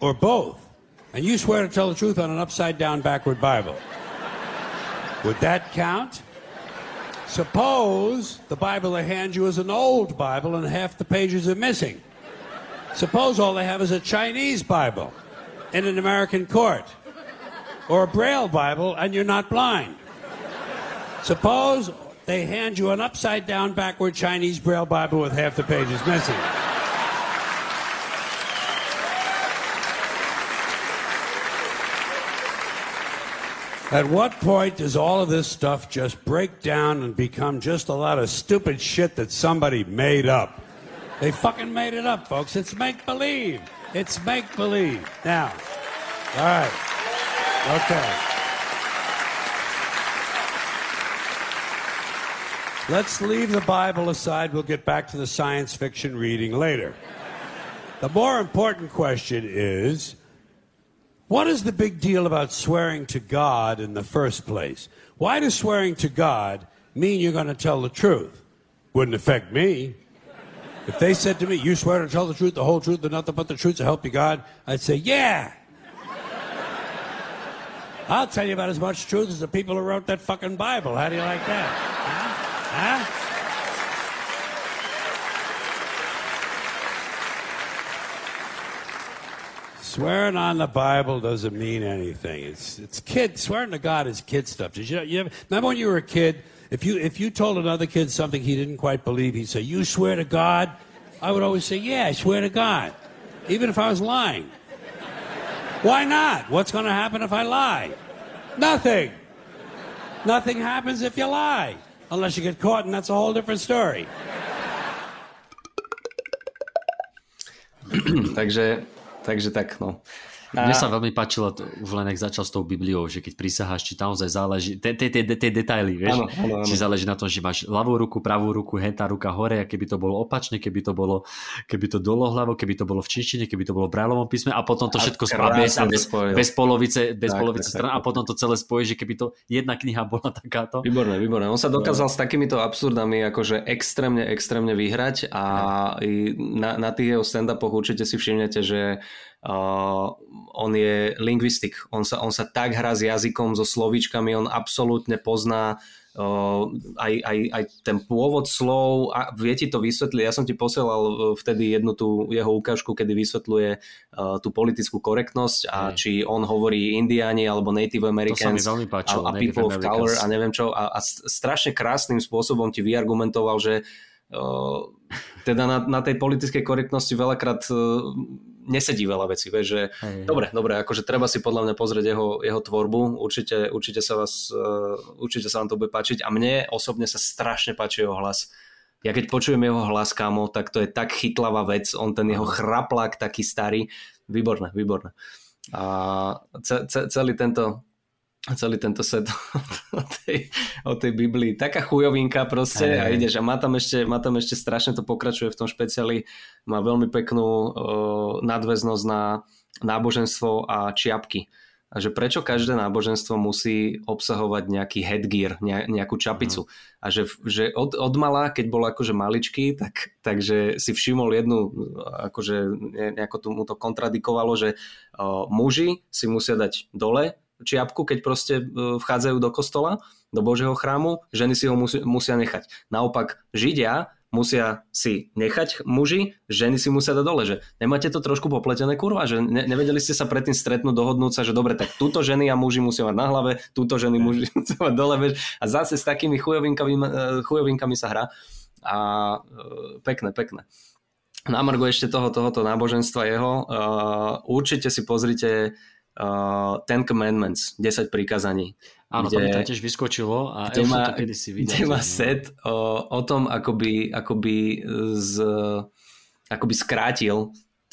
or both, and you swear to tell the truth on an upside down, backward Bible. Would that count? Suppose the Bible they hand you is an old Bible and half the pages are missing. Suppose all they have is a Chinese Bible in an American court, or a Braille Bible and you're not blind. Suppose they hand you an upside down, backward Chinese Braille Bible with half the pages missing. At what point does all of this stuff just break down and become just a lot of stupid shit that somebody made up? They fucking made it up, folks. It's make believe. It's make believe. Now, all right. Okay. Let's leave the Bible aside. We'll get back to the science fiction reading later. The more important question is what is the big deal about swearing to God in the first place? Why does swearing to God mean you're going to tell the truth? Wouldn't affect me. If they said to me, You swear to tell the truth, the whole truth, and nothing but the truth to help you God, I'd say, Yeah. I'll tell you about as much truth as the people who wrote that fucking Bible. How do you like that? Huh? Huh? Swearing on the Bible doesn't mean anything. It's it's kid swearing to God is kid stuff. Did you, you ever, remember when you were a kid? If you if you told another kid something he didn't quite believe, he'd say, "You swear to God." I would always say, "Yeah, I swear to God," even if I was lying. Why not? What's going to happen if I lie? Nothing. Nothing happens if you lie, unless you get caught, and that's a whole different story. takže, takže tak, no. Mne sa veľmi páčilo, už len ak začal s tou Bibliou, že keď prisaháš, či tam ozaj záleží, tie detaily, vieš, Áno, áno, áno. či záleží na tom, že máš ľavú ruku, pravú ruku, hentá ruka hore, a keby to bolo opačne, keby to bolo, keby to dolohľavo, keby to bolo v čínštine, keby to bolo v brajlovom písme a potom to všetko a bez, bez, bez polovice, bez Tak, polovice tak, stran tak. a potom to celé spojí, že keby to jedna kniha bola takáto. Výborné, výborné. On sa dokázal s takýmito absurdami akože extrémne, extrémne vyhrať a na, na tých jeho stand-upoch určite si všimnete, že uh, on je lingvistik. On sa, on sa tak hrá s jazykom, so slovíčkami, on absolútne pozná uh, aj, aj, aj ten pôvod slov a vie ti to vysvetliť. Ja som ti posielal uh, vtedy jednu tú jeho ukážku, kedy vysvetľuje uh, tú politickú korektnosť a či on hovorí indiáni alebo Native Americans páčilo, a, a people of color a neviem čo a, a strašne krásnym spôsobom ti vyargumentoval, že uh, teda na, na tej politickej korektnosti veľakrát uh, nesedí veľa vecí, vieš, že Hej. dobre, dobre, akože treba si podľa mňa pozrieť jeho, jeho tvorbu, určite, určite sa vás, uh, určite sa vám to bude páčiť a mne osobne sa strašne páči jeho hlas. ja keď počujem jeho hlas, kámo, tak to je tak chytlavá vec, on ten jeho chraplák taký starý, výborné, výborné. A ce, ce, celý tento celý tento set tej, o tej Biblii. Taká chujovinka proste hey. a ideš a má tam, ešte, má tam ešte strašne to pokračuje v tom špeciáli. Má veľmi peknú uh, nadväznosť na náboženstvo a čiapky. A že prečo každé náboženstvo musí obsahovať nejaký headgear, nejakú čapicu. Mm. A že, že od, od mala, keď bol akože maličký, tak, takže si všimol jednu, akože nejako mu to kontradikovalo, že uh, muži si musia dať dole čiapku, keď proste e, vchádzajú do kostola, do Božieho chrámu, ženy si ho musia, musia nechať. Naopak Židia musia si nechať muži, ženy si musia dať dole, že nemáte to trošku popletené kurva, že ne, nevedeli ste sa predtým stretnúť, dohodnúť sa, že dobre, tak túto ženy a muži musia mať na hlave, túto ženy muži musia mať dole, vieš, a zase s takými chujovinkami, e, chujovinkami sa hrá a e, pekné, pekné. Na Margo ešte toho, tohoto náboženstva jeho, uh, určite si pozrite uh, Ten Commandments, 10 prikázaní. Áno, kde, to mi tiež vyskočilo a kde má, to si videl. Kde má set o, o tom, ako by, ako by, z, ako by skrátil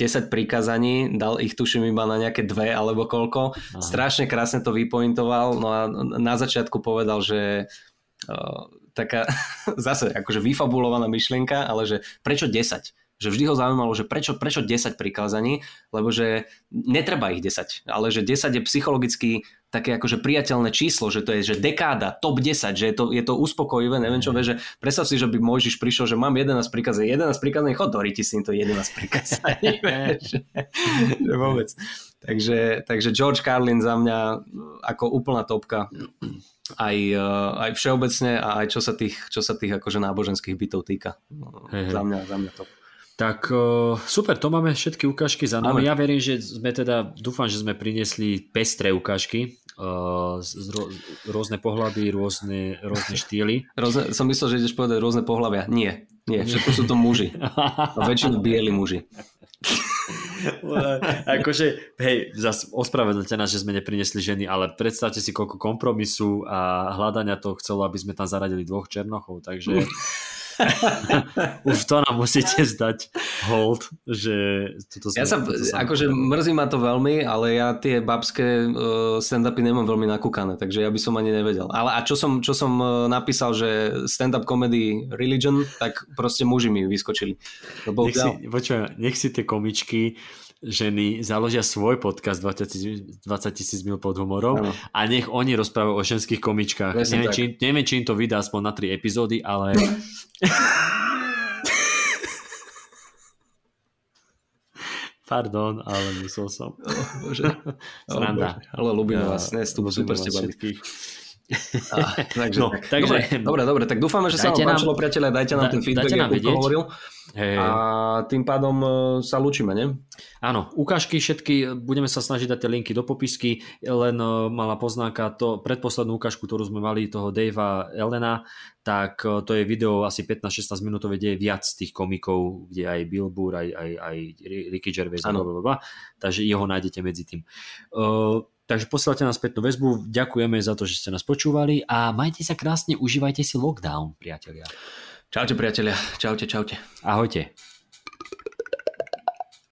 10 prikázaní, dal ich tuším iba na nejaké dve alebo koľko. Aha. Strašne krásne to vypointoval, no a na začiatku povedal, že uh, taká zase akože vyfabulovaná myšlienka, ale že prečo 10? Že vždy ho zaujímalo, že prečo, prečo 10 prikázaní, lebo že netreba ich 10, ale že 10 je psychologicky také akože priateľné číslo, že to je že dekáda, top 10, že je to, je to uspokojivé, neviem čo, vie, že predstav si, že by Mojžiš prišiel, že mám 11 prikázaní, 11 prikázaní, chod do s týmto 11 prikázaní, že, že vôbec. Takže, takže George Carlin za mňa ako úplná topka aj, aj všeobecne a aj čo sa tých, čo sa tých akože náboženských bytov týka. Hey, za mňa, za mňa top. Tak super, to máme všetky ukážky za nami. Ja verím, že sme teda, dúfam, že sme priniesli pestré ukážky, z ro, rôzne pohľady, rôzne, rôzne štýly. Rôzne, som myslel, že ideš povedať rôzne pohľavia. Nie, nie, všetko sú to muži. A väčšinou bieli muži. akože, hej, zase ospravedlňte nás, že sme neprinesli ženy, ale predstavte si, koľko kompromisu a hľadania to chcelo, aby sme tam zaradili dvoch černochov, takže Už to nám musíte zdať hold, že toto Ja sa, akože mrzí ma to veľmi, ale ja tie babské uh, stand-upy nemám veľmi nakúkané, takže ja by som ani nevedel. Ale a čo som, čo som uh, napísal, že stand-up comedy religion, tak proste muži mi vyskočili. Nech, si, počuva, nech si tie komičky ženy založia svoj podcast 20, 20 tisíc mil pod humorom ano. a nech oni rozprávajú o ženských komičkách. neviem či, neviem, či im to vydá aspoň na 3 epizódy, ale... Pardon, ale musel som. Oh, bože. Sranda. Oh, ale ľubím ja, super ste všetkých. Takže, no, tak. takže dobre, dobre, dobre, tak dúfame, že sa vám páčilo, priateľe, dajte nám da, ten feedback, ako hovoril. Hey. A tým pádom e, sa lučíme, ne? Áno, ukážky všetky, budeme sa snažiť dať tie linky do popisky, len e, malá poznámka, to predposlednú ukážku, ktorú sme mali toho Davea Elena, tak e, to je video asi 15-16 minútové, kde je viac tých komikov, kde aj Bill Burr, aj, aj, aj Ricky Gervais, bla, bla, bla, takže jeho nájdete medzi tým. Uh, Takže posielate nás spätnú väzbu, ďakujeme za to, že ste nás počúvali a majte sa krásne, užívajte si lockdown, priatelia. Čaute priatelia, čaute, čaute. Ahojte.